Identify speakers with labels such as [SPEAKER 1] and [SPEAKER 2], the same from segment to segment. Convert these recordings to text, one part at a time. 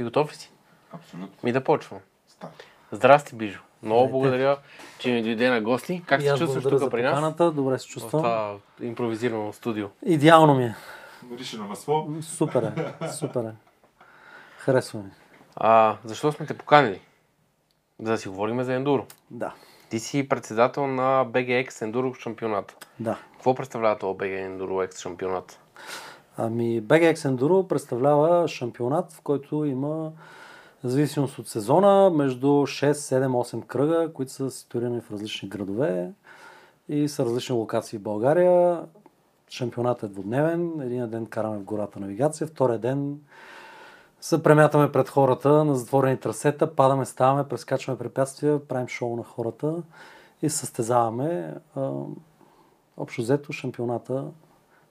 [SPEAKER 1] Ти готов ли си?
[SPEAKER 2] Абсолютно.
[SPEAKER 1] Ми да почвам.
[SPEAKER 2] Става.
[SPEAKER 1] Здрасти, Бижо. Много
[SPEAKER 3] Здравейте.
[SPEAKER 1] благодаря, че ми дойде на гости. Как се чувстваш тук при нас?
[SPEAKER 3] поканата. Добре се
[SPEAKER 1] В
[SPEAKER 3] чувствам.
[SPEAKER 1] това импровизирано студио.
[SPEAKER 3] Идеално ми е.
[SPEAKER 2] Мирише на масло.
[SPEAKER 3] Супер е. Супер е. Харесва ми.
[SPEAKER 1] А, защо сме те поканили? За да си говорим за ендуро.
[SPEAKER 3] Да.
[SPEAKER 1] Ти си председател на BGX Ендуро шампионата.
[SPEAKER 3] Да.
[SPEAKER 1] Какво представлява това BG Enduro X шампионат?
[SPEAKER 3] Ами BGX Enduro представлява шампионат, в който има зависимост от сезона между 6, 7, 8 кръга, които са ситуирани в различни градове и са различни локации в България. Шампионатът е двудневен. Един ден караме в гората навигация, втория ден се премятаме пред хората на затворени трасета, падаме, ставаме, прескачаме препятствия, правим шоу на хората и състезаваме. Общо взето шампионата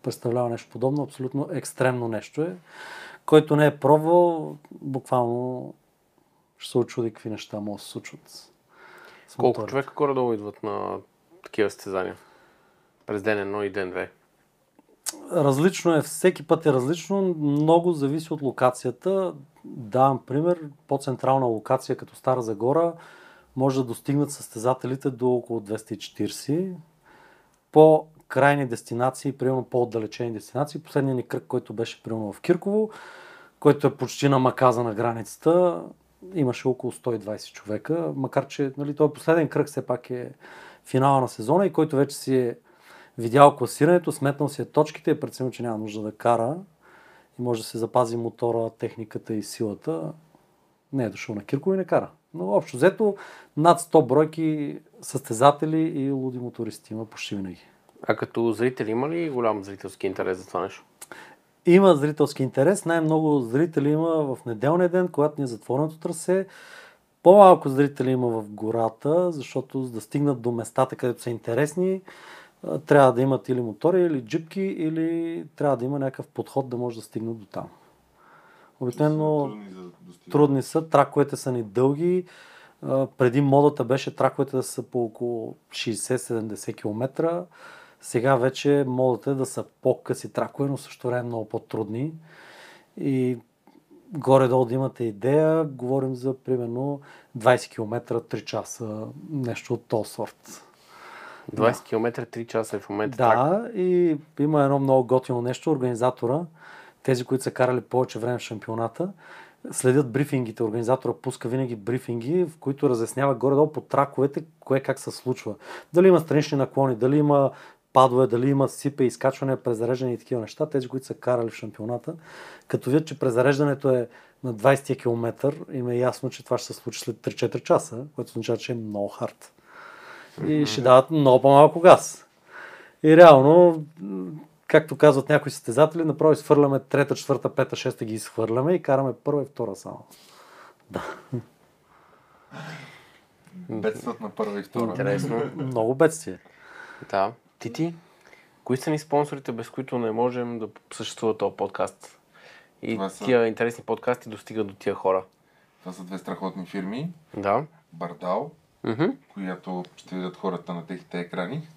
[SPEAKER 3] представлява нещо подобно, абсолютно екстремно нещо е. Който не е пробвал, буквално ще се очуди какви неща могат да се случват.
[SPEAKER 1] Колко човека горе-долу идват на такива състезания? През ден едно и ден две.
[SPEAKER 3] Различно е, всеки път е различно, много зависи от локацията. Давам пример, по-централна локация като Стара Загора може да достигнат състезателите до около 240. По крайни дестинации, примерно по-отдалечени дестинации, последният ни кръг, който беше примерно в Кирково, който е почти на Маказа на границата, имаше около 120 човека, макар че нали, този последен кръг все пак е финала на сезона и който вече си е видял класирането, сметнал си е точките и е преценил, че няма нужда да кара и може да се запази мотора, техниката и силата. Не е дошъл на Кирково и не кара. Но общо взето над 100 бройки състезатели и луди мотористи има почти винаги.
[SPEAKER 1] А като зрители има ли голям зрителски интерес за това нещо?
[SPEAKER 3] Има зрителски интерес. Най-много зрители има в неделния ден, когато ни е затвореното трасе. По-малко зрители има в гората, защото за да стигнат до местата, където са интересни, трябва да имат или мотори, или джипки, или трябва да има някакъв подход да може да стигнат до там. Обикновено
[SPEAKER 2] Трудни
[SPEAKER 3] трудни са, траковете са ни дълги. Преди модата беше траковете да са по около 60-70 км. Сега вече модата е да са по-къси тракове, но също време много по-трудни. И горе-долу да имате идея, говорим за примерно 20 км 3 часа, нещо от този сорт.
[SPEAKER 1] 20 км 3 часа е в момента трак.
[SPEAKER 3] Да, и има едно много готино нещо. Организатора, тези, които са карали повече време в шампионата, следят брифингите. Организатора пуска винаги брифинги, в които разяснява горе-долу по траковете, кое как се случва. Дали има странични наклони, дали има падове, дали има сипе, изкачване, презареждане и такива неща. Тези, които са карали в шампионата, като видят, че презареждането е на 20 км, им е ясно, че това ще се случи след 3-4 часа, което означава, че е много хард. И ще дават много по-малко газ. И реално, както казват някои състезатели, направо изхвърляме трета, четвърта, пета, шеста ги изхвърляме и караме първа и втора само.
[SPEAKER 2] Бедстват на първа и втора.
[SPEAKER 1] Интересно.
[SPEAKER 3] Много бедствие.
[SPEAKER 1] Да. Ти ти? Кои са ни спонсорите, без които не можем да съществува този подкаст? И
[SPEAKER 2] Това са-
[SPEAKER 1] тия интересни подкасти достигат до тия хора.
[SPEAKER 2] Това са две страхотни фирми.
[SPEAKER 1] Да.
[SPEAKER 2] Бардал,
[SPEAKER 1] Мгм.
[SPEAKER 2] която ще видят хората на техните екрани.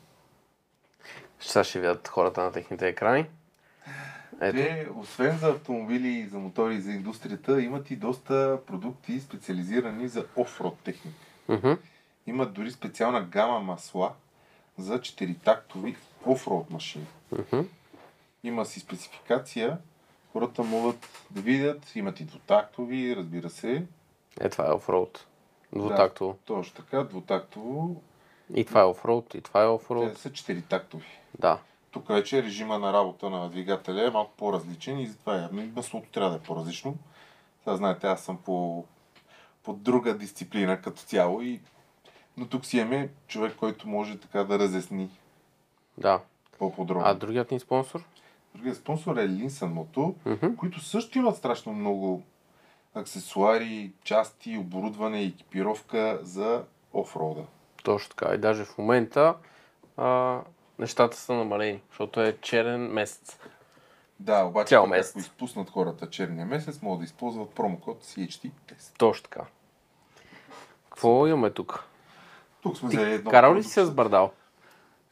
[SPEAKER 1] Сега ще видят хората на техните екрани. Ето.
[SPEAKER 2] Те, освен за автомобили и за мотори и за индустрията, имат и доста продукти специализирани за офрод техника.
[SPEAKER 1] Мгм.
[SPEAKER 2] Имат дори специална гама масла за 4-тактови офроуд машини.
[SPEAKER 1] Мгм.
[SPEAKER 2] Има си спецификация, хората могат да видят, имат и двутактови, разбира се.
[SPEAKER 1] Е, това е офроуд. Двутактово.
[SPEAKER 2] Точно така, двутактово,
[SPEAKER 1] И това е офроуд, и това е
[SPEAKER 2] те
[SPEAKER 1] офроуд.
[SPEAKER 2] са 4-тактови.
[SPEAKER 1] Да.
[SPEAKER 2] Тук вече режима на работа на двигателя е малко по-различен и затова явно и маслото трябва да е по-различно. Сега знаете, аз съм по, по друга дисциплина като цяло и но тук си имаме човек, който може така да разясни
[SPEAKER 1] Да.
[SPEAKER 2] по-подробно.
[SPEAKER 1] А другият ни спонсор?
[SPEAKER 2] Другият спонсор е Linsen Moto,
[SPEAKER 1] Мгм.
[SPEAKER 2] които също имат страшно много аксесуари, части, оборудване и екипировка за офрода.
[SPEAKER 1] Точно така. И даже в момента а, нещата са намалени, защото е черен месец.
[SPEAKER 2] Да, обаче
[SPEAKER 1] Цял месец.
[SPEAKER 2] ако изпуснат хората черния месец, могат да използват промокод CHT10.
[SPEAKER 1] Точно така. Какво имаме тук?
[SPEAKER 2] Тук сме
[SPEAKER 1] Ти
[SPEAKER 2] едно
[SPEAKER 1] карал ли си с бардал?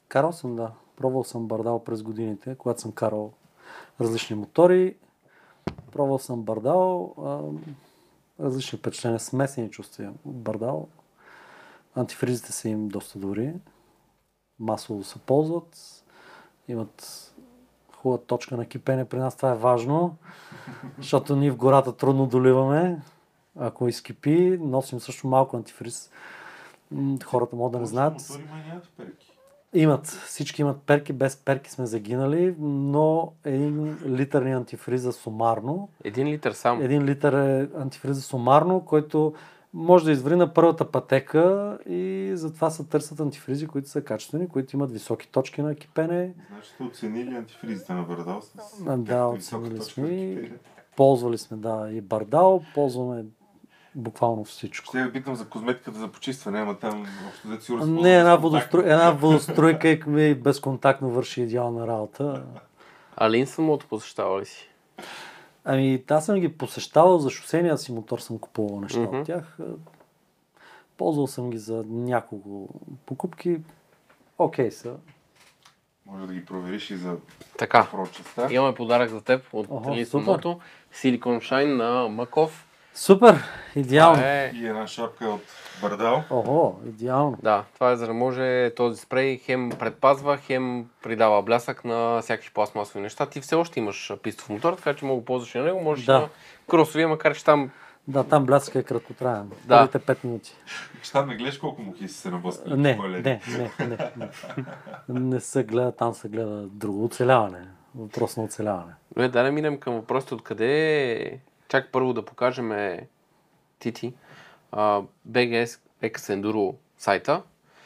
[SPEAKER 3] Карал съм, да. Пробвал съм бардал през годините, когато съм карал различни мотори. Пробвал съм бардал. А, различни впечатления, смесени чувства. Бардал. Антифризите са им доста добри. Масово се ползват. Имат хубава точка на кипене при нас. Това е важно, защото ние в гората трудно доливаме. Ако изкипи, носим също малко антифриз. Хората могат да не знаят. Имат, всички имат перки, без перки сме загинали, но един литър ни антифриза сумарно.
[SPEAKER 1] Един литър само.
[SPEAKER 3] Един литър е антифриза сумарно, който може да изври на първата пътека и затова се търсят антифризи, които са качествени, които имат високи точки на кипене.
[SPEAKER 4] Значи сте оценили антифризите на Бардал с
[SPEAKER 3] да, оценили сме ползвали сме, да, и бардал, ползваме буквално всичко.
[SPEAKER 4] Ще ви питам за козметиката за почистване, ама там общо сигурно се
[SPEAKER 3] Не, една, водостро... една водостройка и ми безконтактно върши идеална работа.
[SPEAKER 1] А Лин самото посещава ли си?
[SPEAKER 3] Ами, аз съм ги посещавал за шосения си мотор, съм купувал неща
[SPEAKER 1] Мгм.
[SPEAKER 3] от тях. Ползвал съм ги за няколко покупки. Окей са.
[SPEAKER 4] Може да ги провериш и за
[SPEAKER 1] Така.
[SPEAKER 4] прочеста.
[SPEAKER 1] Имаме подарък за теб от Лин самото. Силикон Шайн на Маков.
[SPEAKER 3] Супер! Идеално!
[SPEAKER 1] Това е...
[SPEAKER 4] И една шапка от Бардал.
[SPEAKER 3] Охо, идеално.
[SPEAKER 1] Да, това е за да може този спрей хем предпазва, хем придава блясък на всякакви пластмасови неща. Ти все още имаш пистов мотор, така че мога да ползваш и на него. Можеш
[SPEAKER 3] Да.
[SPEAKER 1] на кросовия, макар че там
[SPEAKER 3] Да, там бляска е краткотраен.
[SPEAKER 1] Да.
[SPEAKER 3] Първите 5 минути.
[SPEAKER 4] Ще не гледаш колко мухи си се наблъскали.
[SPEAKER 3] Не, не, не, не, не. Не се гледа, там се гледа друго оцеляване. Въпрос на оцеляване.
[SPEAKER 1] Добре, да не минем към въпросите откъде. Чак първо да покажем Тити, BGS X Enduro сайта.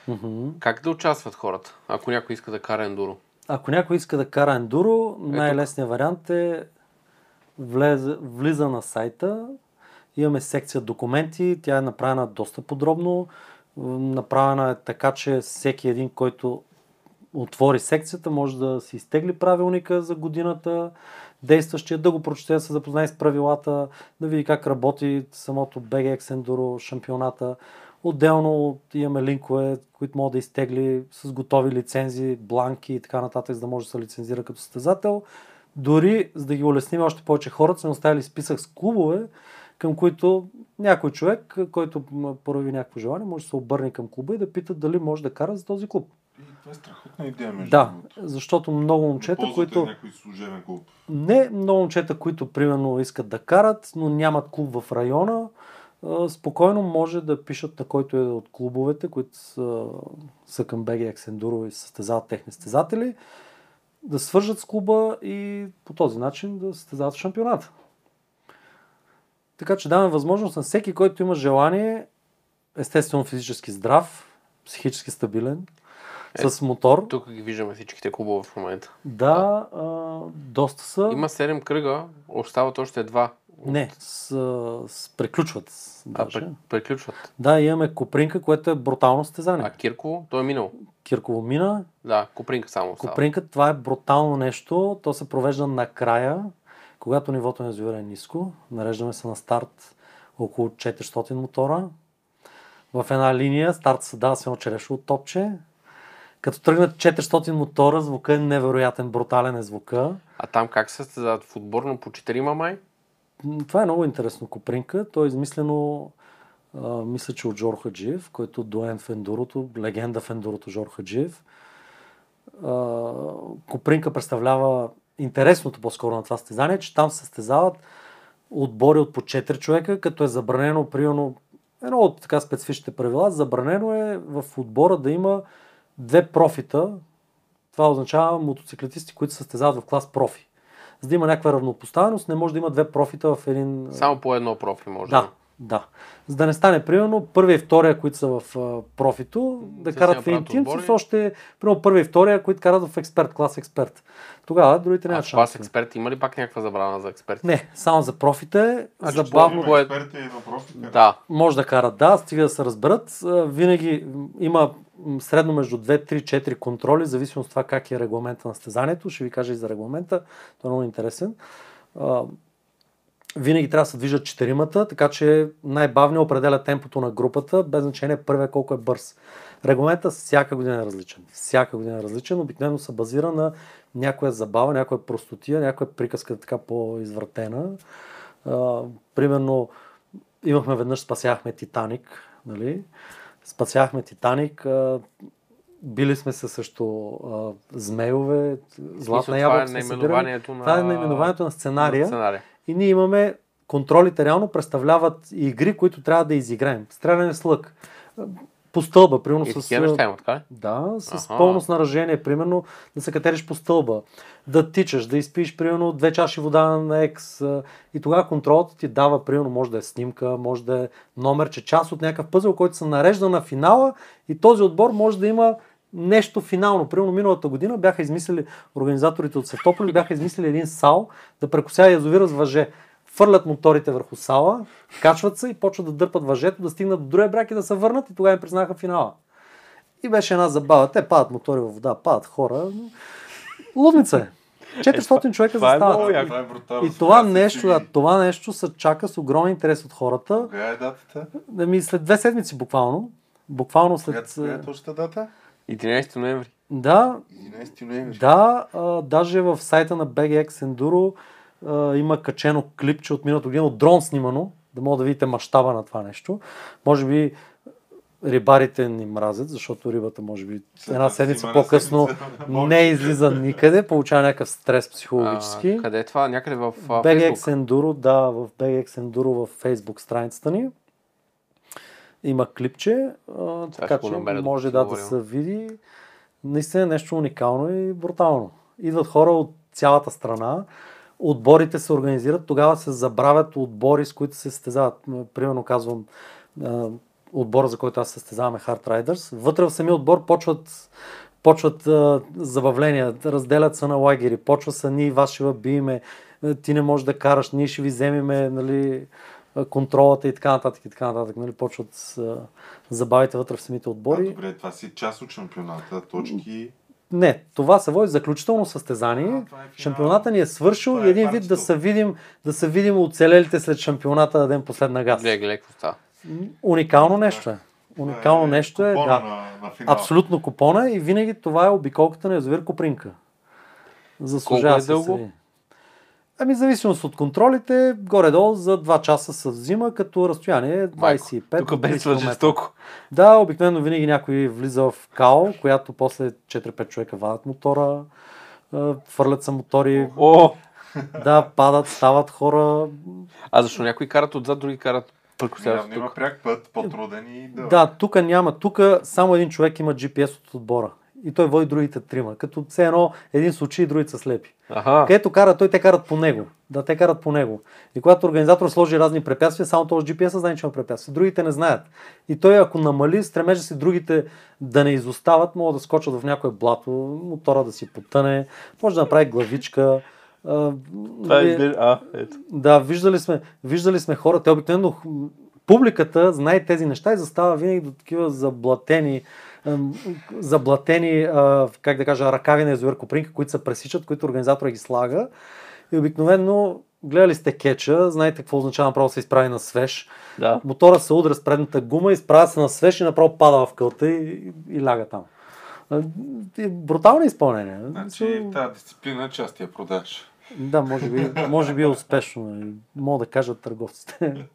[SPEAKER 3] Мгм.
[SPEAKER 1] Как да участват хората, ако някой иска да кара ендуро?
[SPEAKER 3] Ако някой иска да кара ендуро, най-лесният вариант е влезе, влиза на сайта, имаме секция документи, тя е направена доста подробно, направена е така, че всеки един, който отвори секцията, може да си изтегли правилника за годината, действащия, да го прочете, да се запознае с правилата, да види как работи самото BGX Enduro шампионата. Отделно имаме линкове, които могат да изтегли с готови лицензии, бланки и така нататък, за да може да се лицензира като състезател. Дори, за да ги улесним още повече хората, сме оставили списък с клубове, към които някой човек, който прояви някакво желание, може да се обърне към клуба и да пита дали може да кара за този клуб.
[SPEAKER 4] И това е страхотна идея, между
[SPEAKER 3] Да, защото много момчета, които...
[SPEAKER 4] някой служебен клуб.
[SPEAKER 3] Не много момчета, които примерно искат да карат, но нямат клуб в района, спокойно може да пишат на който е от клубовете, които са, са към BGX Enduro и състезават техни състезатели, да свържат с клуба и по този начин да състезават в шампионата. Така че даваме възможност на всеки, който има желание, естествено физически здрав, психически стабилен,
[SPEAKER 1] Е,
[SPEAKER 3] с мотор.
[SPEAKER 1] Тук ги виждаме всичките клубове в момента.
[SPEAKER 3] Да, а, доста са.
[SPEAKER 1] Има 7 кръга, остават още два.
[SPEAKER 3] Не, с, с, приключват. с-
[SPEAKER 1] А, пре- приключват.
[SPEAKER 3] Да, имаме Копринка, което е брутално състезание.
[SPEAKER 1] А Кирко, той е минал.
[SPEAKER 3] Кирково мина.
[SPEAKER 1] Да, Копринка само остава.
[SPEAKER 3] Копринка, това е брутално нещо. То се провежда накрая, когато нивото на язовира е ниско. Нареждаме се на старт около 400 мотора. В една линия старт се дава с едно черешово топче. Като тръгнат 400 мотора, звука е невероятен, брутален е звука.
[SPEAKER 1] А там как се състезават? В отборно по 4 май?
[SPEAKER 3] Това е много интересно Копринка. То е измислено, а, мисля, че от Жор Хаджиев, който е доен в ендурото, легенда в ендурото Жор Хаджиев. А, Копринка представлява интересното по-скоро на това състезание, че там се състезават отбори от по 4 човека, като е забранено, примерно, едно от така специфичните правила, забранено е в отбора да има две профита. Това означава мотоциклетисти, които се състезават в клас профи. За да има някаква равнопоставеност, не може да има две профита в един...
[SPEAKER 1] Само по едно профи може.
[SPEAKER 3] Да, да. За да не стане, примерно, първия и втория, които са в а, профито, да
[SPEAKER 1] Те
[SPEAKER 3] карат в един тим, с още, примерно, първия и втория, които карат в експерт, клас експерт. Тогава другите
[SPEAKER 1] А
[SPEAKER 3] нямат
[SPEAKER 1] в клас
[SPEAKER 3] шанс.
[SPEAKER 1] експерт има ли пак някаква забрана за експерт?
[SPEAKER 3] Не, само за профите,
[SPEAKER 1] Значи,
[SPEAKER 3] забавно
[SPEAKER 1] е-
[SPEAKER 4] Експерти и на профи.
[SPEAKER 1] Да.
[SPEAKER 3] може да карат, да, стига да се разберат. А, Винаги има средно между 2, 3, 4 контроли, зависимо от това как е регламента на стезанието. Ще ви кажа и за регламента, той е много интересен. Винаги трябва да се движат четиримата, така че най-бавният определя темпото на групата, без значение първия колко е бърз. Регламента всяка година е различен. Всяка година е различен. Обикновено се базира на някоя забава, някоя простотия, някоя приказка така по-извратена. А, примерно, имахме веднъж спасяхме Титаник, нали? Спасяхме Титаник, а, били сме се също а, змейове, златна
[SPEAKER 1] това е
[SPEAKER 3] ябълка събирали.
[SPEAKER 1] наименованието на...
[SPEAKER 3] Това е наименованието на сценария.
[SPEAKER 1] на сценария.
[SPEAKER 3] И ние имаме контролите реално представляват игри, които трябва да изиграем. Стреляне с лък. По стълба, примерно
[SPEAKER 1] И
[SPEAKER 3] с...
[SPEAKER 1] неща има, така ли?
[SPEAKER 3] Да, с
[SPEAKER 1] Аха.
[SPEAKER 3] пълно снаражение, примерно да се катериш по стълба, да тичаш, да изпиеш примерно две чаши вода на екс и тогава контролът ти дава, примерно, може да е снимка, може да е номер, че част от някакъв пъзел, който се нарежда на финала и този отбор може да има нещо финално. Примерно миналата година бяха измислили, организаторите от Светополи бяха измислили един сал да прекосява язовира с въже. Фърлят моторите върху сала, качват се и почват да дърпат въжето, да стигнат до другия бряг и да се върнат и тогава им признаха финала. И беше една забава. Те падат мотори във вода, падат хора. Лудница е. 400 човека
[SPEAKER 1] това е много
[SPEAKER 3] застават.
[SPEAKER 1] яко.
[SPEAKER 4] Това е брутално.
[SPEAKER 3] И това нещо, да, това нещо се чака с огромен интерес от хората.
[SPEAKER 4] Кога е датата?
[SPEAKER 3] Ами след две седмици буквално. Буквално след...
[SPEAKER 4] коя е точната дата?
[SPEAKER 1] 11 ноември.
[SPEAKER 3] Да,
[SPEAKER 4] 11 ноември.
[SPEAKER 3] да, а, даже в сайта на BGX Enduro а, има качено клипче от миналата година, от дрон снимано, да мога да видите мащаба на това нещо. Може би рибарите ни мразят, защото рибата може би една седмица по-късно
[SPEAKER 4] седмица.
[SPEAKER 3] не излиза никъде, получава някакъв стрес психологически.
[SPEAKER 1] А, къде е това? Някъде в а,
[SPEAKER 3] BGX? Enduro, да, в BGX Enduro в Facebook страницата ни. Има клипче, а, така че може да, да се види. Наистина е нещо уникално и брутално. Идват хора от цялата страна, отборите се организират, тогава се забравят отбори, с които се състезават. Примерно казвам, отбора, за който аз състезаваме, Hard Riders. Вътре в самия отбор почват почват а, забавления, разделят се на лагери, почва са ние вас ще биеме, а, ти не можеш да караш, ние ще ви вземеме нали, контролата и така нататък и така нататък. Нали, почват а, забавите вътре в самите
[SPEAKER 4] А,
[SPEAKER 3] отбори.
[SPEAKER 4] добре, това си част от шампионата, точки.
[SPEAKER 3] Не, това се води заключително състезание.
[SPEAKER 4] А, е финал.
[SPEAKER 3] Шампионата ни е свършил
[SPEAKER 4] Това
[SPEAKER 3] и
[SPEAKER 4] е
[SPEAKER 3] един вид да се видим, да се видим оцелелите след шампионата да дадем последна газ.
[SPEAKER 1] Какво става.
[SPEAKER 3] Уникално нещо е. Уникално нещо е, да.
[SPEAKER 4] На, на.
[SPEAKER 3] Абсолютно купона и винаги това е обиколката на язовир Копринка. Заслужава
[SPEAKER 1] Колко е
[SPEAKER 3] се
[SPEAKER 1] дълго?
[SPEAKER 3] се. Ами, зависимост от контролите, горе-долу за 2 часа се взима, като разстояние е 25
[SPEAKER 1] Тук
[SPEAKER 3] до 30
[SPEAKER 1] бедства
[SPEAKER 3] км.
[SPEAKER 1] жестоко.
[SPEAKER 3] Да, обикновено винаги някой влиза в као, която после 4-5 човека вадат мотора, фърлят се мотори,
[SPEAKER 1] О,
[SPEAKER 3] да, падат, стават хора.
[SPEAKER 1] а защо някои карат отзад, други карат
[SPEAKER 4] Явно има
[SPEAKER 1] тук?
[SPEAKER 4] пряк път, по-труден и да.
[SPEAKER 3] Да, тук няма. Тук само един човек има GPS от отбора. И той води другите трима. Като все едно един случай и другите са слепи.
[SPEAKER 1] Аха.
[SPEAKER 3] Където кара, той те карат по него. Да, те карат по него. И когато организатор сложи разни препятствия, само този GPS знае, че има препятствия. Другите не знаят. И той, ако намали, стремежа си другите да не изостават, могат да скочат в някое блато, мотора да си потъне, може да направи главичка. А,
[SPEAKER 1] Това е изглежда- А, ето.
[SPEAKER 3] да, виждали сме, виждали сме хора, те обикновено публиката знае тези неща и застава винаги до такива заблатени, заблатени, как да кажа, ръкави на язовир Копринка, които се пресичат, които организатора ги слага. И обикновено гледали сте кеча, знаете какво означава направо се изправи на свеж.
[SPEAKER 1] Да.
[SPEAKER 3] Мотора се удря с предната гума, изправя се на свеж и направо пада в кълта и, и ляга там. Брутално изпълнение.
[SPEAKER 4] Значи тази дисциплина част я продаш.
[SPEAKER 3] Да, може би, може би е успешно. Мога да кажат търговците.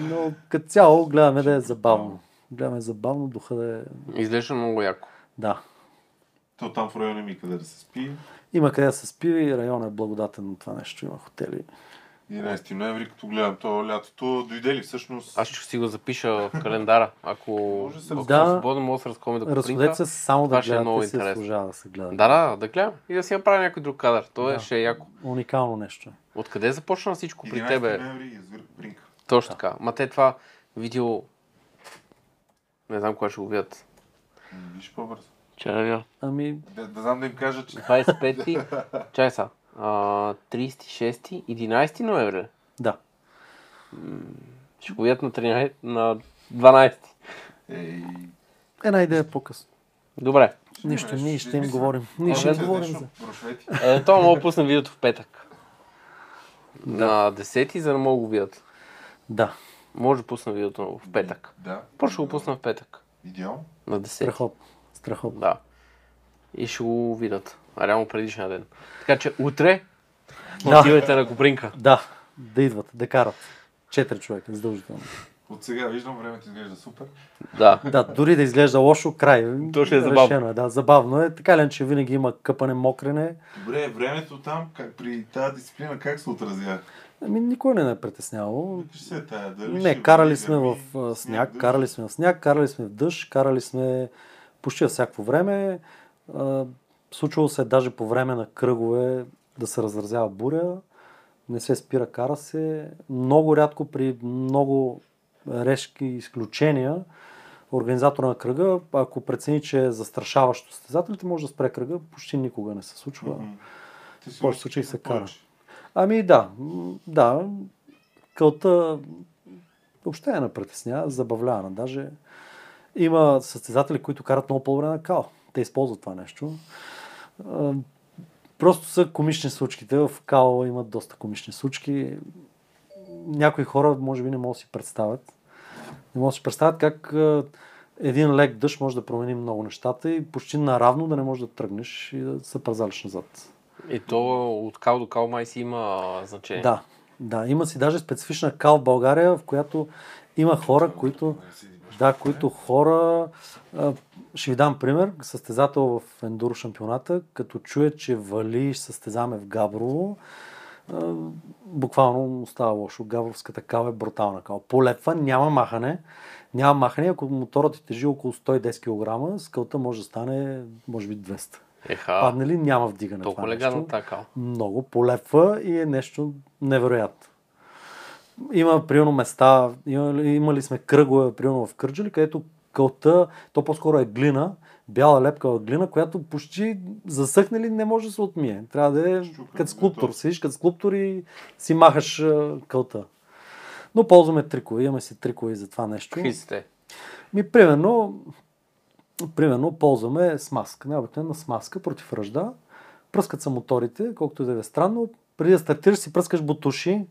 [SPEAKER 3] Но като цяло гледаме да е забавно. Гледаме забавно, духа да е...
[SPEAKER 1] Изглежда много яко.
[SPEAKER 3] Да.
[SPEAKER 4] То там в района ми къде да се спи.
[SPEAKER 3] Има къде да се спи и районът е благодатен на това нещо. Има хотели.
[SPEAKER 4] 11 ноември, като гледам то лятото, дойде ли всъщност?
[SPEAKER 1] Аз ще си го запиша в календара. Ако
[SPEAKER 4] Може да се
[SPEAKER 3] Да.
[SPEAKER 1] свободен, мога да се разходим да
[SPEAKER 3] Разходете се само
[SPEAKER 1] Това
[SPEAKER 3] да
[SPEAKER 1] е много
[SPEAKER 3] гледате, се
[SPEAKER 1] интересно.
[SPEAKER 3] служава да се гледа.
[SPEAKER 1] Да, да, да гледам и да си направя някой друг кадър. То е,
[SPEAKER 3] Да.
[SPEAKER 1] ще е яко.
[SPEAKER 3] Уникално нещо. е.
[SPEAKER 1] Откъде започна всичко при
[SPEAKER 4] 11
[SPEAKER 1] тебе?
[SPEAKER 4] ноември, язовир Бринка.
[SPEAKER 1] Точно така. Ма те това видео... Не знам кога ще го видят.
[SPEAKER 4] Виж по-бързо.
[SPEAKER 1] Че да видя.
[SPEAKER 3] Ами,
[SPEAKER 4] Да, да знам да им кажа, че
[SPEAKER 1] 25-ти... Чай са. А, 36-ти, 11 ноември.
[SPEAKER 3] да.
[SPEAKER 1] Ще го видят на, 13, на 12.
[SPEAKER 4] Ей,
[SPEAKER 3] Една идея по-късно.
[SPEAKER 1] Добре.
[SPEAKER 3] Нищо, ние
[SPEAKER 4] ще
[SPEAKER 3] им говорим. Ние ще им говорим за...
[SPEAKER 1] Е, това мога да пусна видеото в петък. На 10 за да мога да го видят.
[SPEAKER 3] Да,
[SPEAKER 1] Може да пусна видеото в петък.
[SPEAKER 4] Да.
[SPEAKER 1] Просто ще го пусна в петък.
[SPEAKER 4] Идеално.
[SPEAKER 1] На 10.
[SPEAKER 3] страхотно. Страхотно.
[SPEAKER 1] Да. И ще го видят. А реално предишния ден. Така че утре
[SPEAKER 3] Да.
[SPEAKER 1] отивайте на Копринка.
[SPEAKER 3] Да, да идват, да карат. Четири човека, задължително.
[SPEAKER 4] От сега виждам, времето изглежда супер.
[SPEAKER 1] Да.
[SPEAKER 3] Да, дори да изглежда лошо, край.
[SPEAKER 1] То ще е забавно.
[SPEAKER 3] Решено е, да, забавно е. Така ли, че винаги има къпане, мокрене.
[SPEAKER 4] Добре, времето там, как, при тази дисциплина, как се отразява?
[SPEAKER 3] Ами никой не ме е притеснявало.
[SPEAKER 4] Викаш се тая, дали
[SPEAKER 3] Не, карали сме в сняг, карали сме в сняг, карали сме в дъжд, карали сме почти всяко време. Случвало се даже по време на кръгове да се разразява буря, не се спира, кара се. Много рядко при много решки изключения организатора на кръга, ако прецени, че е застрашаващо състезателите, може да спре кръга. Почти никога не се случва.
[SPEAKER 4] Ти си
[SPEAKER 3] повече случаи се кара.
[SPEAKER 4] повече.
[SPEAKER 3] Ами да, да. Кълта въобще не ме притеснява, забавлява. Даже има състезатели, които карат много по-добре на кал. Те използват това нещо. Просто са комични случките. В кал имат доста комични случки. Някои хора може би не могат да си представят. Не могат да си представят как един лек дъжд може да промени много нещата и почти наравно да не можеш да тръгнеш и да се пазалиш назад.
[SPEAKER 1] И то от кал до кал май си има значение.
[SPEAKER 3] Да, да. Има си даже специфична кал в България, в която има хора, които... Да, които хора... Ще ви дам пример. Състезател в ендуро шампионата, като чуе, че вали състезаме в Габрово, буквално става лошо. Габровската кал е брутална кал. Полепва, няма махане. Няма махане. Ако моторът ти тежи около 110 кг, скълта може да стане, може би, 200.
[SPEAKER 1] Еха,
[SPEAKER 3] Падне ли, няма вдигане.
[SPEAKER 1] толкова
[SPEAKER 3] това
[SPEAKER 1] легана
[SPEAKER 3] нещо
[SPEAKER 1] тази кал.
[SPEAKER 3] много полепва и е нещо невероятно. Има, примерно, места, има, имали сме кръгове, примерно в Кърджали, където кълта, то по-скоро е глина, бяла лепкава глина, която почти засъхне ли не може да се отмие. Трябва да е като скулптур.
[SPEAKER 4] готов.
[SPEAKER 3] Седиш като скулптур и си махаш кълта. Но ползваме трикове, имаме си трикове и за това нещо.
[SPEAKER 1] Какви сте?
[SPEAKER 3] Ми, примерно, примерно, ползваме смазка. Необикновена смазка против ръжда. Пръскат са моторите, колкото и да е странно. Преди да стартираш си пръскаш бутуши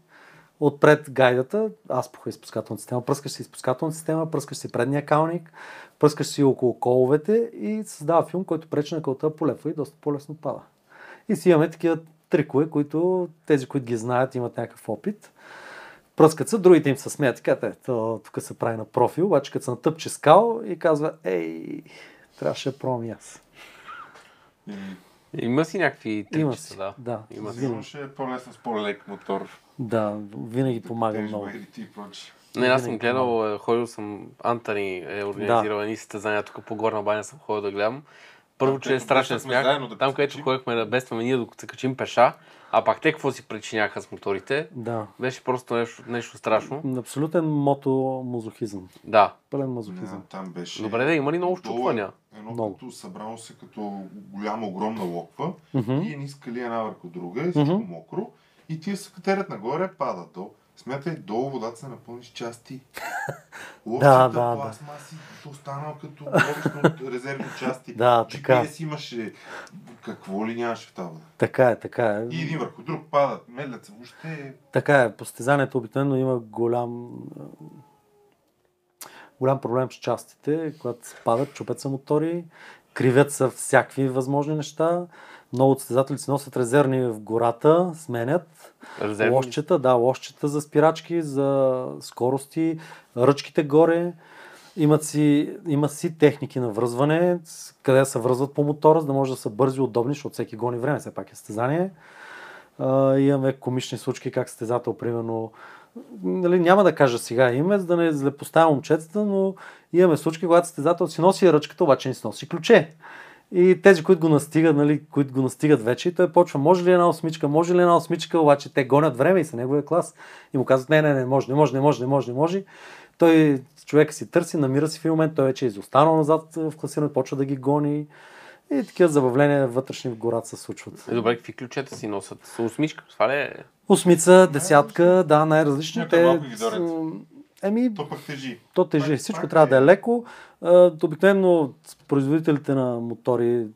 [SPEAKER 3] отпред гайдата, аспоха изпускателна система, пръскаш си изпускателна система, пръскаш си предния калник, пръскаш си около коловете и създава филм, който пречи на кълта полепва и доста по-лесно пада. И си имаме такива трикове, които тези, които ги знаят, имат някакъв опит. Пръскат се, другите им се смеят и казват, е, тук се прави на профил, обаче като се натъпче скал и казва, ей, трябваше да пробвам и аз.
[SPEAKER 1] Има си някакви
[SPEAKER 3] Има
[SPEAKER 1] тричета,
[SPEAKER 3] си,
[SPEAKER 1] да.
[SPEAKER 3] да.
[SPEAKER 1] Има си.
[SPEAKER 4] Сигурно ще е по-лесно с по-лек мотор.
[SPEAKER 3] Да, винаги помага много.
[SPEAKER 1] Не, аз съм гледал, е, ходил съм, Антони е организирал едни състезания тук по Горна баня, съм ходил да гледам. Първо, че е страшен смях,
[SPEAKER 4] да
[SPEAKER 1] там където
[SPEAKER 4] качим.
[SPEAKER 1] ходихме да бестваме ние, докато се качим пеша, а пак те какво си причиняха с моторите,
[SPEAKER 3] Да.
[SPEAKER 1] беше просто нещо, нещо страшно.
[SPEAKER 3] Абсолютен мото-мазохизъм.
[SPEAKER 1] Да.
[SPEAKER 3] Пълен мазохизъм.
[SPEAKER 4] там беше...
[SPEAKER 1] Добре, да, има ли много
[SPEAKER 4] е
[SPEAKER 1] щупвания?
[SPEAKER 4] Едно
[SPEAKER 3] Много.
[SPEAKER 4] като събрано се като голяма, огромна локва
[SPEAKER 3] Мгм.
[SPEAKER 4] и едни скали една върху друга и всичко
[SPEAKER 3] Мгм.
[SPEAKER 4] мокро. И тия се катерят нагоре, падат долу. Смятай, долу водата се напълни с части. Лодчета,
[SPEAKER 3] да, да.
[SPEAKER 4] пластмаси, то останал като от резервни части.
[SPEAKER 3] Да, така.
[SPEAKER 4] GPS имаше, какво ли нямаше в тази вода.
[SPEAKER 3] Така е, така е.
[SPEAKER 4] И един върху друг падат, медлят се, въобще
[SPEAKER 3] Така е, по състезанието обикновено има голям голям проблем с частите, когато падат, чупят се мотори, кривят са всякакви възможни неща. Много от състезатели си носят резервни в гората, сменят.
[SPEAKER 1] Резервни?
[SPEAKER 3] Лошчета, да, лошчета за спирачки, за скорости, ръчките горе. Имат си, има си техники на връзване, къде се връзват по мотора, за да може да са бързи и удобни, защото всеки гони време, все пак е състезание. Имаме комични случки, как състезател, примерно, нали, няма да кажа сега име, за да не злепоставя момчетата, но имаме случки, когато състезател си носи ръчката, обаче не си носи ключе. И тези, които го настигат, нали, които го настигат вече, и той почва, може ли една осмичка, може ли една осмичка, обаче те гонят време и са неговия клас. И му казват, не, не, не, може, не може, не може, не може, не може. Той, човека си търси, намира си в един момент, той вече е изостанал назад в класирането, почва да ги гони. И такива забавления вътрешни в гората се случват.
[SPEAKER 1] Е, добре, какви ключета си носят? С осмичка, това ли е?
[SPEAKER 3] Осмица, десятка, да, най-различни. Те, Еми,
[SPEAKER 4] то пък тежи.
[SPEAKER 3] то тежи.
[SPEAKER 4] Пак-
[SPEAKER 3] Всичко
[SPEAKER 4] пак
[SPEAKER 3] трябва да е
[SPEAKER 4] е.
[SPEAKER 3] леко. Обикновено производителите на мотори,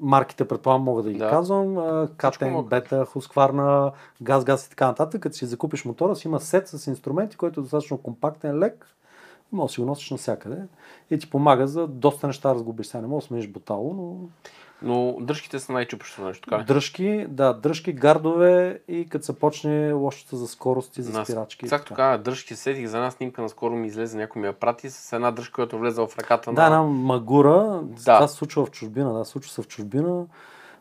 [SPEAKER 3] марките, предполагам, мога да ги
[SPEAKER 1] Да.
[SPEAKER 3] казвам. Катен. Бета, Хускварна, Газ, Газ и така нататък. Като си закупиш мотора, си има сет с инструменти, който е достатъчно компактен, лек. Може да си го носиш навсякъде. И ти помага за доста неща да разгубиш. Сега не мога да смениш бутало, но
[SPEAKER 1] Но дръжките са най-чупещо нещо, така?
[SPEAKER 3] Дръжки, да, дръжки, гардове и като се почне лошата за скорост и за
[SPEAKER 1] На-
[SPEAKER 3] спирачки.
[SPEAKER 1] Как
[SPEAKER 3] така.
[SPEAKER 1] дръжки сетих за една снимка, наскоро ми излезе, някой ми я прати с една дръжка, която е влезла в ръката
[SPEAKER 3] Да,
[SPEAKER 1] на...
[SPEAKER 3] една магура,
[SPEAKER 1] Да.
[SPEAKER 3] това се случва в чужбина, да, случва се в чужбина.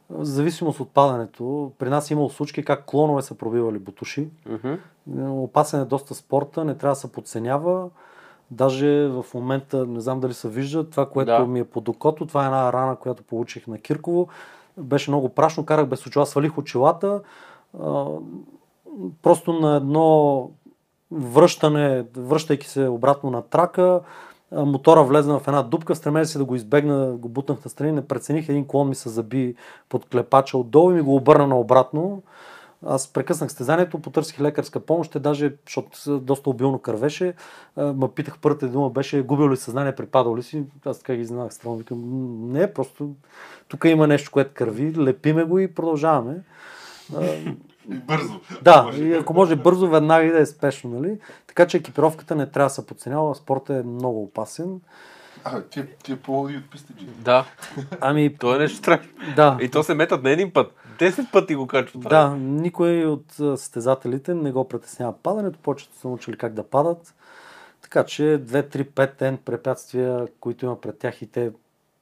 [SPEAKER 3] В зависимост от падането, при нас е имало случки как клонове са пробивали бутуши.
[SPEAKER 1] Мгм.
[SPEAKER 3] Опасен е доста спорта, не трябва да се подценява. Даже в момента, не знам дали се вижда, това, което
[SPEAKER 1] Да.
[SPEAKER 3] ми е под окото, това е една рана, която получих на Кирково. Беше много прашно, карах без очила, свалих очилата. А, просто на едно връщане, връщайки се обратно на трака, мотора влезна в една дупка, стремех се да го избегна, го бутнах на страни, не прецених, един клон ми се заби под клепача отдолу и ми го обърна наобратно. Аз прекъснах стезанието, потърсих лекарска помощ, те даже, защото доста обилно кървеше, а, ме питах първата дума беше губил ли съзнание, припадал ли си. Аз така ги изненадах странно, викам, «М, не, просто тук има нещо, което кърви, лепиме го и продължаваме.
[SPEAKER 4] Бързо.
[SPEAKER 3] да,
[SPEAKER 4] Може.
[SPEAKER 3] и ако може бързо, веднага и да е спешно, нали? Така че екипировката не трябва да се подценява, спортът е много опасен.
[SPEAKER 4] А, ти, ти е по-лоди от пистаджи.
[SPEAKER 1] Да,
[SPEAKER 3] Ами,
[SPEAKER 1] то е нещо страшно.
[SPEAKER 3] да,
[SPEAKER 1] И то се метат не един път. Десет пъти го качват.
[SPEAKER 3] да, никой от състезателите не го притеснява падането, повечето са научили как да падат. Така че 2, 3, 5 N препятствия, които има пред тях и те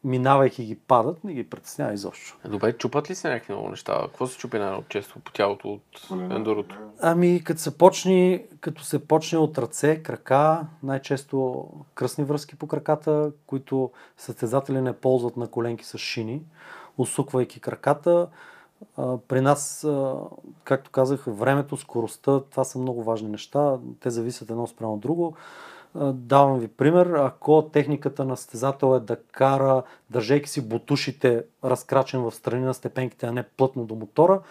[SPEAKER 3] минавайки ги падат, не ги притеснява изобщо.
[SPEAKER 1] Е, Добре, чупат ли се някакви много неща? Какво се чупи най-често по тялото от ендурото?
[SPEAKER 3] Ами, като се почне, като се почне от ръце, крака, най-често кръсни връзки по краката, които състезатели не ползват на коленки с шини, усуквайки краката. При нас, както казах, времето, скоростта, това са много важни неща. Те зависят едно спрямо друго. Давам ви пример. Ако техниката на състезател е да кара, държейки си бутушите разкрачен в страни на степенките, а не плътно до мотора,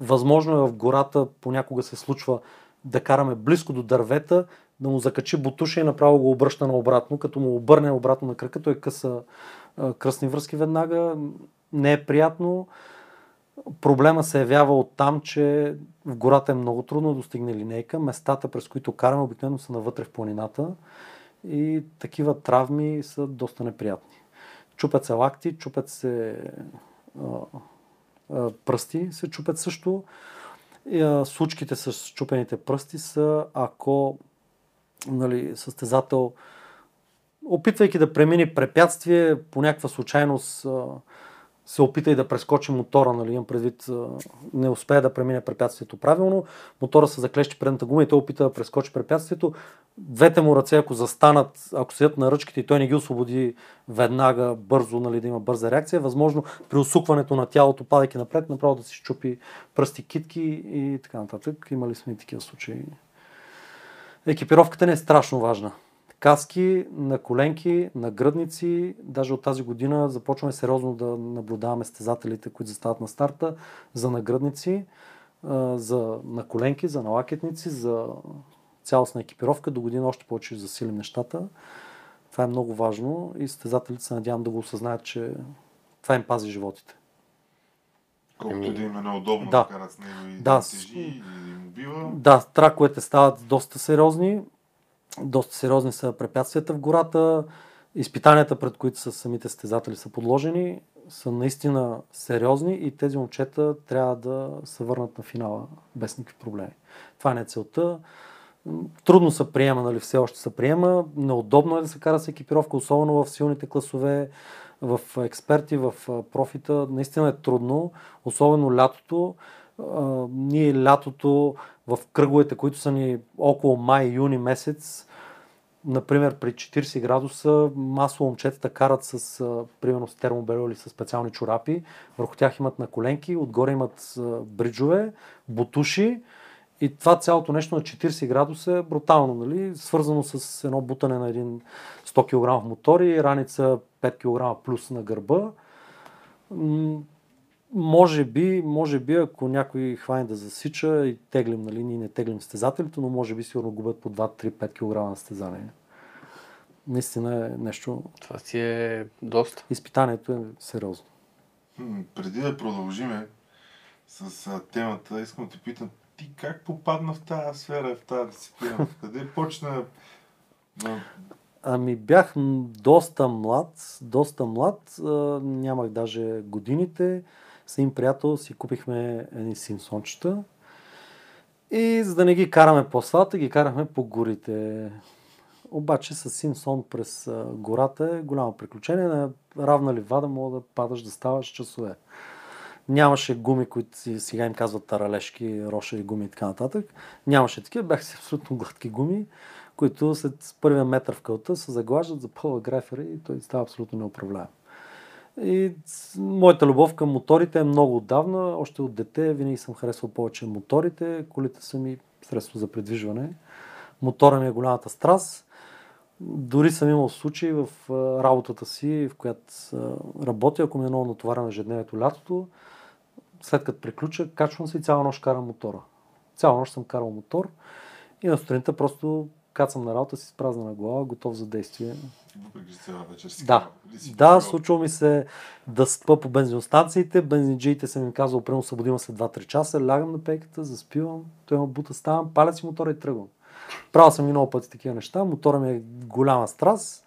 [SPEAKER 3] Възможно е в гората, понякога се случва да караме близко до дървета, да му закачи бутуша и направо го обръща наобратно, като му обърне обратно на кръка, той къса а, кръстни връзки веднага. Не е приятно. Проблема се явява от там, че в гората е много трудно да достигне линейка. Местата, през които караме, обикновено са навътре в планината и такива травми са доста неприятни. Чупят се лакти, чупят се а, а, пръсти, се чупят също. И, а, случките с чупените пръсти са ако нали, състезател опитвайки да премини препятствие, по някаква случайност а, се опита и да прескочи мотора, нали, имам предвид, не успее да премине препятствието правилно, мотора се заклещи предната гума и той опита да прескочи препятствието. Двете му ръце, ако застанат, ако седят на ръчките и той не ги освободи веднага, бързо, нали, да има бърза реакция, възможно при усукването на тялото, падайки напред, направо да си щупи пръсти, китки и така нататък. Имали сме и такива случаи. Екипировката не е страшно важна. Каски, на коленки, на гръдници. Даже от тази година започваме сериозно да наблюдаваме стезателите, които застават на старта, за нагръдници, за наколенки, за налакетници, за цялостна екипировка. До година още повече ще засилим нещата. Това е много важно и състезателите се надявам да го осъзнаят, че това им пази животите.
[SPEAKER 4] Колкото да им е неудобно
[SPEAKER 3] да.
[SPEAKER 4] да карат с него и
[SPEAKER 3] Да,
[SPEAKER 4] тежи или да им убива.
[SPEAKER 3] Да, траковете стават доста сериозни. Доста сериозни са препятствията в гората. Изпитанията, пред които са самите стезатели са подложени, са наистина сериозни и тези момчета трябва да се върнат на финала без никакви проблеми. Това не е целта. Трудно се приема, нали, все още се приема. Неудобно е да се кара с екипировка, особено в силните класове, в експерти, в профита. Наистина е трудно, особено лятото. А, ние лятото в кръговете, които са ни около май-юни месец, например при 40 градуса, масово момчетата карат с, а, примерно с термобело или с специални чорапи. Върху тях имат на коленки, отгоре имат а, бриджове, бутуши. И това цялото нещо на 40 градуса е брутално, нали? свързано с едно бутане на един 100 кг мотор и раница 5 кг плюс на гърба. Може би, може би, ако някой хване да засича и теглим, нали, ние не теглим стезателите, но може би сигурно губят по 2-3-5 кг на стезание. Наистина е нещо,
[SPEAKER 1] Това си е доста.
[SPEAKER 3] изпитанието е сериозно.
[SPEAKER 4] Преди да продължиме с темата, искам да те питам, ти как попадна в тази сфера, в тази дисциплина? Къде почна?
[SPEAKER 3] Ами бях доста млад, доста млад, нямах даже годините. С един приятел си купихме едни симсончета и за да не ги караме по асфалта, ги карахме по горите. Обаче с Симсон през гората е голямо приключение. На равна ливада мога да падаш да ставаш часове. Нямаше гуми, които сега им казват таралешки, рошави гуми и така нататък. Нямаше такива, бяха си абсолютно гладки гуми, които след първия метър в кълта се заглаждат, запълва грефера и той става абсолютно неуправляем. И моята любов към моторите е много отдавна. Още от дете винаги съм харесвал повече моторите. Колите са ми средство за придвижване. Мотора ми е голямата страст. Дори съм имал случаи в работата си, в която работя, ако ми е много натоварено ежедневието лятото, след като приключа, качвам се и цяла нощ карам мотора. Цяла нощ съм карал мотор и на сутринта просто кацам на работа си с празна на глава, готов за действие.
[SPEAKER 2] Въпреки цяла вечер си
[SPEAKER 3] Да, да, случва ми се да спа по бензиностанциите, бензинджиите съм им казал, примерно събудима се 2-3 часа, лягам на пейката, заспивам, той има бута, ставам, паля си мотора и тръгвам. Правил съм и много пъти такива неща, мотора ми е голяма страст,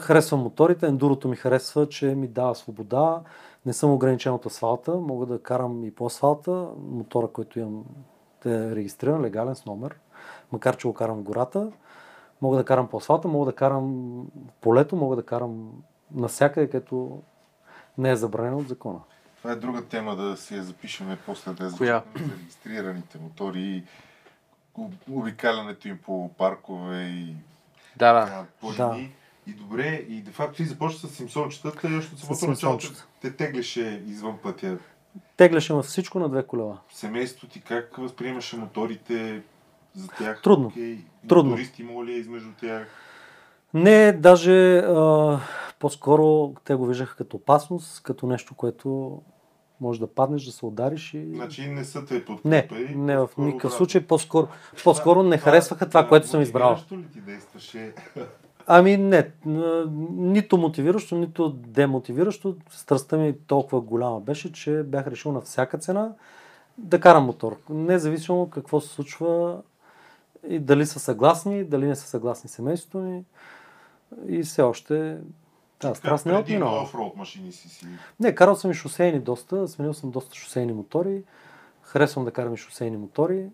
[SPEAKER 3] харесвам моторите, ендурото ми харесва, че ми дава свобода, не съм ограничен от асфалта, мога да карам и по асфалта, мотора, който имам е регистриран, легален с номер, макар че го карам в гората. Мога да карам по асфалта, мога да карам в полето, мога да карам навсякъде, където не е забранено от закона.
[SPEAKER 2] Това е друга тема да си я запишеме после да
[SPEAKER 1] Коя?
[SPEAKER 2] за регистрираните мотори и обикалянето им по паркове и
[SPEAKER 1] Да, да.
[SPEAKER 2] планини.
[SPEAKER 3] Да.
[SPEAKER 2] И добре, и де факто ти започна с симсончетата и още от самото начало те теглеше извън пътя.
[SPEAKER 3] Тегляше ме всичко на две колела.
[SPEAKER 2] Семейството ти как възприемаше моторите за тях?
[SPEAKER 3] Трудно.
[SPEAKER 2] Окей.
[SPEAKER 3] Трудно.
[SPEAKER 2] Мотористи има ли е измежду тях?
[SPEAKER 3] Не, даже а, по-скоро те го виждаха като опасност, като нещо, което може да паднеш, да се удариш и...
[SPEAKER 2] Значи не са те
[SPEAKER 3] Не,
[SPEAKER 2] подкрепили.
[SPEAKER 3] не в
[SPEAKER 2] по-скоро
[SPEAKER 3] никакъв случай, по-скоро, по-скоро не харесваха това, което съм избрал.
[SPEAKER 2] Ли ти действаше?
[SPEAKER 3] Ами не, нито мотивиращо, нито демотивиращо. Страстта ми толкова голяма беше, че бях решил на всяка цена да карам мотор. Независимо какво се случва и дали са съгласни, дали не са съгласни семейството ми. И все още тази страст не е отминала.
[SPEAKER 2] машини си си.
[SPEAKER 3] Не, карал съм и шосейни доста, сменил съм доста шосейни мотори. Харесвам да карам и шосейни мотори.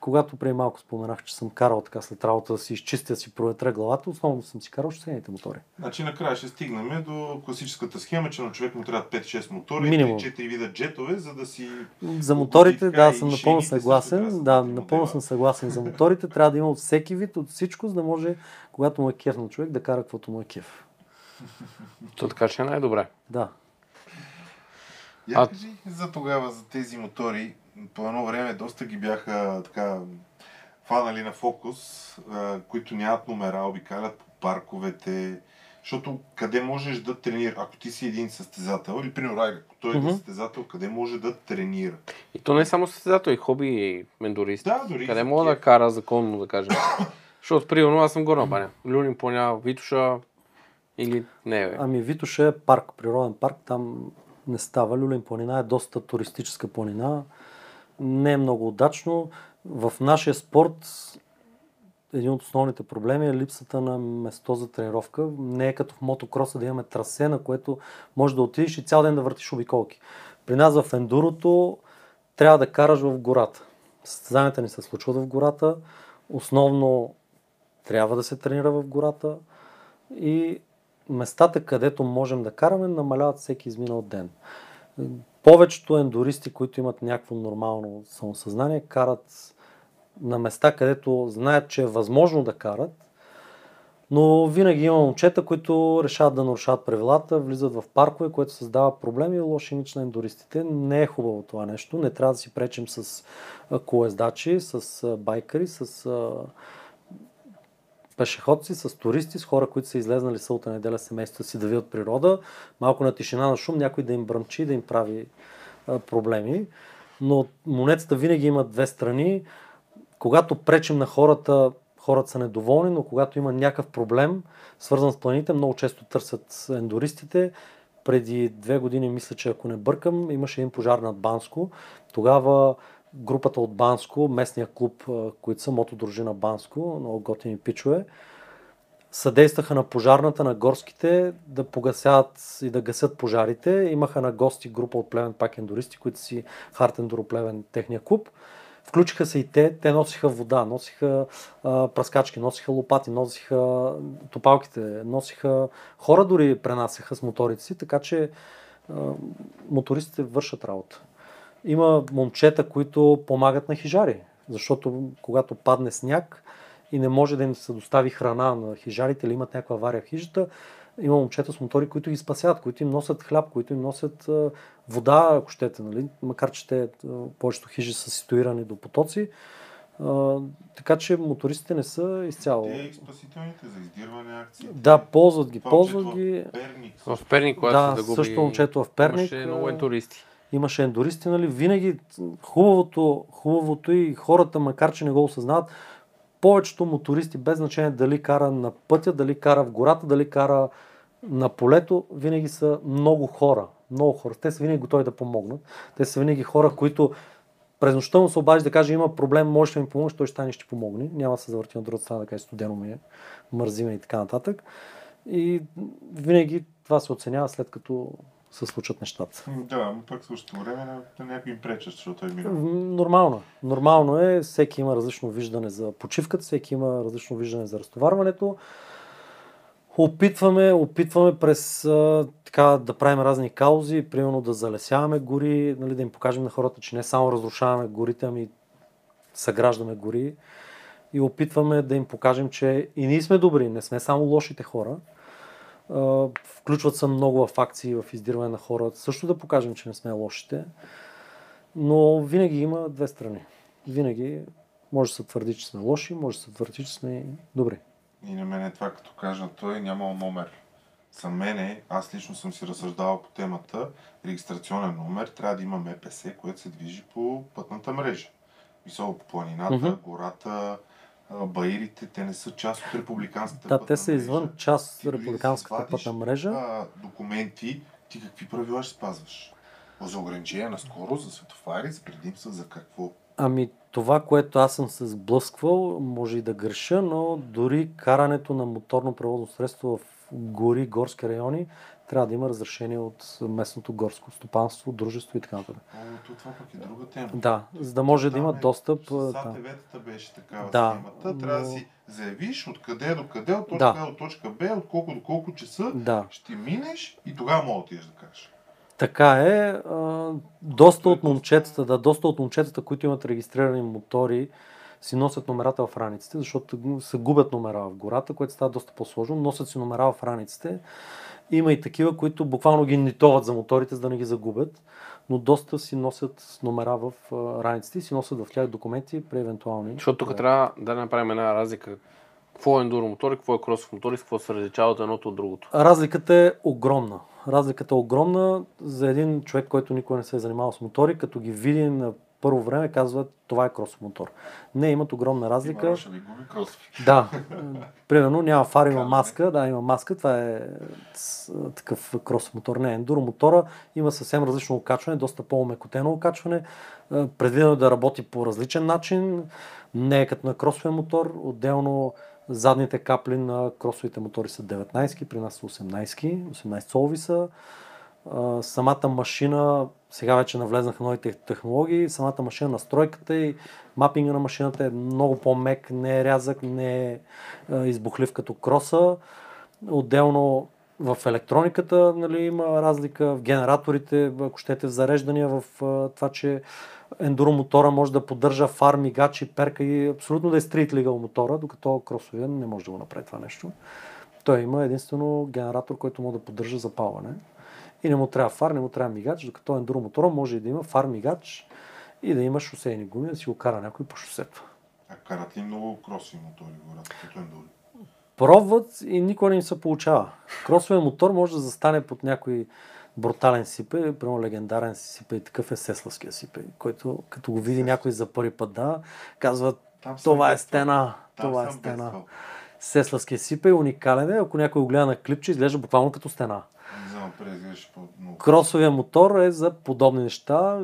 [SPEAKER 3] Когато преди малко споменах, че съм карал така след работа да си изчистя, си проветря главата, основно съм си карал шосейните мотори.
[SPEAKER 2] Значи накрая ще стигнем до класическата схема, че на човек му трябват 5-6 мотора
[SPEAKER 3] Минимум.
[SPEAKER 2] и 4 вида джетове, за да си...
[SPEAKER 3] За моторите, да, съм напълно
[SPEAKER 2] трябва
[SPEAKER 3] съгласен.
[SPEAKER 2] да са
[SPEAKER 3] Да, напълно съм съгласен за моторите. Трябва да има от всеки вид, от всичко, за да може, когато му е кеф на човек, да кара каквото му е кеф.
[SPEAKER 1] То така че е най-добре.
[SPEAKER 3] Да.
[SPEAKER 2] Я
[SPEAKER 1] А-
[SPEAKER 2] кажи за тогава, за тези мотори, по едно време доста ги бяха така фанали на фокус, а, които нямат номера, обикалят по парковете, защото къде можеш да тренира, ако ти си един състезател, или примерно Райли, ако той е
[SPEAKER 3] Мгм.
[SPEAKER 2] състезател, къде може да тренира?
[SPEAKER 1] И то не е само състезател, и хоби, и мендорист.
[SPEAKER 2] Да, дори
[SPEAKER 1] Къде мога да кара законно, да кажем. Защото, примерно, аз съм горна баня. Люлин поня, Витуша или не, бе.
[SPEAKER 3] Ами Витоша е парк, природен парк, там не става. Люлин планина е доста туристическа планина. Не е много удачно. В нашия спорт един от основните проблеми е липсата на место за тренировка. Не е като в мотокроса да имаме трасе, на което може да отидеш и цял ден да въртиш обиколки. При нас в ендурото трябва да караш в гората. Състезанията ни се случват в гората. Основно трябва да се тренира в гората. И местата, където можем да караме, намаляват всеки изминал ден. Повечето ендуристи, които имат някакво нормално самосъзнание, карат на места, където знаят, че е възможно да карат, но винаги има момчета, които решават да нарушават правилата, влизат в паркове, което създава проблеми и лош имидж на ендуристите. Не е хубаво това нещо. Не трябва да си пречим с колездачи, с байкари, с пешеходци, с туристи, с хора, които са излезнали сълта неделя семейството си да видят природа, малко на тишина, на шум, някой да им бръмчи, да им прави проблеми. Но монетата винаги има две страни. Когато пречим на хората, хората са недоволни, но когато има някакъв проблем, свързан с планините, много често търсят ендуристите. Преди две години, мисля, че ако не бъркам, имаше един пожар над Банско. Тогава групата от Банско, местния клуб, които са мотодружина Банско, много готини пичове, съдействаха на пожарната, на горските да погасяват и да гасят пожарите. Имаха на гости група от племен пак ендуристи, които си Хартен Плевен, техния клуб. Включиха се и те, те носиха вода, носиха а, праскачки, носиха лопати, носиха топалките, носиха хора дори пренасяха с моторите си, така че а, мотористите вършат работа. Има момчета, които помагат на хижари, защото когато падне сняг и не може да им се достави храна на хижарите или имат някаква авария в хижата, има момчета с мотори, които ги спасяват, които им носят хляб, които им носят вода, ако щете, нали? макар че те, повечето хижи са ситуирани до потоци. А, така че мотористите не са изцяло.
[SPEAKER 4] Те спасителните за издирване акции.
[SPEAKER 3] Да, ползват ги, ползват ги.
[SPEAKER 4] Перник.
[SPEAKER 1] В Перник, когато
[SPEAKER 3] Да,
[SPEAKER 1] да губи...
[SPEAKER 3] също момчето в Перник.
[SPEAKER 1] Имаше много ентуристи.
[SPEAKER 3] Имаше ендуристи, нали, винаги хубавото, хубавото и хората, макар че не го осъзнават, повечето мотористи, без значение дали кара на пътя, дали кара в гората, дали кара на полето, винаги са много хора. Много хора. Те са винаги готови да помогнат. Те са винаги хора, които през нощта му се обажи да каже има проблем, можеш да ми помогнеш, той ще стане ще помогне. Няма да се завърти на другата страна да каже студено ми е, мързиме и така нататък. И винаги това се оценява след като се случат нещата.
[SPEAKER 4] Да, но пък в същото време някой им пречат, защото той мина.
[SPEAKER 3] Нормално. Нормално е. Всеки има различно виждане за почивката, всеки има различно виждане за разтоварването. Опитваме, опитваме през а, така да правим разни каузи, примерно да залесяваме гори, нали, да им покажем на хората, че не само разрушаваме горите, ами съграждаме гори. И опитваме да им покажем, че и ние сме добри, не сме само лошите хора. Включват се много в акции, в издирване на хора, също да покажем, че не сме лошите. Но винаги има две страни. Винаги може да се твърди, че сме лоши, може да се твърди, че сме добри.
[SPEAKER 4] И на мен е това, като кажа, той нямал номер. За мене, аз лично съм си разсъждавал по темата, регистрационен номер трябва да има МПС, което се движи по пътната мрежа. Високо по планината,
[SPEAKER 3] Мгм.
[SPEAKER 4] гората, баирите, те не са част от републиканската
[SPEAKER 3] Да,
[SPEAKER 4] пътна
[SPEAKER 3] те са
[SPEAKER 4] мрежа.
[SPEAKER 3] извън част от
[SPEAKER 4] да
[SPEAKER 3] републиканската пътна мрежа.
[SPEAKER 4] А, документи, ти какви правила ще спазваш? За ограничение на скорост, за светофари, за предимства, за какво?
[SPEAKER 3] Ами това, което аз съм се сблъсквал, може и да греша, но дори карането на моторно превозно средство в гори, горски райони, трябва да има разрешение от местното горско стопанство, дружество и така нататък.
[SPEAKER 4] То това пък е друга тема.
[SPEAKER 3] Да, за да може да
[SPEAKER 4] Там
[SPEAKER 3] има
[SPEAKER 4] е-
[SPEAKER 3] достъп. а,
[SPEAKER 4] С
[SPEAKER 3] да.
[SPEAKER 4] АТВ-тата беше такава
[SPEAKER 3] Да,
[SPEAKER 4] схемата. Трябва да
[SPEAKER 3] но-
[SPEAKER 4] си заявиш откъде до къде, от точка
[SPEAKER 3] Да.
[SPEAKER 4] А до точка Б, от колко до колко часа
[SPEAKER 3] Да,
[SPEAKER 4] ще минеш и тогава мога да отидеш да кажеш.
[SPEAKER 3] така е. А, доста от момчетата, да, доста от момчетата, които имат регистрирани мотори, си носят номерата в раниците, защото се губят номера в гората, което става доста по-сложно. Носят си номера в раниците. Има и такива, които буквално ги нитоват за моторите, за да не ги загубят, но доста си носят номера в раниците и си носят в тях документи при евентуални.
[SPEAKER 1] Защото тук трябва да направим една разлика. Какво е ендуро мотор и какво е кросов мотор и какво се различава от едното от другото.
[SPEAKER 3] Разликата е огромна. Разликата е огромна за един човек, който никога не се е занимавал с мотори, като ги види на първо време, казва това е кросов мотор. Не, имат огромна разлика.
[SPEAKER 4] Има, кросови.
[SPEAKER 3] Да, примерно няма фар, има маска, да, има маска, това е такъв кросов мотор. Не, ендуро мотора има съвсем различно окачване, доста по-умекотено окачване, Е, предвидено е да работи по различен начин, не е като на кросовия мотор, отделно задните капли на кросовите мотори са 19, при нас са 18, 18 солови са. Самата машина, сега вече навлезнаха новите технологии, самата машина, настройката и мапинга на машината е много по-мек, не е рязък, не е избухлив като кроса. Отделно в електрониката нали, има разлика, в генераторите, ако щете в зареждания, в това, че ендуро мотора може да поддържа фар, мигачи, перка и абсолютно да е стрит легал мотора, докато кросовия не може да го направи това нещо. Той има единствено генератор, който може да поддържа запалване. И не му трябва фар, не му трябва мигач, докато ендуро мотора може и да има фар, мигач и да има шосейни гуми, да си го кара някой по шосето.
[SPEAKER 4] А карат ли много кросови мотори в гората, като ендури?
[SPEAKER 3] Пробват и никога не им се получава. Кросовия мотор може да застане под някой брутален сипе, примерно легендарен сипе и такъв е Сеславския сипе, който като го види някой за първи път, да, казва това е стена, това е стена. Сеславския сипе е уникален, е, ако някой го гледа на клипче, изглежда буквално като стена. Кросовия мотор е за подобни неща.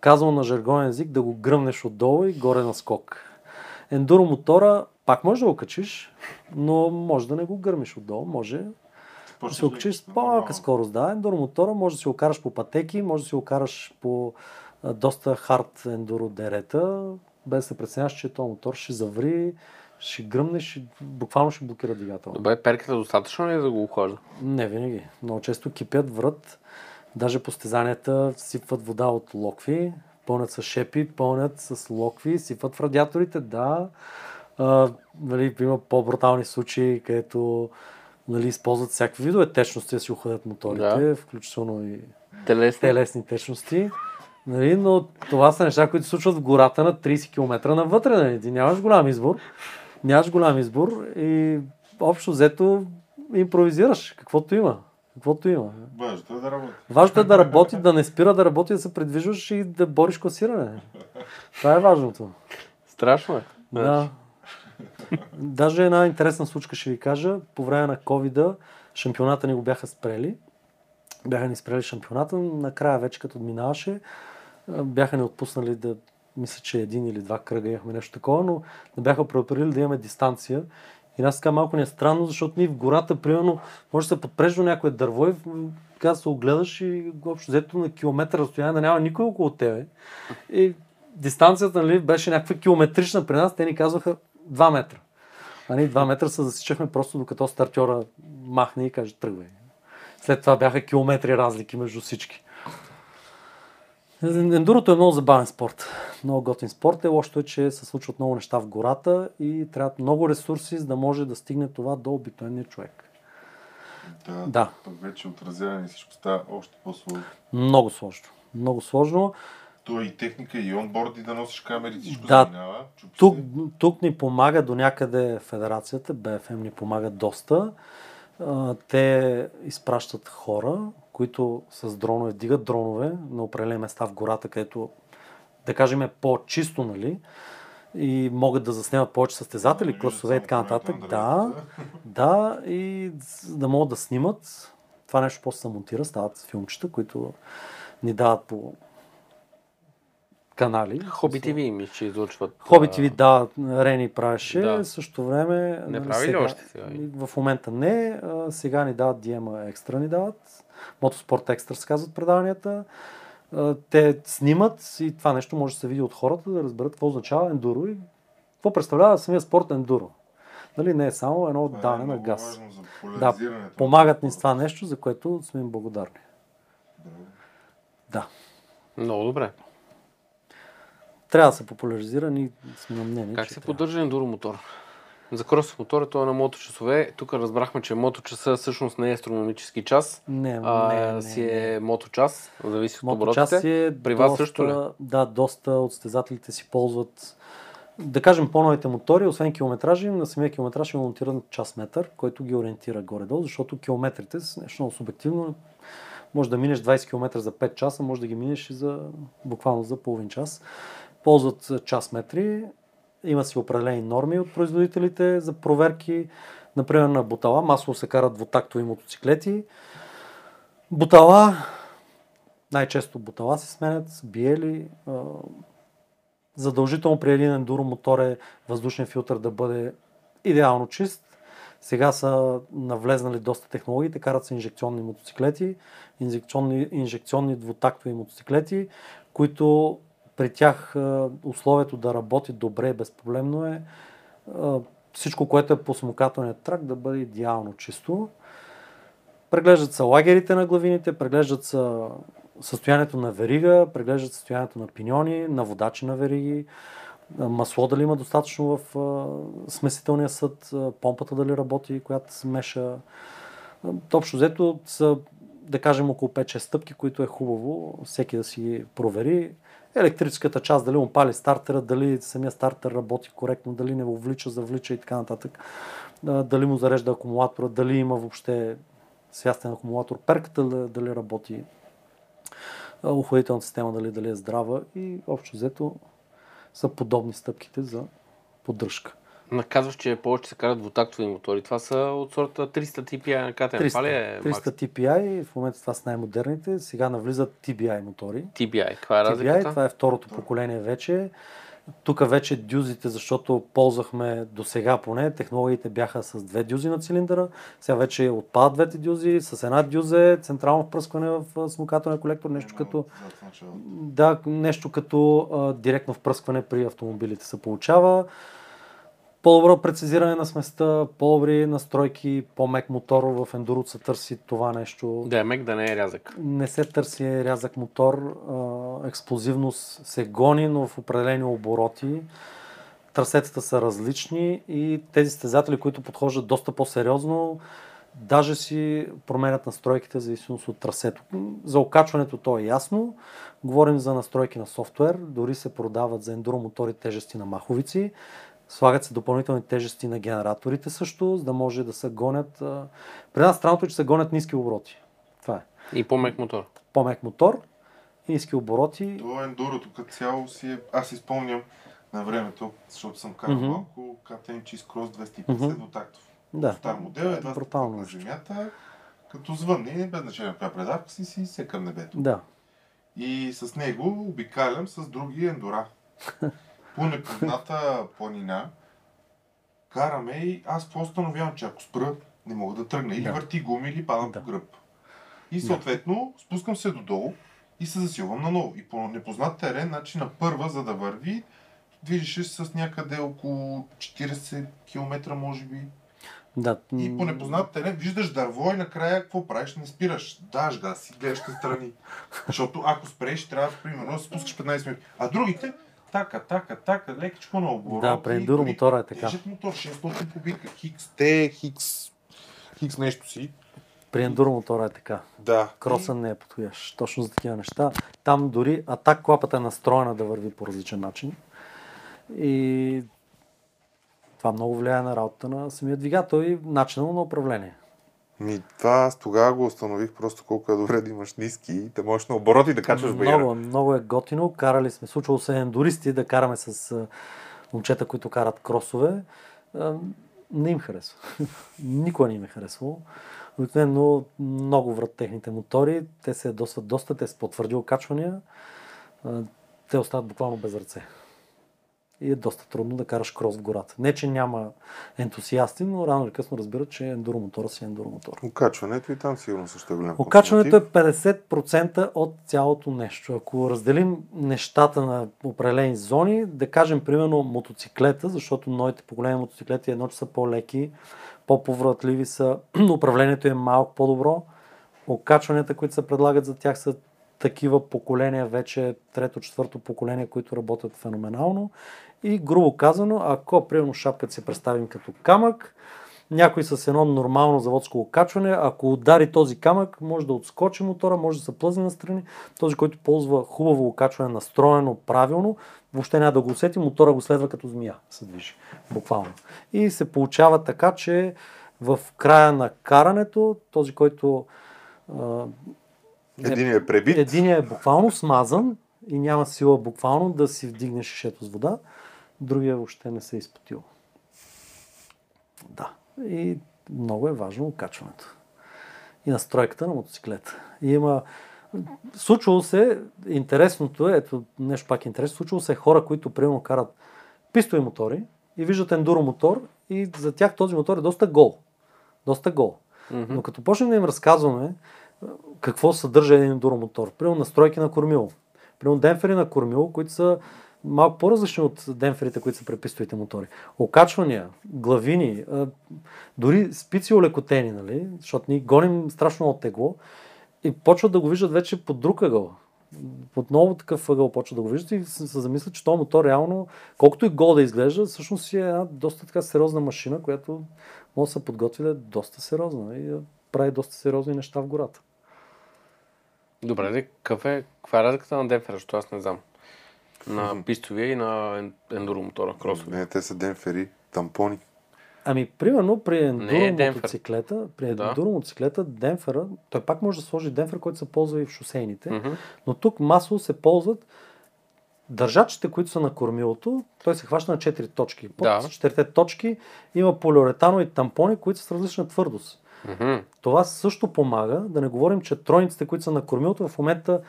[SPEAKER 3] казвам на жаргонен език, да го гръмнеш отдолу и горе на скок. Ендуро мотора пак може да го качиш, но може да не го гърмиш отдолу, може да се окачиш с по-малка скорост. Да, ендуро мотора може да си го караш по пътеки, може да си го караш по доста хард ендуро дерета, без да се преценяваш, че този мотор ще заври, ще гръмнеш буквално ще блокира двигател.
[SPEAKER 1] Добре, перката достатъчно ли е да го охлажда?
[SPEAKER 3] Не винаги. Много често кипят, врат. Даже постезанията сипват вода от локви, пълнят с шепи, пълнят с локви, сипват в радиаторите, да. А, нали, има по-брутални случаи, където нали, използват всякакви видове течности да си уходят моторите,
[SPEAKER 1] Да.
[SPEAKER 3] включително и
[SPEAKER 1] Телесни.
[SPEAKER 3] телесни течности. Нали, но това са неща, които се случват в гората на 30 км навътре. Нали. Ти нямаш голям избор. Нямаш голям избор и общо взето импровизираш каквото има. Каквото има.
[SPEAKER 4] Важното е да работи.
[SPEAKER 3] Важното е да работи, да не спира да работи, да се предвижваш и да бориш класиране. Това е важното.
[SPEAKER 1] Страшно е.
[SPEAKER 3] Да. Даже една интересна случка ще ви кажа. По време на covid шампионата ни го бяха спрели. Бяха ни спрели шампионата. Накрая вече като минаваше, бяха ни отпуснали да мисля, че един или два кръга имахме нещо такова, но не бяха преоперили да имаме дистанция. И нас така малко ни е странно, защото ние в гората, примерно, може да се подпреш до някое дърво и така се огледаш и общо взето на километър разстояние да няма никой около тебе. И дистанцията нали, беше някаква километрична при нас. Те ни казваха 2 метра. А ние 2 метра се засичахме просто докато стартьора махне и каже тръгвай. След това бяха километри разлики между всички. Ендурото е много забавен спорт. Много готин спорт е. Лошото е, че се случват много неща в гората и трябват много ресурси, за да може да стигне това до обикновения човек.
[SPEAKER 4] Да.
[SPEAKER 3] Да.
[SPEAKER 4] Вече отразяване всичко става още по-сложно.
[SPEAKER 3] Много сложно. Много сложно.
[SPEAKER 4] То е и техника, и онборди да носиш камери, всичко
[SPEAKER 3] Да.
[SPEAKER 4] заминава.
[SPEAKER 3] Тук, тук ни помага до някъде федерацията, БФМ ни помага доста. Те изпращат хора, които с дронове, дигат дронове на определени места в гората, където да кажем е по-чисто, нали? И могат да заснемат повече състезатели,
[SPEAKER 4] не
[SPEAKER 3] класове и така
[SPEAKER 4] само
[SPEAKER 3] нататък. Да, да, и да могат да снимат. Това нещо после се монтира, стават филмчета, които ни дават по канали.
[SPEAKER 1] Хоби ТВ ми ще излучват.
[SPEAKER 3] Хоби ТВ, да, Рени правеше.
[SPEAKER 1] Да.
[SPEAKER 3] Също време.
[SPEAKER 1] Не
[SPEAKER 3] нали,
[SPEAKER 1] прави ли още сега?
[SPEAKER 3] В момента не. А, сега ни дават Диема екстра ни дават. Мотоспорт екстра се казват предаванията. Те снимат и това нещо може да се види от хората, да разберат какво означава ендуро и какво представлява самия спорт ендуро. Нали, не е само едно
[SPEAKER 4] Това е
[SPEAKER 3] даване на газ. Да, помагат ни с това нещо, за което сме им благодарни.
[SPEAKER 4] Да.
[SPEAKER 3] Да.
[SPEAKER 1] Много добре.
[SPEAKER 3] Трябва да се популяризира, ние сме на мнение.
[SPEAKER 1] Как
[SPEAKER 3] че
[SPEAKER 1] се
[SPEAKER 3] трябва.
[SPEAKER 1] поддържа ендуро мотор? За крос мотора това е на моточасове. Тук разбрахме, че моточаса всъщност не е астрономически час,
[SPEAKER 3] Не,
[SPEAKER 1] а
[SPEAKER 3] не, не,
[SPEAKER 1] си
[SPEAKER 3] не.
[SPEAKER 1] е моточас, зависи от
[SPEAKER 3] Моточас
[SPEAKER 1] оборотите.
[SPEAKER 3] е
[SPEAKER 1] При вас
[SPEAKER 3] доста,
[SPEAKER 1] също ли?
[SPEAKER 3] Да, доста от състезателите си ползват да кажем по-новите мотори, освен километражи, на самия километраж има монтиран час метър, който ги ориентира горе-долу, защото километрите са нещо много субективно. Може да минеш 20 км за 5 часа, може да ги минеш и за буквално за половин час. Ползват час метри, има си определени норми от производителите за проверки. Например на бутала, масово се карат двутактови мотоциклети. Бутала, най-често бутала се сменят, биели. Задължително при един ендуро мотор е въздушния филтър да бъде идеално чист. Сега са навлезнали доста технологии, те карат се инжекционни мотоциклети, инжекционни, инжекционни двутактови мотоциклети, които при тях а, условието да работи добре и безпроблемно е а, всичко, което е по смукателния трак да бъде идеално чисто. Преглеждат се лагерите на главините, преглеждат се състоянието на верига, преглеждат състоянието на пиньони, на водачи на вериги, а, масло дали има достатъчно в смесителния съд, помпата дали работи, която смеша. Общо взето са, да кажем, около 5-6 стъпки, които е хубаво всеки да си провери. Електрическата част, дали му пали стартера, дали самия стартер работи коректно, дали не влича, завлича и така нататък. Дали му зарежда акумулатора, дали има въобще свястен акумулатор, перката дали- работи, охладителната система дали, дали е здрава и общо взето са подобни стъпките за поддръжка.
[SPEAKER 1] Наказваш, че повече се карат двутактови мотори. Това са от сорта 300 TPI на КТМ.
[SPEAKER 3] 300,
[SPEAKER 1] Това ли е
[SPEAKER 3] 300
[SPEAKER 1] макс?
[SPEAKER 3] TPI, в момента това са най-модерните, сега навлизат TBI мотори.
[SPEAKER 1] TBI. Каква е
[SPEAKER 3] TBI,
[SPEAKER 1] разликата?
[SPEAKER 3] това е второто поколение вече. Тук вече дюзите, защото ползвахме до сега поне, технологиите бяха с две дюзи на цилиндъра, сега вече отпадат двете дюзи, с една дюзе, централно впръскване в смукателния колектор, нещо като,
[SPEAKER 2] началото.
[SPEAKER 3] да, нещо като а, директно впръскване при автомобилите се получава. По-добро прецизиране на сместа, по-добри настройки, по-мек мотор в ендуро се търси това нещо.
[SPEAKER 1] Да е мек, да не е рязък.
[SPEAKER 3] Не се търси рязък мотор, експлозивност се гони, но в определени обороти. Трасетата са различни и тези стезатели, които подхождат доста по-сериозно, даже си променят настройките в зависимост от трасето. За окачването то е ясно. Говорим за настройки на софтуер, дори се продават за ендуро мотори тежести на маховици. Слагат се допълнителни тежести на генераторите също, за да може да се гонят. При нас странното е, че се гонят ниски обороти. Това е
[SPEAKER 1] И по-мек мотор.
[SPEAKER 3] по-мек мотор и ниски обороти.
[SPEAKER 2] Това ендурото като цяло си е... Аз си спомням на времето, защото съм карал
[SPEAKER 3] Мгм.
[SPEAKER 2] малко, KTM Cheese Cross 250
[SPEAKER 3] Мгм.
[SPEAKER 2] двутактов.
[SPEAKER 3] Да,
[SPEAKER 2] Стар модел, едва
[SPEAKER 3] брутално
[SPEAKER 2] на
[SPEAKER 3] нещо.
[SPEAKER 2] земята, като звънне, без значение коя предавка си, си секам небето.
[SPEAKER 3] Да.
[SPEAKER 2] И с него обикалям с други ендура. По непозната планина караме и аз по-установявам, че ако спра, не мога да тръгна. Или
[SPEAKER 3] Да.
[SPEAKER 2] върти гуми, или падам
[SPEAKER 3] Да.
[SPEAKER 2] по гръб. И съответно спускам се додолу и се засилвам наново. И по непознат терен, значи на първа, за да върви, движиш се с някъде около 40 км, може би.
[SPEAKER 3] да.
[SPEAKER 2] И по непознат терен виждаш дърво и накрая какво правиш? Не спираш. Даш газ и гледаш страни. Защото ако спреш, трябва примерно да спускаш 15 минути. А другите, така, така, така, лекичко на оборот.
[SPEAKER 3] Да, при ендуро мотора е така.
[SPEAKER 2] Тежък мотор, 600 кубика, хикс, те, хикс, хикс нещо си.
[SPEAKER 3] При ендуро мотора е така.
[SPEAKER 2] Да.
[SPEAKER 3] Кросън не е подходящ. Точно за такива неща. Там дори атак клапата е настроена да върви по различен начин. И това много влияе на работата на самия двигател и начина на управление.
[SPEAKER 2] Ми, това аз тогава го установих просто колко е добре да имаш ниски и да можеш на обороти да качваш
[SPEAKER 3] Много, много е готино. Карали сме, случвало се ендуристи да караме с момчета, които карат кросове. Не им харесва. Никога не им е харесвало. Обикновено много врат техните мотори. Те се ядосват доста, те са потвърди окачвания. Те остават буквално без ръце. И е доста трудно да караш крос в гората. Не, че няма ентусиасти, но рано или късно разбират, че ендуро мотора си е ендуро мотор.
[SPEAKER 2] Окачването и там сигурно също е голям
[SPEAKER 3] Окачването е 50% от цялото нещо. Ако разделим нещата на определени зони, да кажем примерно мотоциклета, защото новите поколения мотоциклети едно, че са по-леки, по-повратливи са, управлението е малко по-добро. Окачванията, които се предлагат за тях са такива поколения, вече трето, четвърто поколение, които работят феноменално. И грубо казано, ако примерно шапката си представим като камък, някой с едно нормално заводско окачване, ако удари този камък, може да отскочи мотора, може да се плъзне настрани. Този, който ползва хубаво окачване, настроено правилно, въобще няма да го усети, мотора го следва като змия, се движи. Буквално. И се получава така, че в края на карането, този, който а,
[SPEAKER 2] Единият е пребит.
[SPEAKER 3] Единият е буквално смазан и няма сила буквално да си вдигне шишето с вода, другия въобще не се е изпотил. Да. И много е важно окачването. И настройката на мотоциклета. И има... Случвало се, интересното е, ето нещо пак интересно, случвало се хора, които примерно карат пистови мотори и виждат ендуро мотор и за тях този мотор е доста гол. Доста гол.
[SPEAKER 1] Мгм.
[SPEAKER 3] Но като почнем да им разказваме какво съдържа един ендуро мотор, примерно настройки на кормило, примерно демпфери на кормило, които са малко по-различни от демпферите, които са при пистовите мотори. Окачвания, главини, дори спици олекотени, нали? защото ние гоним страшно от тегло и почват да го виждат вече под друг ъгъл. Под много такъв ъгъл почват да го виждат и се замислят, че този мотор реално, колкото и гол да изглежда, всъщност си е една доста така сериозна машина, която може да се подготви да е доста сериозна и да прави доста сериозни неща в гората.
[SPEAKER 1] Добре, де, какъв е, каква е разликата на демпфера, защото аз не знам. На пистовия и на ен- ендуро мотора, кросовия.
[SPEAKER 2] Не, те са демпфери, тампони.
[SPEAKER 3] Ами, примерно при ендуро
[SPEAKER 1] е демпфер.
[SPEAKER 3] мотоциклета, при
[SPEAKER 1] Да.
[SPEAKER 3] ендуро мотоциклета, демпфера, той пак може да сложи демпфер, който се ползва и в шосейните,
[SPEAKER 1] Мгм.
[SPEAKER 3] но тук масово се ползват държачите, които са на кормилото, той се хваща на 4 точки. Под
[SPEAKER 1] Да.
[SPEAKER 3] 4 точки има полиуретанови тампони, които са с различна твърдост.
[SPEAKER 1] Мгм.
[SPEAKER 3] Това също помага, да не говорим, че тройниците, които са на кормилото, в момента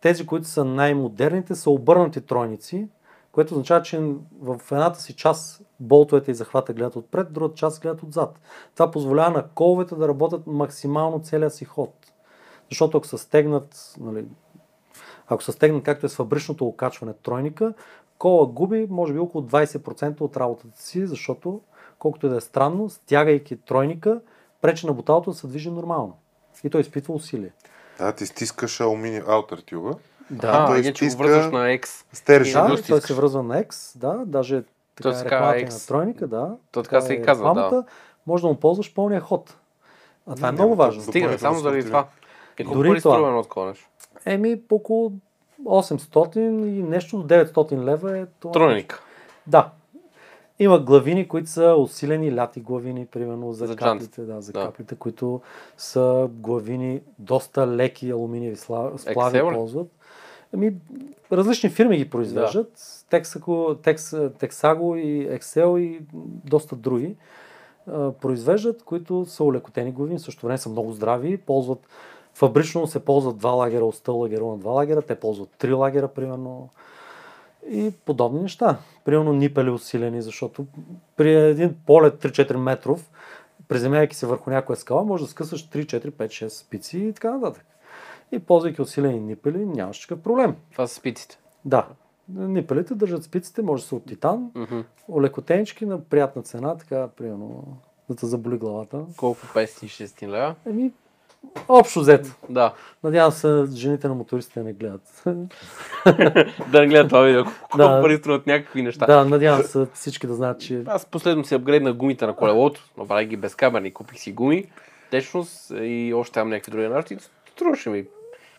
[SPEAKER 3] тези, които са най-модерните, са обърнати тройници, което означава, че в едната си част болтовете и захвата гледат отпред, другата част гледат отзад. Това позволява на коловете да работят максимално целия си ход. Защото ако са стегнат, нали, ако са стегнат както е с фабричното окачване тройника, кола губи може би около 20% от работата си, защото колкото и да е странно, стягайки тройника, пречи на буталото да се движи нормално. И той изпитва усилие.
[SPEAKER 2] Да, ти стискаш алумини аутер тюба.
[SPEAKER 1] Да,
[SPEAKER 2] той
[SPEAKER 1] а, го
[SPEAKER 2] стиска-
[SPEAKER 1] връзваш на X.
[SPEAKER 2] Стереш.
[SPEAKER 1] Да,
[SPEAKER 3] той се връзва на X, да, даже така
[SPEAKER 1] То
[SPEAKER 3] е рекламата и на
[SPEAKER 1] X.
[SPEAKER 3] тройника, да.
[SPEAKER 1] То така се и
[SPEAKER 3] е
[SPEAKER 1] казва, да.
[SPEAKER 3] рекламата. Може да му ползваш пълния ход. А това е много важно.
[SPEAKER 2] да
[SPEAKER 1] Стига,
[SPEAKER 2] Допълнително
[SPEAKER 1] само заради това. Колко
[SPEAKER 3] Дори
[SPEAKER 1] пари
[SPEAKER 3] това.
[SPEAKER 1] струва едно такова нещо?
[SPEAKER 3] Еми, около 800 и нещо до 900 лева е това.
[SPEAKER 1] Тройник.
[SPEAKER 3] Да. Има главини, които са усилени ляти главини, примерно за,
[SPEAKER 1] За
[SPEAKER 3] каплите, да, за
[SPEAKER 1] Да.
[SPEAKER 3] каплите, които са главини доста леки алуминиеви сплави
[SPEAKER 1] Excel
[SPEAKER 3] ползват. Ами, различни фирми ги произвеждат. Texaco, Tex, Texago и Excel и доста други а, произвеждат, които са улекотени главини, в същото време са много здрави, ползват фабрично се ползват два лагера от 100 лагера на два лагера, те ползват три лагера, примерно и подобни неща. Примерно нипели усилени, защото при един полет 3-4 метров, приземяйки се върху някоя скала, може да скъсаш 3, 4, 5, 6 спици и така нататък. И ползвайки усилени нипели, нямаш такъв проблем.
[SPEAKER 1] Това са спиците.
[SPEAKER 3] Да, нипелите държат спиците, може да са от титан,
[SPEAKER 1] Мгм.
[SPEAKER 3] олекотенички на приятна цена, така, примерно, да те заболи главата.
[SPEAKER 1] Колко 560 лева?
[SPEAKER 3] Еми, общо взето.
[SPEAKER 1] Да.
[SPEAKER 3] Надявам се, жените на мотористите не гледат.
[SPEAKER 1] да не гледат това видео. Колко
[SPEAKER 3] Да.
[SPEAKER 1] пари струват някакви неща.
[SPEAKER 3] да, надявам се всички да знаят, че
[SPEAKER 1] Аз последно си апгрейдна гумите на колелото, направих ги безкабелни, купих си гуми, течност и още там някакви други неща. Струваше ми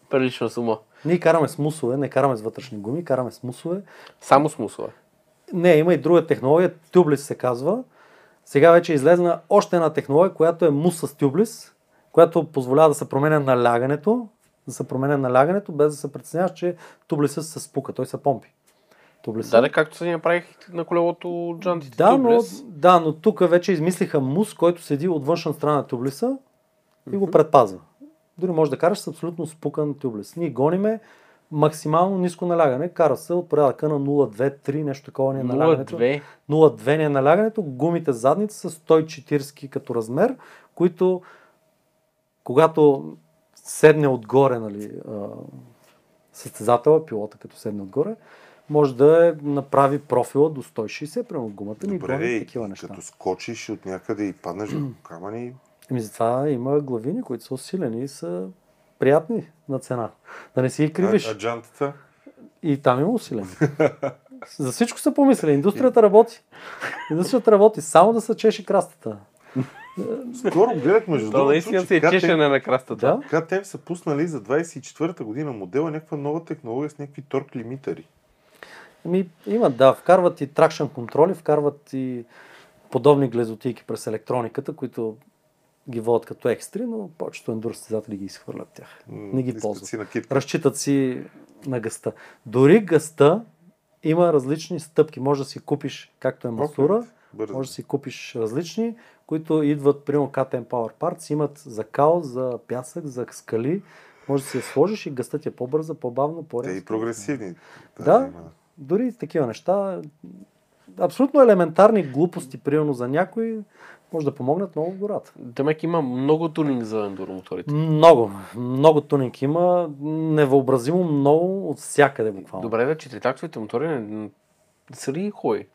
[SPEAKER 1] прилична сума.
[SPEAKER 3] ние караме с мусове, не караме с вътрешни гуми, караме с мусове.
[SPEAKER 1] Само с мусове.
[SPEAKER 3] Не, има и друга технология, тюблис се казва. Сега вече е излезна още една технология, която е мус с тюблис, която позволява да се променя налягането, да се променя налягането, без да се притесняваш, че тублисът се спука, той се помпи. Тублиса.
[SPEAKER 1] Да, да, както си направих на колелото от джантите.
[SPEAKER 3] Да, но,
[SPEAKER 1] тюблес.
[SPEAKER 3] да, но тук вече измислиха мус, който седи от външна страна на тюблиса и го предпазва. Дори може да караш с абсолютно спукан тюблис. Ние гониме максимално ниско налягане. Кара се от порядъка на 0,2-3, нещо такова ни е налягането.
[SPEAKER 1] 0,2.
[SPEAKER 3] 0,2 ни е налягането. Гумите задници са 140 като размер, които когато седне отгоре, нали, състезателя, пилота като седне отгоре, може да е, направи профила до 160, прямо гумата ни
[SPEAKER 2] Добре, и
[SPEAKER 3] такива неща.
[SPEAKER 2] като скочиш от някъде и паднеш върху камъни,
[SPEAKER 3] Еми затова има главини, които са усилени и са приятни на цена. Да не си ги кривиш.
[SPEAKER 2] а, а джантата?
[SPEAKER 3] И там има усилени. За всичко са помислили. Индустрията работи. Индустрията работи. Само да се чеши крастата.
[SPEAKER 2] Скоро гледах между
[SPEAKER 1] То
[SPEAKER 2] другото,
[SPEAKER 1] наистина
[SPEAKER 2] че
[SPEAKER 1] се е чешене на крастата.
[SPEAKER 3] Да.
[SPEAKER 2] KTM са пуснали за 24-та година модела някаква нова технология с някакви торк лимитъри.
[SPEAKER 3] Ами, има, да. Вкарват и тракшн контроли, вкарват и подобни глезотийки през електрониката, които ги водят като екстри, но повечето ендуро състезатели ги изхвърлят тях.
[SPEAKER 2] М,
[SPEAKER 3] Не ги ползват.
[SPEAKER 2] Си
[SPEAKER 3] разчитат си на гъста. Дори гъста има различни стъпки. Може да си купиш, както е масура, може да си купиш различни, които идват, примерно KTM Power Parts, имат за кал, за пясък, за скали. Може да си я сложиш и гъстът е по-бърза, по-бавно,
[SPEAKER 2] Те
[SPEAKER 3] по-резко.
[SPEAKER 2] и прогресивни.
[SPEAKER 3] Да.
[SPEAKER 2] има.
[SPEAKER 3] Дори такива неща. Абсолютно елементарни глупости, примерно за някой, може да помогнат много в гората.
[SPEAKER 1] Демек има много тунинг за ендуромоторите.
[SPEAKER 3] Много, много тунинг има, невъобразимо много от всякъде буквално.
[SPEAKER 1] Добре, да, четиритактовите мотори не, са ли хубави?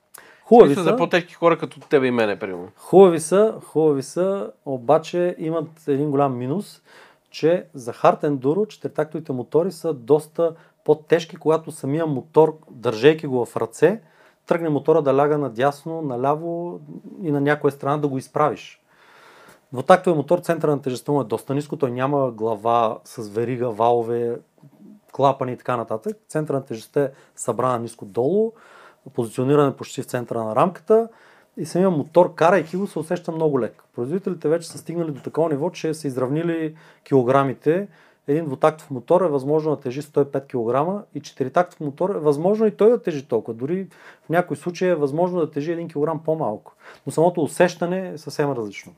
[SPEAKER 3] Хубави са.
[SPEAKER 1] за по-тежки хора като тебе и мене, примерно.
[SPEAKER 3] Хубави са, хубави са, обаче имат един голям минус, че за хард ендуро четиритактовите мотори са доста по-тежки, когато самия мотор, държейки го в ръце, тръгне мотора да ляга надясно, наляво и на някоя страна да го изправиш. Двутактовия мотор, центъра на тежестта му е доста ниско, той няма глава с верига, валове, клапани и така нататък. Центъра на тежестта е събрана ниско долу, позициониране почти в центъра на рамката и самия мотор, карайки го, се усеща много лек. Производителите вече са стигнали до такова ниво, че са изравнили килограмите един двутактов мотор е възможно да тежи 105 кг и четиритактов мотор е възможно и той да тежи толкова. Дори в някои случаи е възможно да тежи 1 кг по-малко. Но самото усещане е съвсем различно.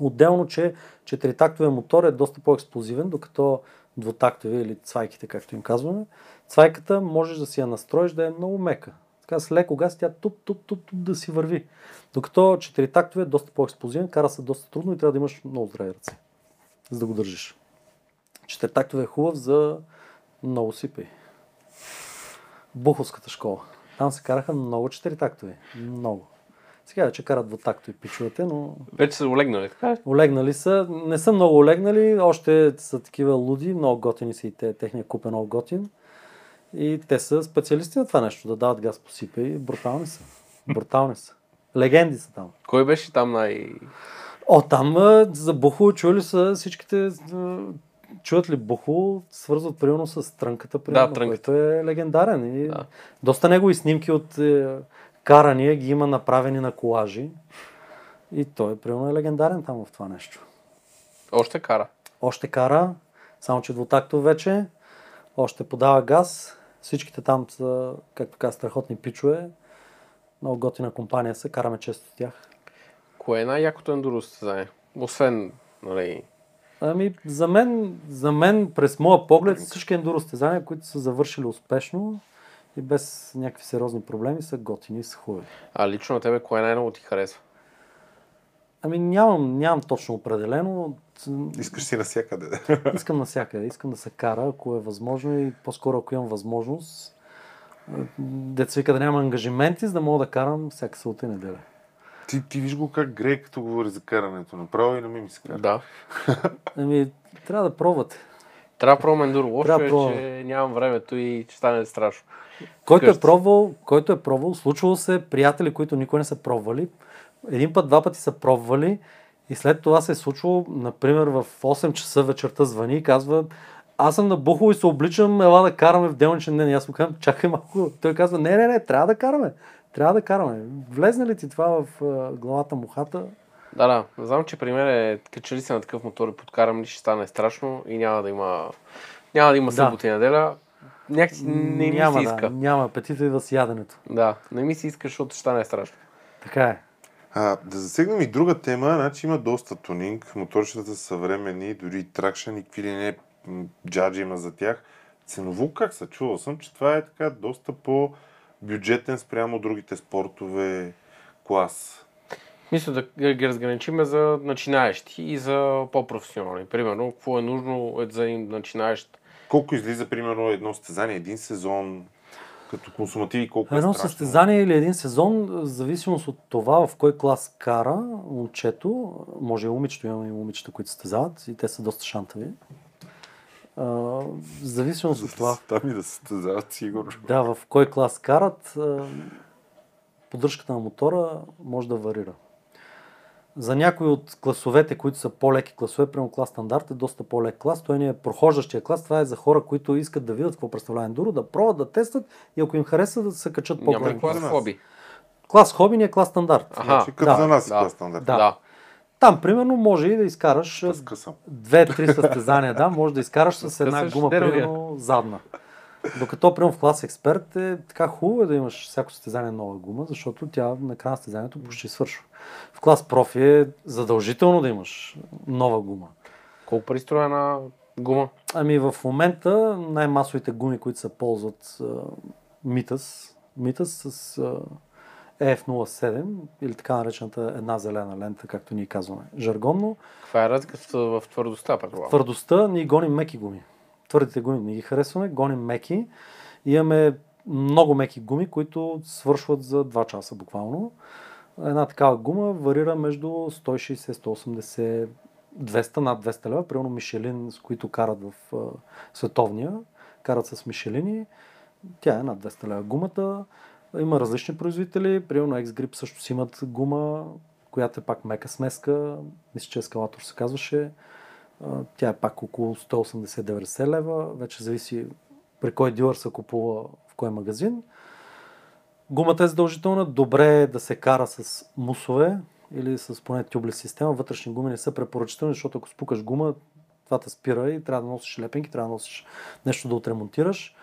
[SPEAKER 3] Отделно, че четиритактовия мотор е доста по-експлозивен, докато двутактови или цвайките, както им казваме, цвайката можеш да си я настроиш да е много мека. Така с леко газ тя туп, туп, туп, туп да си върви. Докато четиритактовия е доста по-експлозивен, кара се доста трудно и трябва да имаш много здрави ръце, за да го държиш. Четиритактовия е хубав за много сипей. Буховската школа. Там се караха много четиритактови. Много. Сега вече карат двутактови пичовете, но
[SPEAKER 1] Вече са олегнали, така ли?
[SPEAKER 3] Олегнали са, не са много олегнали, още са такива луди, много готини са и те, техния куп е много готин. И те са специалисти на това нещо, да дават газ по сипа и брутални са. Брутални са. Легенди са там.
[SPEAKER 1] Кой беше там най...
[SPEAKER 3] О, там за Бухо чули са всичките, чуват ли Бухо, свързват примерно с трънката, примерно,
[SPEAKER 1] трънката.
[SPEAKER 3] който е легендарен. И
[SPEAKER 1] Да.
[SPEAKER 3] Доста негови снимки от е, карания ги има направени на колажи. И той е примерно е легендарен там в това нещо.
[SPEAKER 1] Още кара.
[SPEAKER 3] Още кара, само че двутактов вече, още подава газ. Всичките там са, както каза, страхотни пичове. Много готина компания са, караме често с тях.
[SPEAKER 1] Кое е най-якото ендуро състезание? Освен, нали...
[SPEAKER 3] Ами, за мен, за мен, през моя поглед, всички ендуро състезания, които са завършили успешно и без някакви сериозни проблеми, са готини и са хубави.
[SPEAKER 1] А лично на тебе, кое най-много ти харесва?
[SPEAKER 3] Ами нямам, нямам точно определено.
[SPEAKER 2] Искаш си навсякъде.
[SPEAKER 3] Искам навсякъде. Искам да се кара, ако е възможно и по-скоро ако имам възможност. Деца вика да нямам ангажименти, за да мога да карам всяка събота и неделя.
[SPEAKER 2] ти, ти виж го как грее, като говори за карането. Направо и на ми ми се кара.
[SPEAKER 1] Да.
[SPEAKER 3] Ами, трябва да пробвате.
[SPEAKER 1] Трябва да пробвам ендуро. Лошо
[SPEAKER 3] Трябва
[SPEAKER 1] е,
[SPEAKER 3] пробвам.
[SPEAKER 1] че нямам времето и ще стане страшно.
[SPEAKER 3] Който е пробвал, който е пробвал, случвало се приятели, които никой не са пробвали. Един път, два пъти са пробвали и след това се е случвало, например, в 8 часа вечерта звъни и казва аз съм набухал и се обличам, ела да караме в делничен ден. И аз му казвам, чакай малко. Той казва, не, не, не, трябва да караме. Трябва да караме. Влезне ли ти това в главата мухата?
[SPEAKER 1] Да, да. Знам, че при мен е, качели се на такъв мотор и подкарам ли, ще стане страшно и няма да има, няма да има
[SPEAKER 3] Да.
[SPEAKER 1] събота и неделя. Някакси не ми
[SPEAKER 3] няма,
[SPEAKER 1] се иска.
[SPEAKER 3] Да, няма апетита и в яденето.
[SPEAKER 1] Да, не ми се иска, защото ще стане страшно.
[SPEAKER 3] Така е.
[SPEAKER 2] А, да засегнем и друга тема, значи има доста тунинг, моторчетата са съвременни, дори тракшен и какви ли не джаджи има за тях. Ценово как са? Чувал съм, че това е така доста по-бюджетен спрямо другите спортове клас.
[SPEAKER 1] Мисля да ги разграничиме за начинаещи и за по-професионални. Примерно, какво е нужно е за един начинаещ.
[SPEAKER 2] Колко излиза, примерно, едно състезание, един сезон, като консумативи, колко
[SPEAKER 3] Едно
[SPEAKER 2] е страшно?
[SPEAKER 3] състезание или един сезон, в зависимост от това в кой клас кара момчето, може и момичето, имаме и момичета, които състезават и те са доста шантави. А, в зависимост от това,
[SPEAKER 2] Там и да състезават, сигурно.
[SPEAKER 3] да, в кой клас карат, поддръжката на мотора може да варира. За някои от класовете, които са по-леки класове, прямо клас стандарт е доста по-лек клас. Той не е прохождащия клас. Това е за хора, които искат да видят какво представлява ендуро, да пробват, да тестват и ако им хареса да се качат
[SPEAKER 1] Няма
[SPEAKER 3] по-голям
[SPEAKER 1] ли клас хоби?
[SPEAKER 3] Клас хоби ни е клас стандарт.
[SPEAKER 1] Аха,
[SPEAKER 2] Значи, като
[SPEAKER 3] да,
[SPEAKER 2] за нас е
[SPEAKER 1] да,
[SPEAKER 2] клас стандарт.
[SPEAKER 3] да.
[SPEAKER 1] Да.
[SPEAKER 3] Там, примерно, може и да изкараш две-три състезания, да, може да изкараш с една гума, примерно, задна. Докато, примерно, в клас експерт е така хубаво е да имаш всяко състезание нова гума, защото тя на края на състезанието почти свършва. В клас профи е задължително да имаш нова гума.
[SPEAKER 1] Колко пристроя една гума?
[SPEAKER 3] Ами в момента най-масовите гуми, които се ползват Митас, Митас с а, EF07 или така наречената една зелена лента, както ние казваме жаргонно.
[SPEAKER 1] Каква е разликата в твърдостта, предполагам?
[SPEAKER 3] Твърдостта ние гоним меки гуми. Твърдите гуми не ги харесваме, гоним меки. Имаме много меки гуми, които свършват за 2 часа буквално. Една такава гума варира между 160, 180, 200 над 200 лева. Примерно Мишелин, с които карат в световния, карат с Мишелини. Тя е над 200 лева гумата. Има различни производители. Примерно X-Grip също си имат гума, която е пак мека смеска. Мисля, че ескалатор се казваше. Тя е пак около 180-90 лева. Вече зависи при кой дилър се купува в кой магазин. Гумата е задължителна. Добре е да се кара с мусове или с поне тюбли система. Вътрешни гуми не са препоръчителни, защото ако спукаш гума, това те спира и трябва да носиш лепенки, трябва да носиш нещо да отремонтираш.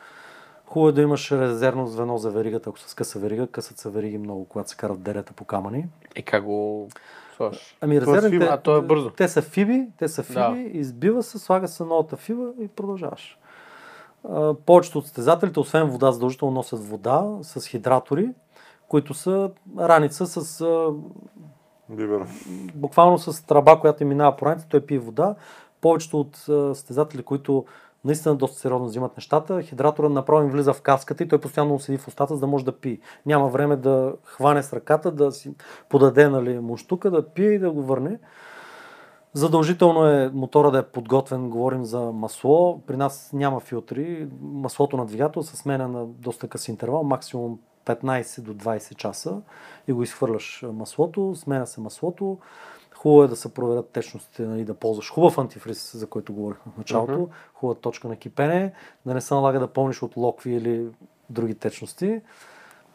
[SPEAKER 3] Хубаво е да имаш резервно звено за веригата, ако с къса верига. Късат се вериги много, когато се карат дерета по камъни.
[SPEAKER 1] И как го слагаш?
[SPEAKER 3] Ами
[SPEAKER 2] Това е
[SPEAKER 3] резервните.
[SPEAKER 1] А, то е бързо.
[SPEAKER 3] те са фиби, те са фиби,
[SPEAKER 1] Да.
[SPEAKER 3] избива се, слага се новата фиба и продължаваш. А, повечето от състезателите, освен вода, задължително носят вода с хидратори, които са раница с а,
[SPEAKER 2] Бибер.
[SPEAKER 3] буквално с тръба, която им минава по раница, той пие вода. Повечето от а, състезатели, които наистина доста сериозно взимат нещата, хидратора направо им влиза в каската и той постоянно седи в устата, за да може да пие. Няма време да хване с ръката, да си подаде нали, муштука, да пие и да го върне. Задължително е мотора да е подготвен, говорим за масло. При нас няма филтри. Маслото на двигател се сменя на доста къс интервал, максимум 15 до 20 часа и го изхвърляш маслото, сменя се маслото. Хубаво е да се проверят течностите, нали, да ползваш хубав антифриз, за който говорихме в началото,
[SPEAKER 1] Мгм.
[SPEAKER 3] хубава точка на кипене, да не се налага да пълниш от локви или други течности.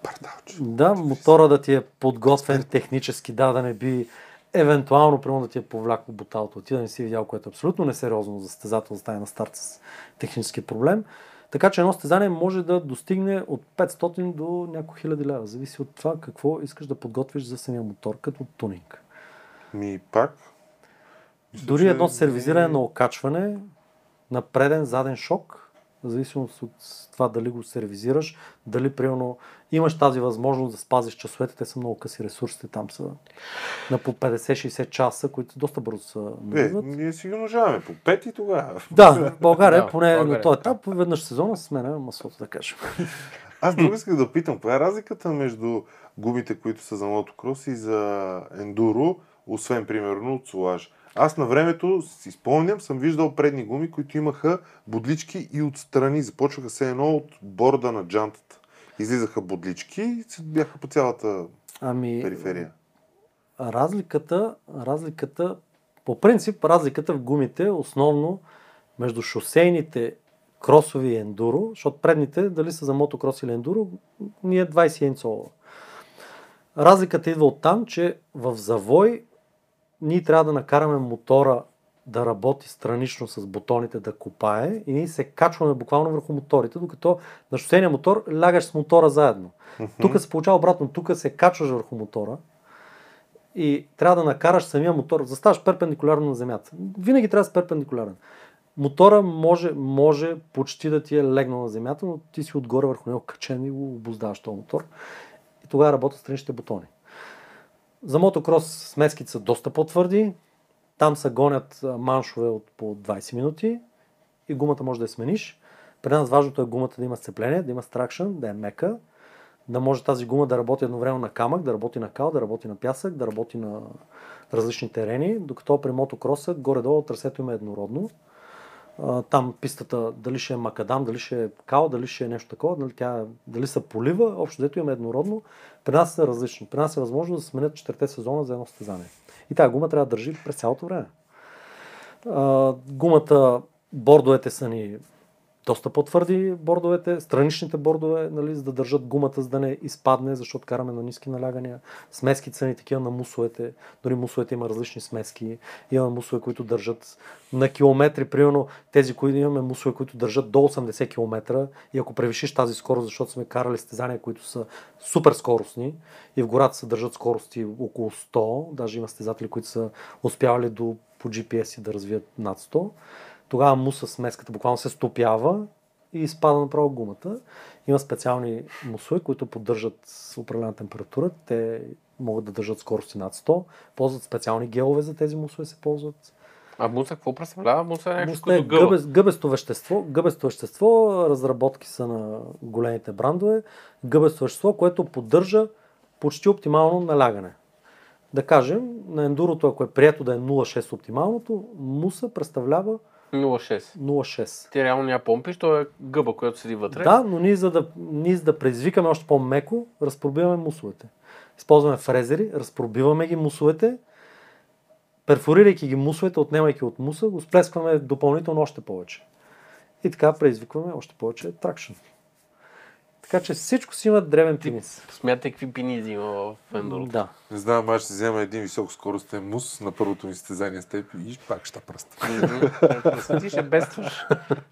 [SPEAKER 2] Пардалче.
[SPEAKER 3] Да, мотора да ти е подготвен технически, да, да не би евентуално, примерно да ти е повляко буталото, ти да не си видял, което е абсолютно несериозно за състезател да на старт с технически проблем. Така че едно състезание може да достигне от 500 до няколко хиляди лева. Зависи от това какво искаш да подготвиш за самия мотор като тунинг.
[SPEAKER 2] Ми пак. мисля,
[SPEAKER 3] Дори
[SPEAKER 2] че
[SPEAKER 3] едно
[SPEAKER 2] не-
[SPEAKER 3] сервизиране на окачване на преден, заден шок, в зависимост от това дали го сервизираш, дали примерно имаш тази възможност да спазиш часовете, те са много къси ресурсите, там са на по 50-60 часа, които доста бързо се
[SPEAKER 2] Е,
[SPEAKER 3] навиват.
[SPEAKER 2] ние си ги умножаваме по пет и тогава.
[SPEAKER 3] Да, в България,
[SPEAKER 1] Да,
[SPEAKER 3] поне
[SPEAKER 1] България,
[SPEAKER 3] на този етап, веднъж сезона се сменя маслото, да кажем.
[SPEAKER 2] Аз друго исках да питам, каква е разликата между гумите, които са за мотокрос и за ендуро, освен примерно от солаж? Аз на времето си спомням, съм виждал предни гуми, които имаха бодлички и отстрани. Започваха се едно от борда на джантата. Излизаха бодлички и бяха по цялата
[SPEAKER 3] Ами,
[SPEAKER 2] периферия.
[SPEAKER 3] разликата, разликата, по принцип, разликата в гумите основно между шосейните кросови и ендуро, защото предните, дали са за мотокрос или ендуро, ни е 21 цола. Разликата идва от там, че в завой ние трябва да накараме мотора да работи странично с бутоните, да копае и ние се качваме буквално върху моторите, докато на шосейния мотор лягаш с мотора заедно. Тук се получава обратно, тук се качваш върху мотора и трябва да накараш самия мотор, заставаш перпендикулярно на земята. Винаги трябва да си перпендикулярен. Мотора може, може почти да ти е легнал на земята, но ти си отгоре върху него качен и го обоздаваш този мотор. И тогава работят страничните бутони. За мотокрос смеските са доста по-твърди. Там се гонят маншове от по 20 минути и гумата може да я смениш. При нас важното е гумата да има сцепление, да има стракшн, да е мека, да може тази гума да работи едновременно на камък, да работи на кал, да работи на пясък, да работи на различни терени, докато при мотокроса горе-долу трасето има еднородно. Там пистата дали ще е макадам, дали ще е кал, дали ще е нещо такова, дали, тя, дали са полива, общо дето има еднородно. При нас са различни. При нас е възможно да сменят четирите сезона за едно състезание. И тази гума трябва да държи през цялото време. А, гумата, бордовете са ни доста по-твърди бордовете, страничните бордове, нали, за да държат гумата, за да не изпадне, защото караме на ниски налягания. Смеските са ни такива на мусовете, дори мусовете има различни смески. Имаме мусове, които държат на километри, примерно тези, които имаме мусове, които държат до 80 км и ако превишиш тази скорост, защото сме карали стезания, които са супер скоростни и в гората се държат скорости около 100, даже има стезатели, които са успявали до по GPS и да развият над 100, тогава муса смеската буквално се стопява и изпада направо гумата. Има специални мусове, които поддържат определена температура. Те могат да държат скорости над 100. Ползват специални гелове за тези мусове се ползват.
[SPEAKER 1] А муса какво представлява? Муса е нещо
[SPEAKER 3] е
[SPEAKER 1] гъба.
[SPEAKER 3] гъбест, гъбесто вещество. Гъбесто вещество, разработки са на големите брандове. Гъбесто вещество, което поддържа почти оптимално налягане. Да кажем, на ендурото, ако е прието да е 0,6 оптималното, муса представлява
[SPEAKER 1] 0,6.
[SPEAKER 3] 0,6.
[SPEAKER 1] Ти реално няма помпиш, то е гъба, която седи вътре.
[SPEAKER 3] Да, но ние за, да, ние за да предизвикаме още по-меко, разпробиваме мусовете. Използваме фрезери, разпробиваме ги мусовете, перфорирайки ги мусовете, отнемайки от муса, го сплескваме допълнително още повече. И така предизвикваме още повече тракшн. Така че всичко си има древен пинис.
[SPEAKER 1] Смятай какви пинизи има в Ендуро.
[SPEAKER 3] Да.
[SPEAKER 2] Не знам, аз ще взема един високоскоростен мус на първото ми състезание с теб и пак ще пръста.
[SPEAKER 1] Ти ще бестваш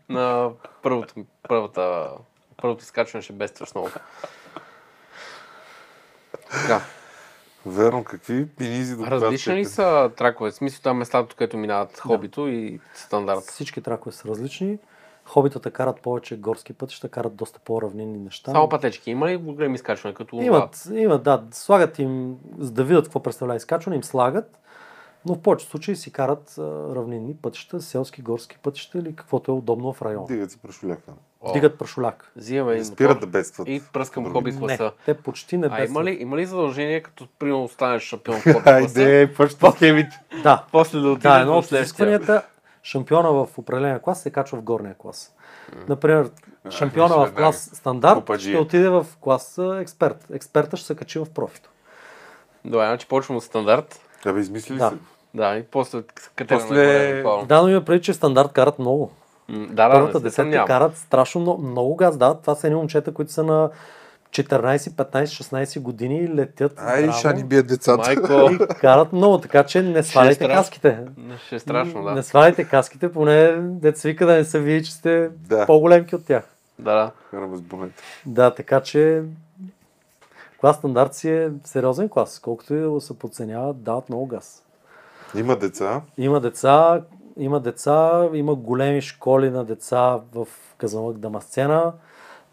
[SPEAKER 1] на първото, първата, първото изкачване ще бестваш много. Така.
[SPEAKER 2] Верно, какви пинизи до
[SPEAKER 1] Различни ли са тракове? В смисъл там местата, където минават хобито и стандарт.
[SPEAKER 3] Всички тракове са различни. Хобитата карат повече горски пътища, карат доста по-равнинни неща.
[SPEAKER 1] Само пътечки. Има ли големи изкачвания? Като
[SPEAKER 3] Имат, имат, да. Слагат им, за да видят какво представлява изкачване, им слагат. Но в повечето случаи си карат а, равнинни пътища, селски, горски пътища или каквото е удобно в района.
[SPEAKER 2] Дигат си прашуляка.
[SPEAKER 1] О,
[SPEAKER 3] Дигат прашуляк.
[SPEAKER 1] Взимаме
[SPEAKER 2] Не
[SPEAKER 1] и
[SPEAKER 2] спират да бедстват.
[SPEAKER 1] и пръскам хоби
[SPEAKER 3] Не,
[SPEAKER 1] класа.
[SPEAKER 3] те почти не
[SPEAKER 1] А
[SPEAKER 3] бедстват.
[SPEAKER 1] има ли, има ли задължение, като примерно станеш шампион в хоби класа?
[SPEAKER 2] Айде, пъща схемите.
[SPEAKER 3] Да,
[SPEAKER 1] После да отидеш
[SPEAKER 3] да, едно от изискванията, шампиона в определения клас се качва в горния клас. Например, шампиона в клас стандарт
[SPEAKER 2] Купаджия.
[SPEAKER 3] ще отиде в клас експерт. Експерта ще се качи в профито.
[SPEAKER 1] Добре, значи почвам от стандарт.
[SPEAKER 2] Абе, измислили
[SPEAKER 3] Да.
[SPEAKER 2] се.
[SPEAKER 1] Да, и после катераме
[SPEAKER 2] После-.
[SPEAKER 3] Да, но има преди, че стандарт карат много.
[SPEAKER 1] М, Да, да,
[SPEAKER 3] Първата десетка карат страшно много, много газ. Да, това са едни момчета, които са на 14, 15, 16 години и летят.
[SPEAKER 2] Ай, ще ни бият децата.
[SPEAKER 1] Майко,
[SPEAKER 3] И карат много, така че не сваляйте
[SPEAKER 1] страшно.
[SPEAKER 3] каските.
[SPEAKER 1] ще е страшно, да.
[SPEAKER 3] Не сваляйте каските, поне деца вика да не се види, че сте
[SPEAKER 2] Да.
[SPEAKER 3] по-големки от тях.
[SPEAKER 1] Да, да.
[SPEAKER 3] Да, така че клас стандарт си е сериозен клас. Колкото и да се подценява, дават много газ.
[SPEAKER 2] Има деца.
[SPEAKER 3] Има деца, има деца, има големи школи на деца в Казанлък Дамасцена,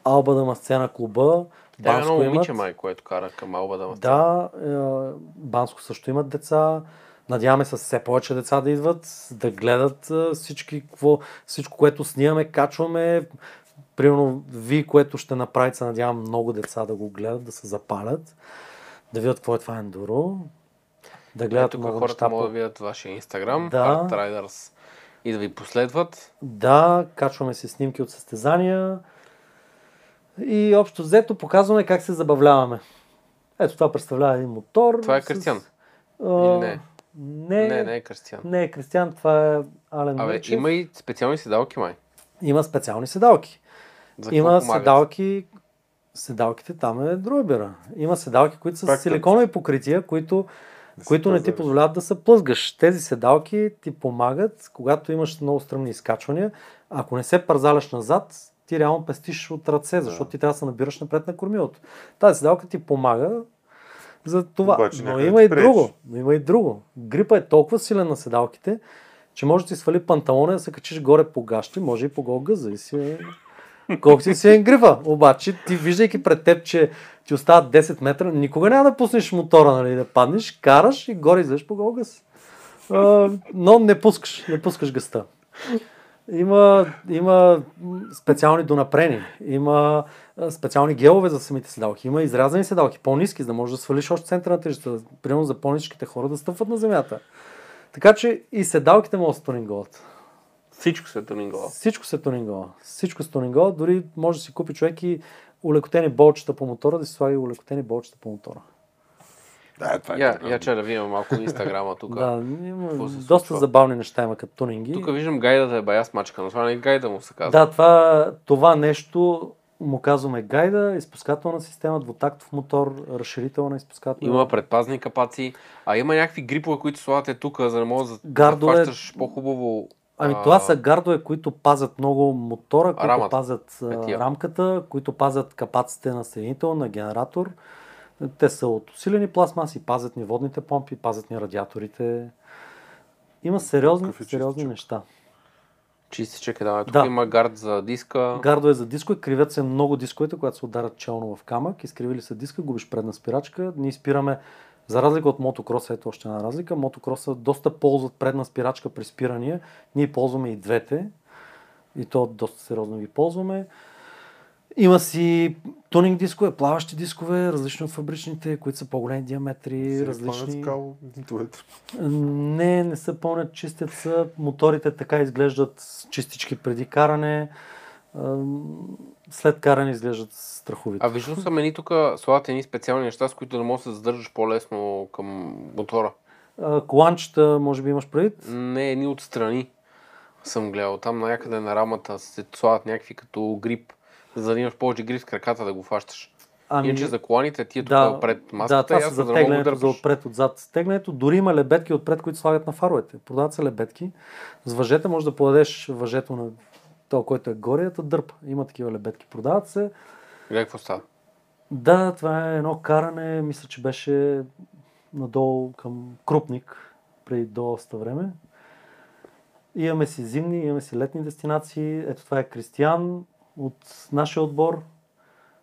[SPEAKER 3] Алба Дамасцена клуба,
[SPEAKER 1] Тя е
[SPEAKER 3] Банско
[SPEAKER 1] едно
[SPEAKER 3] имат.
[SPEAKER 1] момиче, май, което кара към Алба да
[SPEAKER 3] Да, е, Банско също имат деца. Надяваме се все повече деца да идват, да гледат е, всички, какво, всичко, което снимаме, качваме. Примерно, ви, което ще направите, се надявам много деца да го гледат, да се запалят, да видят какво е това ендуро, да гледат
[SPEAKER 1] Тук
[SPEAKER 3] много
[SPEAKER 1] хората
[SPEAKER 3] неща.
[SPEAKER 1] могат да видят вашия инстаграм,
[SPEAKER 3] Да.
[SPEAKER 1] Riders, и да ви последват.
[SPEAKER 3] Да, качваме се снимки от състезания и общо взето показваме как се забавляваме. Ето това представлява един мотор.
[SPEAKER 1] Това е
[SPEAKER 3] с-
[SPEAKER 1] Кристиан.
[SPEAKER 3] А,
[SPEAKER 1] Или не?
[SPEAKER 3] Не,
[SPEAKER 1] Не, не е Кристиан.
[SPEAKER 3] не е Кристиан, това е Ален
[SPEAKER 1] Абе,
[SPEAKER 3] Мърчев.
[SPEAKER 1] има и специални седалки, май.
[SPEAKER 3] Има специални седалки.
[SPEAKER 1] За
[SPEAKER 3] Има седалки, седалките там е друга. Има седалки, които са
[SPEAKER 2] Пак
[SPEAKER 3] с силиконови покрития, които, които не ти позволяват да се плъзгаш. Тези седалки ти помагат, когато имаш много стръмни изкачвания. Ако не се парзаляш назад, ти реално пестиш от ръце, защото ти трябва да се набираш напред на кормилото. Тази седалка ти помага за това.
[SPEAKER 2] Обаче
[SPEAKER 3] но има и друго. Но има и друго. Грипа е толкова силен на седалките, че може да ти свали панталона и да се качиш горе по гащи, може и по гол гъз, зависи колко си силен грифа. Обаче ти виждайки пред теб, че ти остават 10 метра, никога няма да пуснеш мотора, нали, да паднеш, караш и горе излезеш по гол гъз. Но не пускаш, не пускаш гъста. Има, има специални донапрени, има специални гелове за самите седалки, има изрязани седалки, по-низки, за да можеш да свалиш още центъра на тежестта, примерно за по-низките хора да стъпват на земята. Така че и седалките могат да се тунинговат.
[SPEAKER 1] Всичко се е тунингова.
[SPEAKER 3] Всичко се тунингова. Всичко се тунингова. Дори може да си купи човек и улекотени болчета по мотора, да си слаги улекотени болчета по мотора.
[SPEAKER 2] Да, това е
[SPEAKER 1] Я, я че да видим малко инстаграма тук.
[SPEAKER 3] Да, има доста забавни неща има като тунинги.
[SPEAKER 1] Тук виждам гайдата е бая смачка, но това не е гайда му се казва.
[SPEAKER 3] Да, това, това нещо му казваме гайда, изпускателна система, двутактов мотор, разширителна изпускателна.
[SPEAKER 1] Има предпазни капаци, а има някакви грипове, които слагате тук, за да може да
[SPEAKER 3] Гардове-
[SPEAKER 1] да хващаш по-хубаво.
[SPEAKER 3] Ами
[SPEAKER 1] а,
[SPEAKER 3] това са гардове, които пазят много мотора, които
[SPEAKER 1] Рамата.
[SPEAKER 3] пазят а,
[SPEAKER 1] Петия.
[SPEAKER 3] рамката, които пазят капаците на съединител, на генератор. Те са от усилени пластмаси, пазят ни водните помпи, пазят ни радиаторите. Има сериозни,
[SPEAKER 2] е
[SPEAKER 3] сериозни
[SPEAKER 2] чистичък?
[SPEAKER 3] неща.
[SPEAKER 1] Чистичък е, да. Тук
[SPEAKER 3] Да.
[SPEAKER 1] има гард за диска.
[SPEAKER 3] Гардове за дискове, кривят се много дисковете, когато се ударят челно в камък, изкривили се диска, губиш предна спирачка. Ние спираме, за разлика от мотокроса, ето още една разлика, мотокроса доста ползват предна спирачка при спирания, ние ползваме и двете и то доста сериозно ги ползваме. Има си тунинг дискове, плаващи дискове, различни от фабричните, които са по-големи диаметри, различни.
[SPEAKER 2] Скал, нитовете.
[SPEAKER 3] Не, не са пълнят, чистят са. Моторите така изглеждат чистички преди каране. След каране изглеждат страховито.
[SPEAKER 1] А виждам са мени тук слагате едни специални неща, с които да можеш да се задържаш по-лесно към мотора.
[SPEAKER 3] Коланчета, може би имаш предвид?
[SPEAKER 1] Не, едни отстрани съм гледал. Там някъде на рамата се слагат някакви като грип. За да имаш повече гриз с краката да го фащаш.
[SPEAKER 3] Ами,
[SPEAKER 1] Иначе за коланите ти е
[SPEAKER 3] да,
[SPEAKER 1] тук пред
[SPEAKER 3] да,
[SPEAKER 1] маската
[SPEAKER 3] това
[SPEAKER 1] и
[SPEAKER 3] са за
[SPEAKER 1] за да да
[SPEAKER 3] теглянето, за отпред, отзад. Теглянето, дори има лебедки отпред, които слагат на фаровете. Продават се лебедки. С въжета може да подадеш въжето на то, който е горе, да дърпа. Има такива лебедки. Продават се.
[SPEAKER 1] Гледай какво става.
[SPEAKER 3] Да, това е едно каране, мисля, че беше надолу към Крупник преди доста време. Имаме си зимни, имаме си летни дестинации. Ето това е Кристиян от нашия отбор.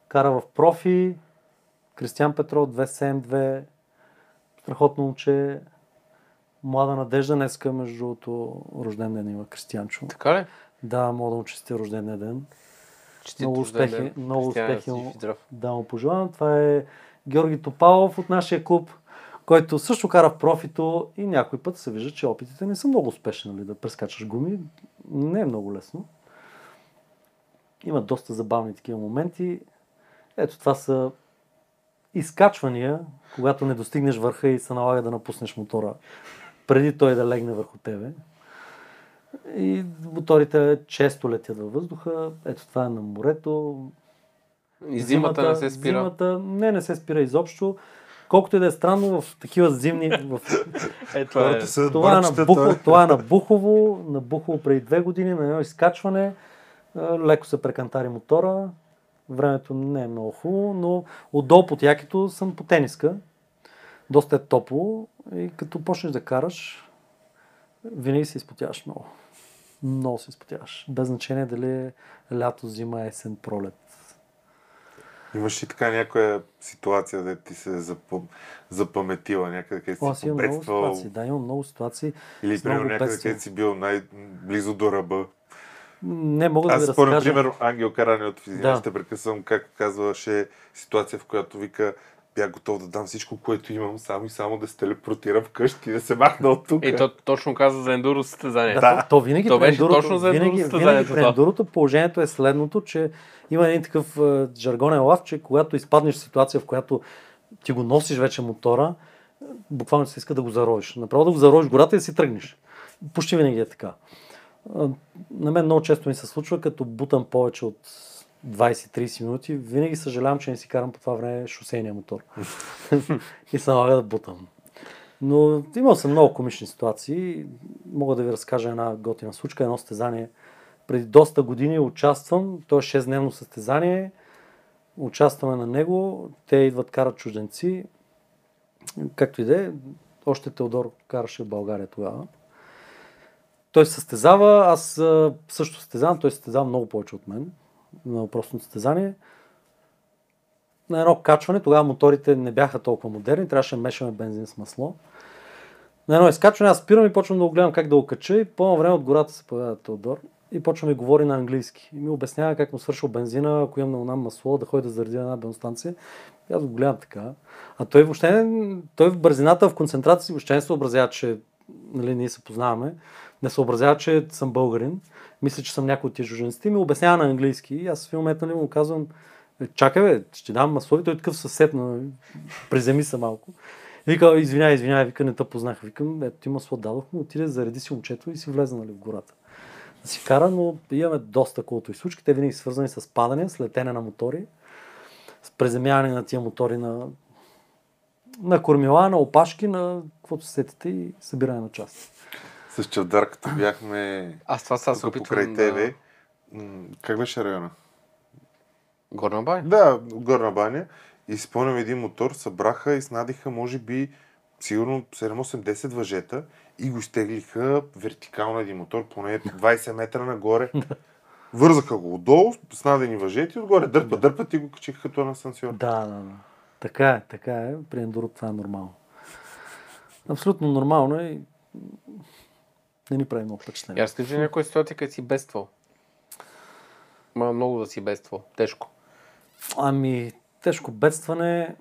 [SPEAKER 3] Кара в профи. Кристиян Петров 272. Страхотно момче. Млада надежда. Днеска, между другото, рожден ден има Кристиянчо.
[SPEAKER 1] Така ли?
[SPEAKER 3] Да, мога да му честя рожден ден.
[SPEAKER 1] Честит
[SPEAKER 3] Много успехи,
[SPEAKER 1] ден.
[SPEAKER 3] много успехи му. Да, му пожелавам. Това е Георги Топалов от нашия клуб, който също кара в профито и някой път се вижда, че опитите не са много успешни, нали, да прескачаш гуми. Не е много лесно. Има доста забавни такива моменти. Ето това са изкачвания, когато не достигнеш върха и се налага да напуснеш мотора, преди той да легне върху тебе. И моторите често летят във въздуха. Ето това е на морето.
[SPEAKER 1] И зимата не се спира.
[SPEAKER 3] Зимата не, не се спира изобщо. Колкото и да е странно, в такива зимни... В...
[SPEAKER 1] Е, това е.
[SPEAKER 3] Това, е на Бухово, това е на Бухово, на Бухово преди две години, на едно изкачване. А, Леко се прекантари мотора. Времето не е много хубаво, но отдолу под якито съм по тениска. Доста е топло и като почнеш да караш, винаги се изпотяваш много. Много се изпотяваш. Без значение дали е лято, зима, есен, пролет.
[SPEAKER 2] Имаш ли така някоя ситуация, да ти се е запом... запаметила някъде, където
[SPEAKER 3] О,
[SPEAKER 2] си
[SPEAKER 3] имам много
[SPEAKER 2] победствал?
[SPEAKER 3] ситуации. Да, имам много ситуации.
[SPEAKER 2] Или примерно някъде, където си бил най-близо до ръба.
[SPEAKER 3] Не мога да
[SPEAKER 2] Аз
[SPEAKER 3] ви
[SPEAKER 2] спомням,
[SPEAKER 3] разкажа.
[SPEAKER 2] примерно, Ангел Карани от Физиана,
[SPEAKER 3] Да.
[SPEAKER 2] ще прекъсвам, как казваше ситуация, в която вика бях готов да дам всичко, което имам, само и само да се телепортирам вкъщи и да се махна от тук.
[SPEAKER 1] И то точно каза за ендуро състезание.
[SPEAKER 3] Да, то, то винаги
[SPEAKER 1] То беше
[SPEAKER 3] ендурото,
[SPEAKER 1] точно за
[SPEAKER 3] винаги,
[SPEAKER 1] ендуро
[SPEAKER 3] винаги
[SPEAKER 1] състезанието
[SPEAKER 3] при
[SPEAKER 1] това.
[SPEAKER 3] ендурото положението е следното, че има един такъв е, жаргонен лав, че когато изпаднеш в ситуация, в която ти го носиш вече мотора, е, буквално се иска да го заровиш. Направо да го заровиш гората и да си тръгнеш. Почти винаги е така. На мен много често ми се случва, като бутам повече от 20-30 минути, винаги съжалявам, че не си карам по това време шосейния мотор. и се налага да бутам. Но имал съм много комични ситуации. Мога да ви разкажа една готина случка, едно състезание. Преди доста години участвам, то е 6-дневно състезание. Участваме на него, те идват, карат чужденци. Както и да е, още Теодор караше в България тогава. Той се състезава, аз също състезавам, той се състезава много повече от мен на въпросно състезание. На едно качване, тогава моторите не бяха толкова модерни, трябваше да мешаме бензин с масло. На едно изкачване аз спирам и почвам да го гледам как да го кача и по време от гората се появява Теодор и почва ми говори на английски. И ми обяснява как му свършил бензина, ако имам на масло, да ходи да заради една бензостанция. И аз го гледам така. А той въобще, той в бързината, в концентрация въобще не съобразява, че нали, ние се познаваме. Не съобразява, че съм българин. Мисля, че съм някой от тия чужденците. И ми обяснява на английски. И аз в момент нали, му казвам, «Е, чакай бе, ще дам масло. И той такъв съсед, на... приземи се малко. И вика, извинявай, извинявай, вика, не те познах. Викам, ето ти масло дадох му, отиде, зареди си момчето и си влезе нали, в гората. Да си кара, но имаме доста култови случки. Те винаги свързани с падане, с летене на мотори, с преземяване на тия мотори на, на кормила, на опашки, на каквото се сетите и събиране на части.
[SPEAKER 2] С Чавдар, като бяхме
[SPEAKER 1] Аз това сега се опитвам
[SPEAKER 2] покрай тебе. м, Как беше района?
[SPEAKER 1] Горна бай?
[SPEAKER 2] Да, горна баня. И си спомням един мотор, събраха и снадиха, може би, сигурно 7-8-10 въжета и го изтеглиха вертикално един мотор, поне 20 метра нагоре. Вързаха го отдолу, с надени въжети, отгоре дърпа, дърпат и го качиха като на асансьор.
[SPEAKER 3] Да, да, да. Така е, така е. При ендуро това е нормално. Абсолютно нормално е и не ни прави много впечатление.
[SPEAKER 1] разкажи някоя ситуация, където си бедствал. Ма много да си бедствал. Тежко.
[SPEAKER 3] Ами, тежко бедстване,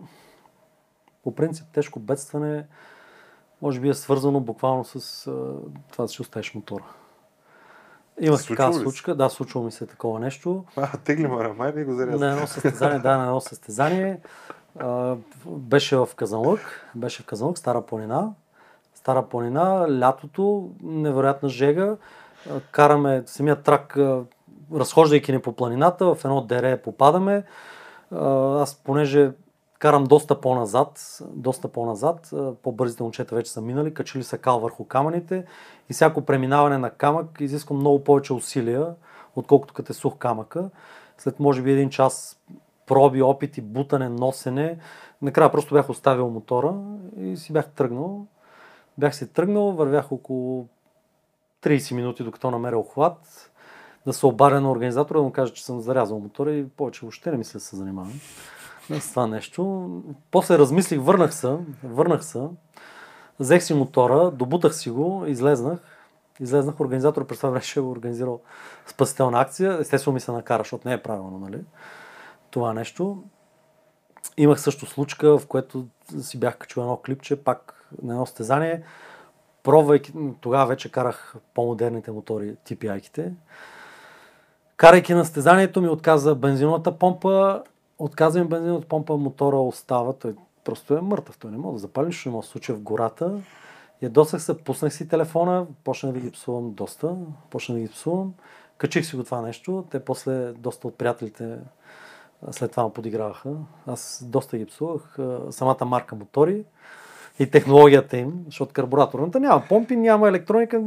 [SPEAKER 3] по принцип тежко бедстване, може би е свързано буквално с а, това си оставиш мотора.
[SPEAKER 2] Случвало
[SPEAKER 3] такава случка, да, случвало ми се такова нещо.
[SPEAKER 2] А, тегли ме на май и го заряза.
[SPEAKER 3] На едно състезание, да, на едно състезание. А, беше в Казанлък, беше в Казанлък, Стара планина. Стара планина, лятото, невероятна жега. Караме самия трак, разхождайки ни по планината, в едно дере попадаме. Аз, понеже карам доста по-назад, доста по-назад, по-бързите момчета вече са минали, качили са кал върху камъните и всяко преминаване на камък изисква много повече усилия, отколкото като е сух камъка. След може би един час проби, опити, бутане, носене, накрая просто бях оставил мотора и си бях тръгнал. Бях си тръгнал, вървях около 30 минути, докато намеря охват, да се обаря на организатора, да му кажа, че съм зарязал мотора и повече въобще не мисля да се занимавам с това нещо. После размислих, върнах се, върнах се, взех си мотора, добутах си го, излезнах. Излезнах, организатор през това време ще е организирал спасителна акция. Естествено ми се накара, защото не е правилно, нали? Това нещо. Имах също случка, в което си бях качил едно клипче, пак на едно стезание. Пробвайки, тогава вече карах по-модерните мотори, TPI-ките. Карайки на стезанието ми отказа бензиновата помпа, отказа ми бензиновата помпа, мотора остава, той просто е мъртъв, той не може да запали, нищо не може да случи в гората. Ядосах се, пуснах си телефона, почнах да ги псувам доста, почнах да ги псувам, качих си го това нещо, те после доста от приятелите след това ме подиграваха. Аз доста ги псувах, самата марка мотори и технологията им, защото карбураторната няма помпи, няма електроника,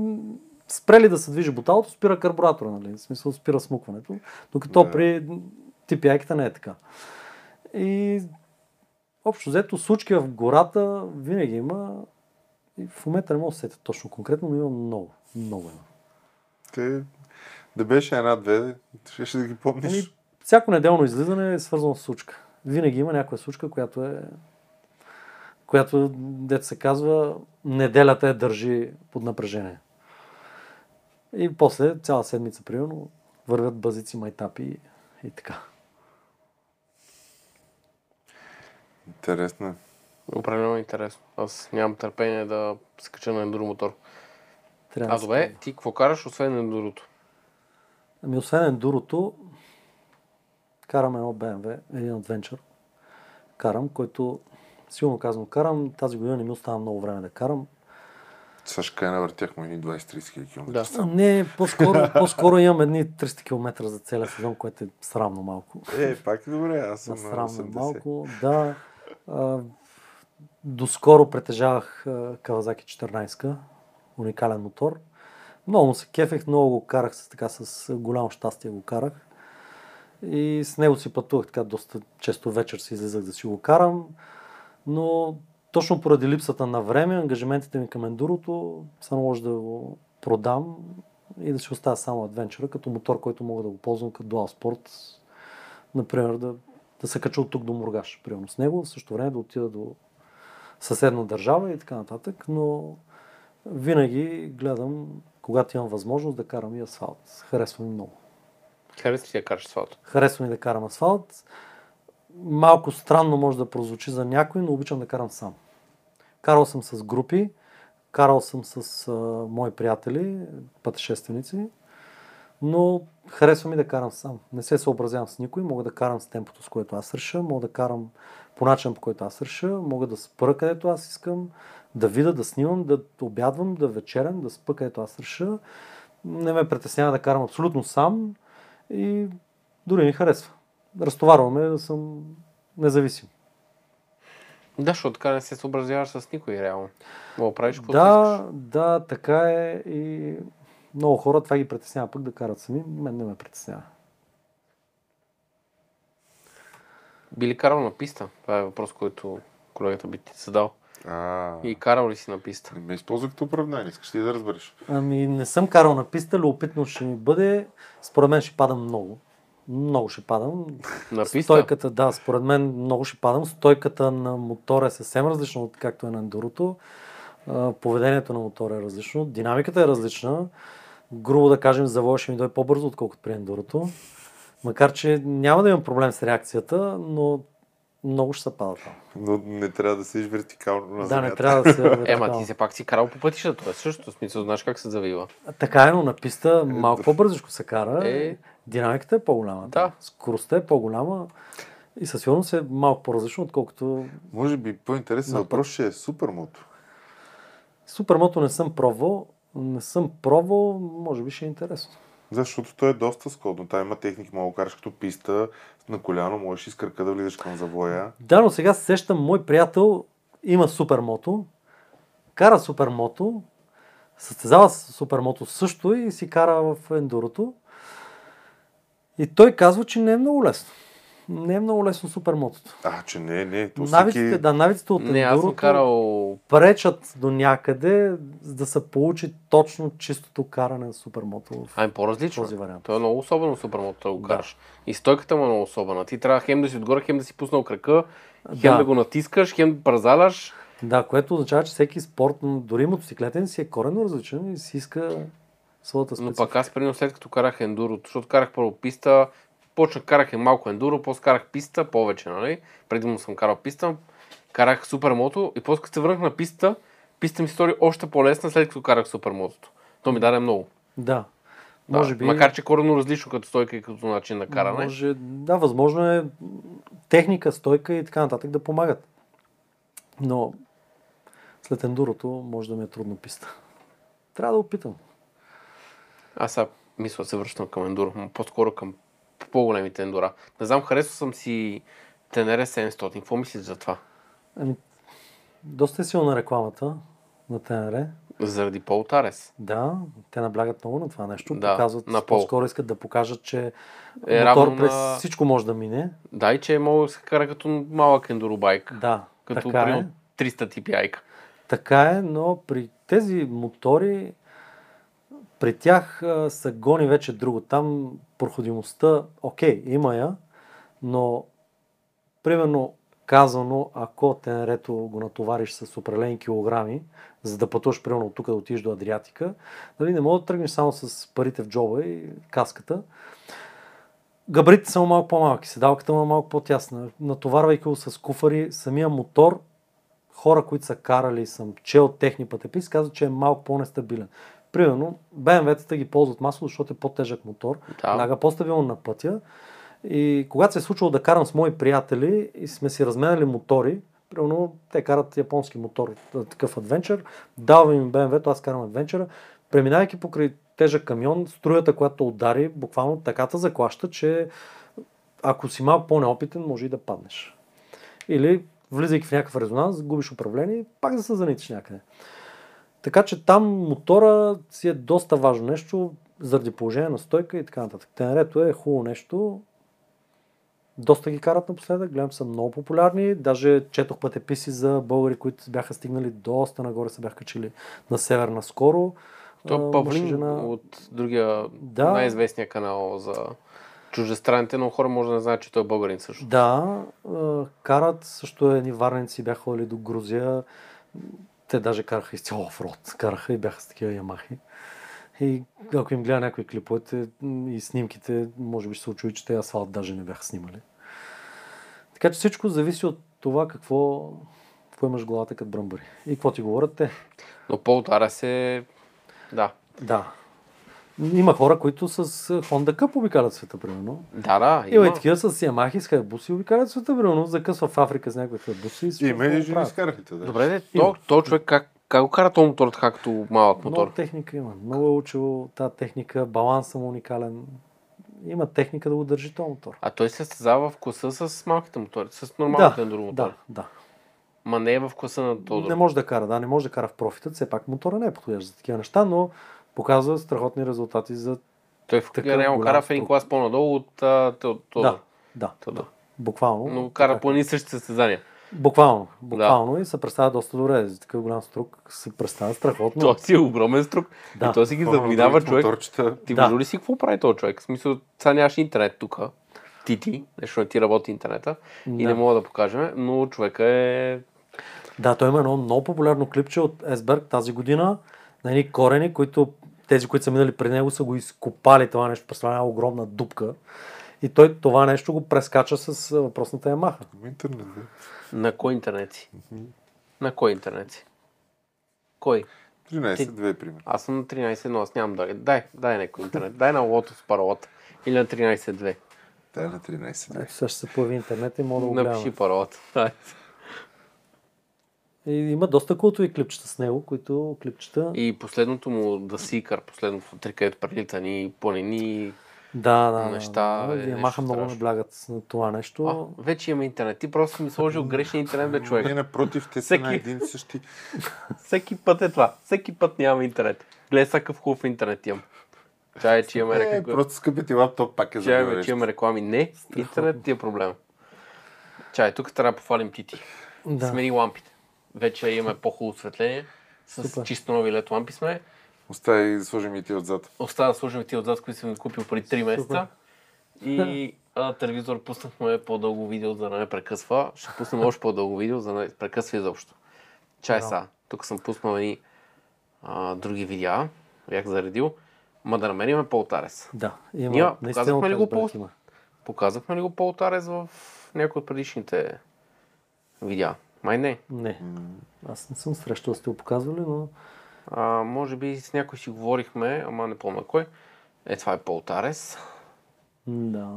[SPEAKER 3] спрели да се движи буталото, спира карбуратора, нали? В смисъл спира смукването, докато
[SPEAKER 2] Да.
[SPEAKER 3] при TPI-ките не е така. И общо взето случки в гората винаги има и в момента не мога да се сетя точно конкретно, но има много, много има.
[SPEAKER 2] Те, да беше една-две, ще, ще да ги помниш.
[SPEAKER 3] Ами, всяко неделно излизане е свързано с случка. Винаги има някоя случка, която е която, дето се казва, неделята я държи под напрежение. И после, цяла седмица, примерно, вървят базици, майтапи и, и така.
[SPEAKER 2] Интересно е.
[SPEAKER 1] Определено интересно. Аз нямам търпение да се кача на ендуромотор.
[SPEAKER 3] Трябва
[SPEAKER 1] А
[SPEAKER 3] да
[SPEAKER 1] добре,
[SPEAKER 3] пробва.
[SPEAKER 1] ти какво караш, освен ендурото?
[SPEAKER 3] Ами, освен ендурото, карам едно BMW, един Adventure. Карам, който, силно казвам, карам. Тази година не ми остава много време да карам.
[SPEAKER 2] Сашка навъртяхме едни 20-30 хиляди км.
[SPEAKER 1] Да.
[SPEAKER 3] Не, по-скоро, по-скоро имам едни 300 км за целия сезон, което е срамно малко.
[SPEAKER 2] Е, пак е добре, аз съм
[SPEAKER 3] Да, срамно
[SPEAKER 2] 80.
[SPEAKER 3] малко. Да. А, доскоро притежавах а, Kawasaki 14 уникален мотор. Много му се кефех, много го карах с, така, с голямо щастие го карах. И с него си пътувах така доста често вечер си излизах да си го карам. Но точно поради липсата на време, ангажиментите ми към ендурото, се наложи да го продам и да си оставя само адвенчура, като мотор, който мога да го ползвам като Dual Sport. Например, да, да се кача от тук до Мургаш, примерно с него, в същото време да отида до съседна държава и така нататък, но винаги гледам, когато имам възможност да карам и асфалт. Харесва ми много.
[SPEAKER 1] Харесва ли да караш асфалт?
[SPEAKER 3] Харесва ми да карам асфалт. Малко странно може да прозвучи за някой, но обичам да карам сам. Карал съм с групи, карал съм с а, мои приятели, пътешественици, но харесва ми да карам сам. Не се съобразявам с никой, мога да карам с темпото, с което аз реша, мога да карам по начин, по който аз реша, мога да спра където аз искам, да видя, да снимам, да обядвам, да вечерям, да спа където аз реша. Не ме притеснява да карам абсолютно сам и дори ми харесва. Разтоварваме да съм независим.
[SPEAKER 1] Да, защото така не се съобразяваш с никой реално. Мога правиш каквото
[SPEAKER 3] Да,
[SPEAKER 1] искаш.
[SPEAKER 3] да, така е и много хора това ги притеснява пък да карат сами. Мен не ме притеснява.
[SPEAKER 1] Би ли карал на писта? Това е въпрос, който колегата би ти задал.
[SPEAKER 2] А,
[SPEAKER 1] И карал ли си на писта?
[SPEAKER 2] не ме използвай като оправдание, искаш ли да разбереш?
[SPEAKER 3] Ами не съм карал на писта, любопитно ще ми бъде. Според мен ще падам много. Много ще падам.
[SPEAKER 1] На писта?
[SPEAKER 3] Стойката, да, според мен много ще падам. Стойката на мотора е съвсем различна от както е на ендурото. Поведението на мотора е различно. Динамиката е различна. Грубо да кажем, завоя ще ми дойде по-бързо, отколкото при ендурото. Макар, че няма да имам проблем с реакцията, но много ще се пада там.
[SPEAKER 2] Но не трябва да седиш вертикално на
[SPEAKER 3] Да, не
[SPEAKER 2] земята.
[SPEAKER 3] трябва да се върви
[SPEAKER 1] Ема ти все пак си карал по пътищата, това е същото смисъл, знаеш как се завива.
[SPEAKER 3] Така е, но на писта малко по-бързичко се кара.
[SPEAKER 1] Е.
[SPEAKER 3] Динамиката е по-голяма.
[SPEAKER 1] Да.
[SPEAKER 3] Скоростта е по-голяма. И със сигурност е малко по-различно, отколкото
[SPEAKER 2] Може би по-интересен въпрос ще е супермото.
[SPEAKER 3] Супермото не съм пробвал. Не съм пробвал, може би ще е интересно.
[SPEAKER 2] Защото той е доста складно. Та има техники, мога да като писта, на коляно, можеш и с кръка да влизаш към завоя.
[SPEAKER 3] Да, но сега се сещам, мой приятел има супермото, кара супермото, състезава с супермото също и си кара в ендурото. И той казва, че не е много лесно. Не е много лесно супермотото.
[SPEAKER 2] А, че не, не. То
[SPEAKER 3] Навиците,
[SPEAKER 2] всеки...
[SPEAKER 3] да, навиците от
[SPEAKER 1] Не, аз
[SPEAKER 3] ендурото
[SPEAKER 1] карал...
[SPEAKER 3] пречат до някъде, да се получи точно чистото каране на супермото в
[SPEAKER 1] Ами по-различно.
[SPEAKER 3] този вариант.
[SPEAKER 1] То е много особено супермото да го
[SPEAKER 3] Да.
[SPEAKER 1] караш. И стойката му е много особена. Ти трябва хем да си отгоре, хем да си пуснал крака, хем
[SPEAKER 3] Да.
[SPEAKER 1] да, го натискаш, хем да празаляш.
[SPEAKER 3] Да, което означава, че всеки спорт, дори мотоциклетен си е коренно различен и си иска своята
[SPEAKER 1] Но
[SPEAKER 3] специфика.
[SPEAKER 1] пък аз, примерно, след като карах ендуро, защото карах първо писта, почнах карах и малко ендуро, после карах писта, повече, нали? Преди му съм карал писта, карах супермото и после като се върнах на писта, писта ми се стори още по-лесна, след като карах супермотото. То ми даде много.
[SPEAKER 3] Да.
[SPEAKER 1] Да,
[SPEAKER 3] Може би.
[SPEAKER 1] Макар, че коренно различно като стойка и като начин на каране.
[SPEAKER 3] Може, да, възможно е техника, стойка и така нататък да помагат. Но след ендурото може да ми е трудно писта. Трябва да опитам.
[SPEAKER 1] Аз сега мисля да се връщам към ендуро, но по-скоро към по-големите ендура. Не знам, харесал съм си Тенере 700. Какво мислиш за това?
[SPEAKER 3] Ами, доста е силна рекламата на ТНР.
[SPEAKER 1] Заради Пол Тарес.
[SPEAKER 3] Да, те наблягат много на това нещо.
[SPEAKER 1] Да,
[SPEAKER 3] Показват,
[SPEAKER 1] на пол.
[SPEAKER 3] по-скоро искат да покажат, че
[SPEAKER 1] Е
[SPEAKER 3] мотор през
[SPEAKER 1] на-
[SPEAKER 3] всичко може да мине.
[SPEAKER 1] Да, и че е мога да се кара като малък ендуробайк.
[SPEAKER 3] Да,
[SPEAKER 1] Като
[SPEAKER 3] така е.
[SPEAKER 1] примерно 300 TPI.
[SPEAKER 3] Така е, но при тези мотори, при тях а, се гони вече друго. Там проходимостта, окей, има я, но примерно казано, ако тенерето го натовариш с определени килограми, за да пътуваш примерно от тук да отидеш до Адриатика, нали, не мога да тръгнеш само с парите в джоба и каската. Габаритите са малко по-малки, седалката му е малко по-тясна. Натоварвайки го с куфари, самия мотор хора, които са карали, съм чел техни пътеписи, казват, че е малко по-нестабилен. Примерно, BMW-тата ги ползват масово, защото е по-тежък мотор,
[SPEAKER 1] Да.
[SPEAKER 3] ляга по-стабилно на пътя. И когато се е случило да карам с мои приятели и сме си разменяли мотори, примерно те карат японски мотор, такъв адвенчър, давам им BMW-то, аз карам адвенчъра, преминавайки покрай тежък камион, струята, която удари, буквално таката заклаща, че ако си малко по-неопитен, може и да паднеш. Или влизайки в някакъв резонанс, губиш управление и пак да се занитиш някъде. Така че там мотора си е доста важно нещо, заради положение на стойка и така нататък. Тенерето е хубаво нещо. Доста ги карат напоследък, гледам са много популярни. Даже четох пътеписи за българи, които бяха стигнали доста нагоре, се бяха качили на север наскоро.
[SPEAKER 1] То Павлин
[SPEAKER 3] жена-
[SPEAKER 1] от другия
[SPEAKER 3] Да.
[SPEAKER 1] най-известния канал за чуждестранните, но хора може да не знаят, че той е българин също.
[SPEAKER 3] Да, карат също едни варненци бяха ходили до Грузия. Те даже караха изцяло офроуд. Караха и бяха с такива ямахи. И ако им гледа някои клиповете и снимките, може би ще се очуди, че те асфалт даже не бяха снимали. Така че всичко зависи от това какво, какво имаш в главата като бръмбари. И какво ти говорят те.
[SPEAKER 1] Но Пол Тарес е... Да.
[SPEAKER 3] Да. Има хора, които с Honda Cup обикалят света, примерно.
[SPEAKER 1] Да, да.
[SPEAKER 3] Има и такива с Ямахи, с Хайбуси обикалят света, примерно. Закъсва в Африка с някакви Хайбуси.
[SPEAKER 2] И има и жени с карахите, да.
[SPEAKER 1] Добре, де, то, то човек как, как го кара този мотор така като малък мотор?
[SPEAKER 3] Много техника има. Много е учил тази техника, балансът му уникален. Има техника да го държи този мотор.
[SPEAKER 1] А той се състезава в класа с малките мотори, с нормалните ендуро мотори.
[SPEAKER 3] да, да.
[SPEAKER 1] Ма не е в класа на този.
[SPEAKER 3] Не може да кара, да, не може да кара в профитът. Все пак мотора не е подходящ за такива неща, но показва страхотни резултати за...
[SPEAKER 1] Той в
[SPEAKER 3] такъв
[SPEAKER 1] реално
[SPEAKER 3] голям
[SPEAKER 1] кара в един клас по-надолу от а, то- то-
[SPEAKER 3] Да, да,
[SPEAKER 1] то-
[SPEAKER 3] да. Буквално.
[SPEAKER 1] Но кара по едни и същи състезания.
[SPEAKER 3] Буквално, буквално и се представя доста добре. За такъв голям струк се представя страхотно.
[SPEAKER 1] Той си е огромен струк.
[SPEAKER 3] Да.
[SPEAKER 1] И той си ги
[SPEAKER 2] другите
[SPEAKER 1] човек.
[SPEAKER 2] Моторчета.
[SPEAKER 1] Ти
[SPEAKER 3] Да.
[SPEAKER 1] ли си какво прави този човек? В смисъл, сега нямаш интернет тук. Ти ти, защото не ти работи интернета. И
[SPEAKER 3] Да.
[SPEAKER 1] не мога да покажем, но човека е...
[SPEAKER 3] Да, той има едно много популярно клипче от Есберг тази година на едни корени, които тези, които са минали при него, са го изкопали това нещо, представлява една огромна дупка. И той това нещо го прескача с въпросната Ямаха.
[SPEAKER 2] В интернет, да.
[SPEAKER 1] На кой интернет си? На кой интернет си? Кой?
[SPEAKER 2] 13-2, пример.
[SPEAKER 1] Аз съм на 13, но аз нямам да... Дай, дай някой интернет. Дай на Lotus паролата. Или на 13.2.
[SPEAKER 2] Да, на 13-2.
[SPEAKER 3] Ето сега ще се появи интернет и мога да го.
[SPEAKER 1] Напиши паролата. Дай.
[SPEAKER 3] И има доста култови клипчета с него, които клипчета...
[SPEAKER 1] И последното му The Seeker, последното три, където прелита ни планини.
[SPEAKER 3] Да, да,
[SPEAKER 1] неща,
[SPEAKER 3] да.
[SPEAKER 1] е
[SPEAKER 3] да.
[SPEAKER 1] нещо
[SPEAKER 3] Маха много наблягат на това нещо.
[SPEAKER 1] А, вече имаме интернет. Ти просто ми сложил грешния интернет, бе,
[SPEAKER 2] Не,
[SPEAKER 1] човек.
[SPEAKER 2] напротив, те са
[SPEAKER 1] Всеки-
[SPEAKER 2] на един и същи.
[SPEAKER 1] Всеки път е това. Всеки път нямаме интернет. Гледай сега какъв хубав интернет имам. Чай, че имаме
[SPEAKER 2] Е,
[SPEAKER 1] реклами.
[SPEAKER 2] просто скъпи ти лаптоп пак е
[SPEAKER 1] Чай, бе,
[SPEAKER 2] забавящ.
[SPEAKER 1] че имаме реклами. Не, интернет ти е проблем. Чай, тук трябва да пофалим Тити.
[SPEAKER 3] Да.
[SPEAKER 1] Смени лампите. Вече имаме по-хубаво осветление. С
[SPEAKER 3] Супер.
[SPEAKER 1] чисто нови лед лампи сме.
[SPEAKER 2] Остави да сложим и ти отзад.
[SPEAKER 1] Остава да сложим ти отзад, които съм ги купил преди 3 месеца. И а, телевизор пуснахме по-дълго видео, за да не прекъсва. Ще пуснем още по-дълго видео, за да не прекъсва изобщо. Чай
[SPEAKER 3] Браво.
[SPEAKER 1] са. Тук съм пуснал и а, други видеа. Бях заредил. Ма да намерим Полтарес.
[SPEAKER 3] Да, има.
[SPEAKER 1] Ние показахме ли го по-
[SPEAKER 3] има.
[SPEAKER 1] Показахме ли го Полтарес в някои от предишните видеа? Май не.
[SPEAKER 3] Не, аз не съм срещал, сте го показвали, но
[SPEAKER 1] А, може би с някой си говорихме, ама не помня кой. Е, това е Полтарес.
[SPEAKER 3] да.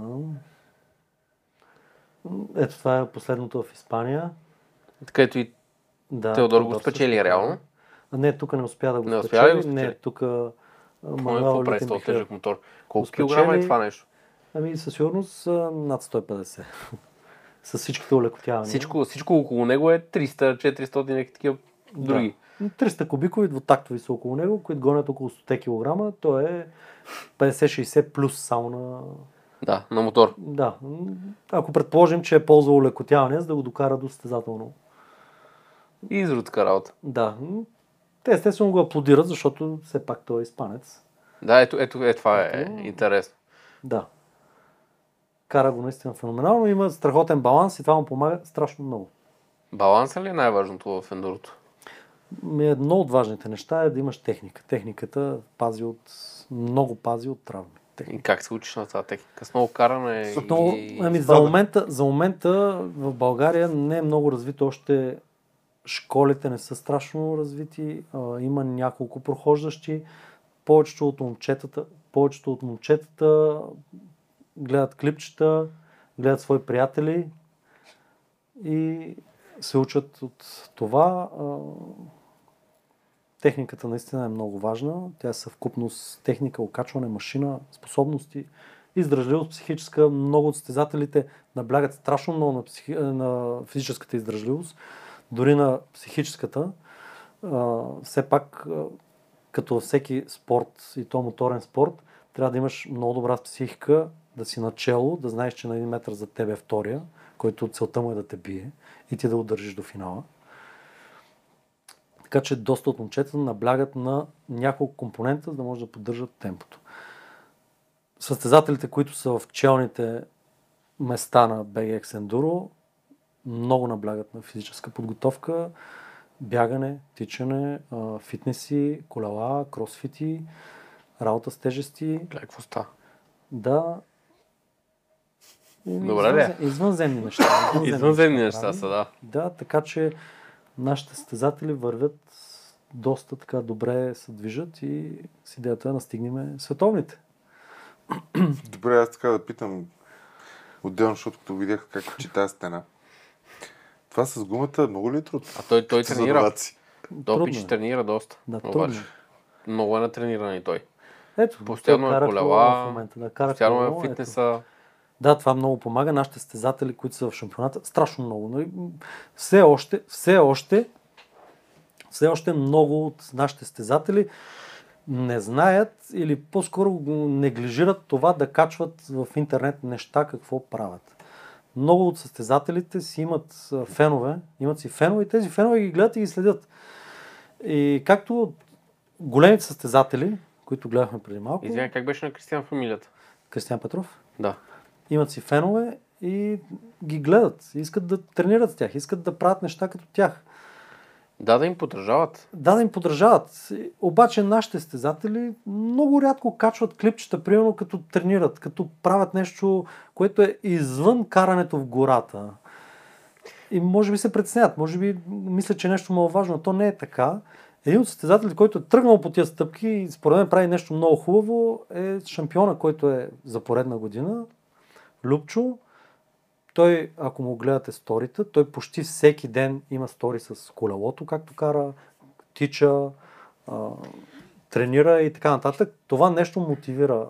[SPEAKER 3] Ето това е последното в Испания.
[SPEAKER 1] Където и
[SPEAKER 3] Да,
[SPEAKER 1] Теодор го спечели
[SPEAKER 3] също,
[SPEAKER 1] реално.
[SPEAKER 3] А не, тук не успя да го
[SPEAKER 1] Не успя ли да го
[SPEAKER 3] спечели. Не,
[SPEAKER 1] спечели?
[SPEAKER 3] тук Мануел Литенбихер.
[SPEAKER 1] тежък мотор. Колко килограма е това нещо?
[SPEAKER 3] Ами със сигурност над 150. С всичките улекотявания.
[SPEAKER 1] Всичко, всичко около него е 300, 400 някакви такива други.
[SPEAKER 3] Да. 300 кубикови двутактови са около него, които гонят около 100 кг. То е 50-60 плюс само на...
[SPEAKER 1] Да, на мотор.
[SPEAKER 3] Да. Ако предположим, че е ползвал улекотяване, за да го докара до състезателно.
[SPEAKER 1] И изрудска работа.
[SPEAKER 3] Да. Те естествено го аплодират, защото все пак той е изпанец.
[SPEAKER 1] Да, ето, ето, е, това е
[SPEAKER 3] Ето.
[SPEAKER 1] интересно.
[SPEAKER 3] Да. Кара го наистина феноменално. Има страхотен баланс и това му помага страшно много.
[SPEAKER 1] Баланса ли е най-важното в ендурото?
[SPEAKER 3] Ми Едно от важните неща е да имаш техника. Техниката пази от, много пази от травми.
[SPEAKER 1] И как се учиш на тази техника? С много каране
[SPEAKER 3] Но,
[SPEAKER 1] и...
[SPEAKER 3] ами, за, момента, за момента в България не е много развито още. Школите не са страшно развити. А, има няколко прохождащи. Повечето от момчетата, повечето от момчетата гледат клипчета, гледат свои приятели и се учат от това. Техниката наистина е много важна. Тя е съвкупност техника, окачване, машина, способности, издръжливост психическа. Много от състезателите наблягат страшно много на, психи... на физическата издръжливост, дори на психическата. Все пак, като всеки спорт, и то моторен спорт, трябва да имаш много добра психика, да си начело, да знаеш, че на един метър за тебе е втория, който целта му е да те бие и ти да удържиш до финала. Така че доста от момчета наблягат на няколко компонента, за да може да поддържат темпото. Състезателите, които са в челните места на BGX Enduro, много наблягат на физическа подготовка, бягане, тичане, фитнеси, колела, кросфити, работа с тежести,
[SPEAKER 1] става?
[SPEAKER 3] да.
[SPEAKER 1] Добре ли е?
[SPEAKER 3] извънзе- Извънземни неща.
[SPEAKER 1] Извънземни неща
[SPEAKER 3] прави.
[SPEAKER 1] са, да.
[SPEAKER 3] Да, така че нашите състезатели вървят доста така добре се движат и с идеята е да настигнем световните.
[SPEAKER 2] Добре, аз така да питам отделно, защото като видях как чита стена. Това с гумата много ли е труд?
[SPEAKER 1] А той, той тренира.
[SPEAKER 2] новаци.
[SPEAKER 1] Той пич
[SPEAKER 3] Трудно е.
[SPEAKER 1] тренира доста.
[SPEAKER 3] Да, трудно.
[SPEAKER 1] баш. много е натрениран и той.
[SPEAKER 3] Ето,
[SPEAKER 1] Постоянно е колела,
[SPEAKER 3] в момента, да,
[SPEAKER 1] Постоянно е в
[SPEAKER 3] ето. Да, това много помага. Нашите състезатели, които са в шампионата, страшно много. Нали? Все още, все още, все още много от нашите състезатели не знаят или по-скоро неглижират това да качват в интернет неща, какво правят. Много от състезателите си имат фенове, имат си фенове и тези фенове ги гледат и ги следят. И както големите състезатели, които гледахме преди малко,
[SPEAKER 1] Извинявай, как беше на Кристиан фамилията?
[SPEAKER 3] Кристиан Петров,
[SPEAKER 1] Да.
[SPEAKER 3] Имат си фенове и ги гледат. Искат да тренират с тях, искат да правят неща като тях.
[SPEAKER 1] Да, да им поддържават.
[SPEAKER 3] Да, да им подражават. И- Обаче нашите стезатели много рядко качват клипчета, примерно като тренират, като правят нещо, което е извън карането в гората. И може би се притесняват, може би мислят, че нещо много важно, но то не е така. Един от състезателите, който е тръгнал по тия стъпки и според мен прави нещо много хубаво, е шампиона, който е за поредна година, Любчо. той, ако му гледате сторите, той почти всеки ден има стори с колелото, както кара, тича, а, тренира и така нататък. Това нещо мотивира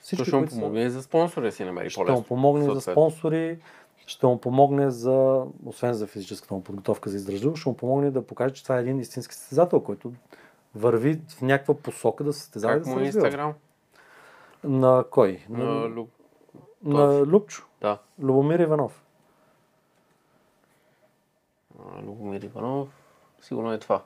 [SPEAKER 3] всички,
[SPEAKER 1] ще му
[SPEAKER 3] са-
[SPEAKER 1] помогне и за спонсори да си намери
[SPEAKER 3] ще му помогне за спонсори, ще му помогне за, освен за физическата му подготовка за издръжливост, ще му помогне да покаже, че това е един истински състезател, който върви в някаква посока да се състезава
[SPEAKER 1] Как
[SPEAKER 3] да
[SPEAKER 1] му е. Инстаграм?
[SPEAKER 3] На кой?
[SPEAKER 1] На
[SPEAKER 3] На,
[SPEAKER 1] Лю...
[SPEAKER 3] на Любчо.
[SPEAKER 1] Да.
[SPEAKER 3] Любомир Иванов.
[SPEAKER 1] Любомир Иванов. Сигурно е това.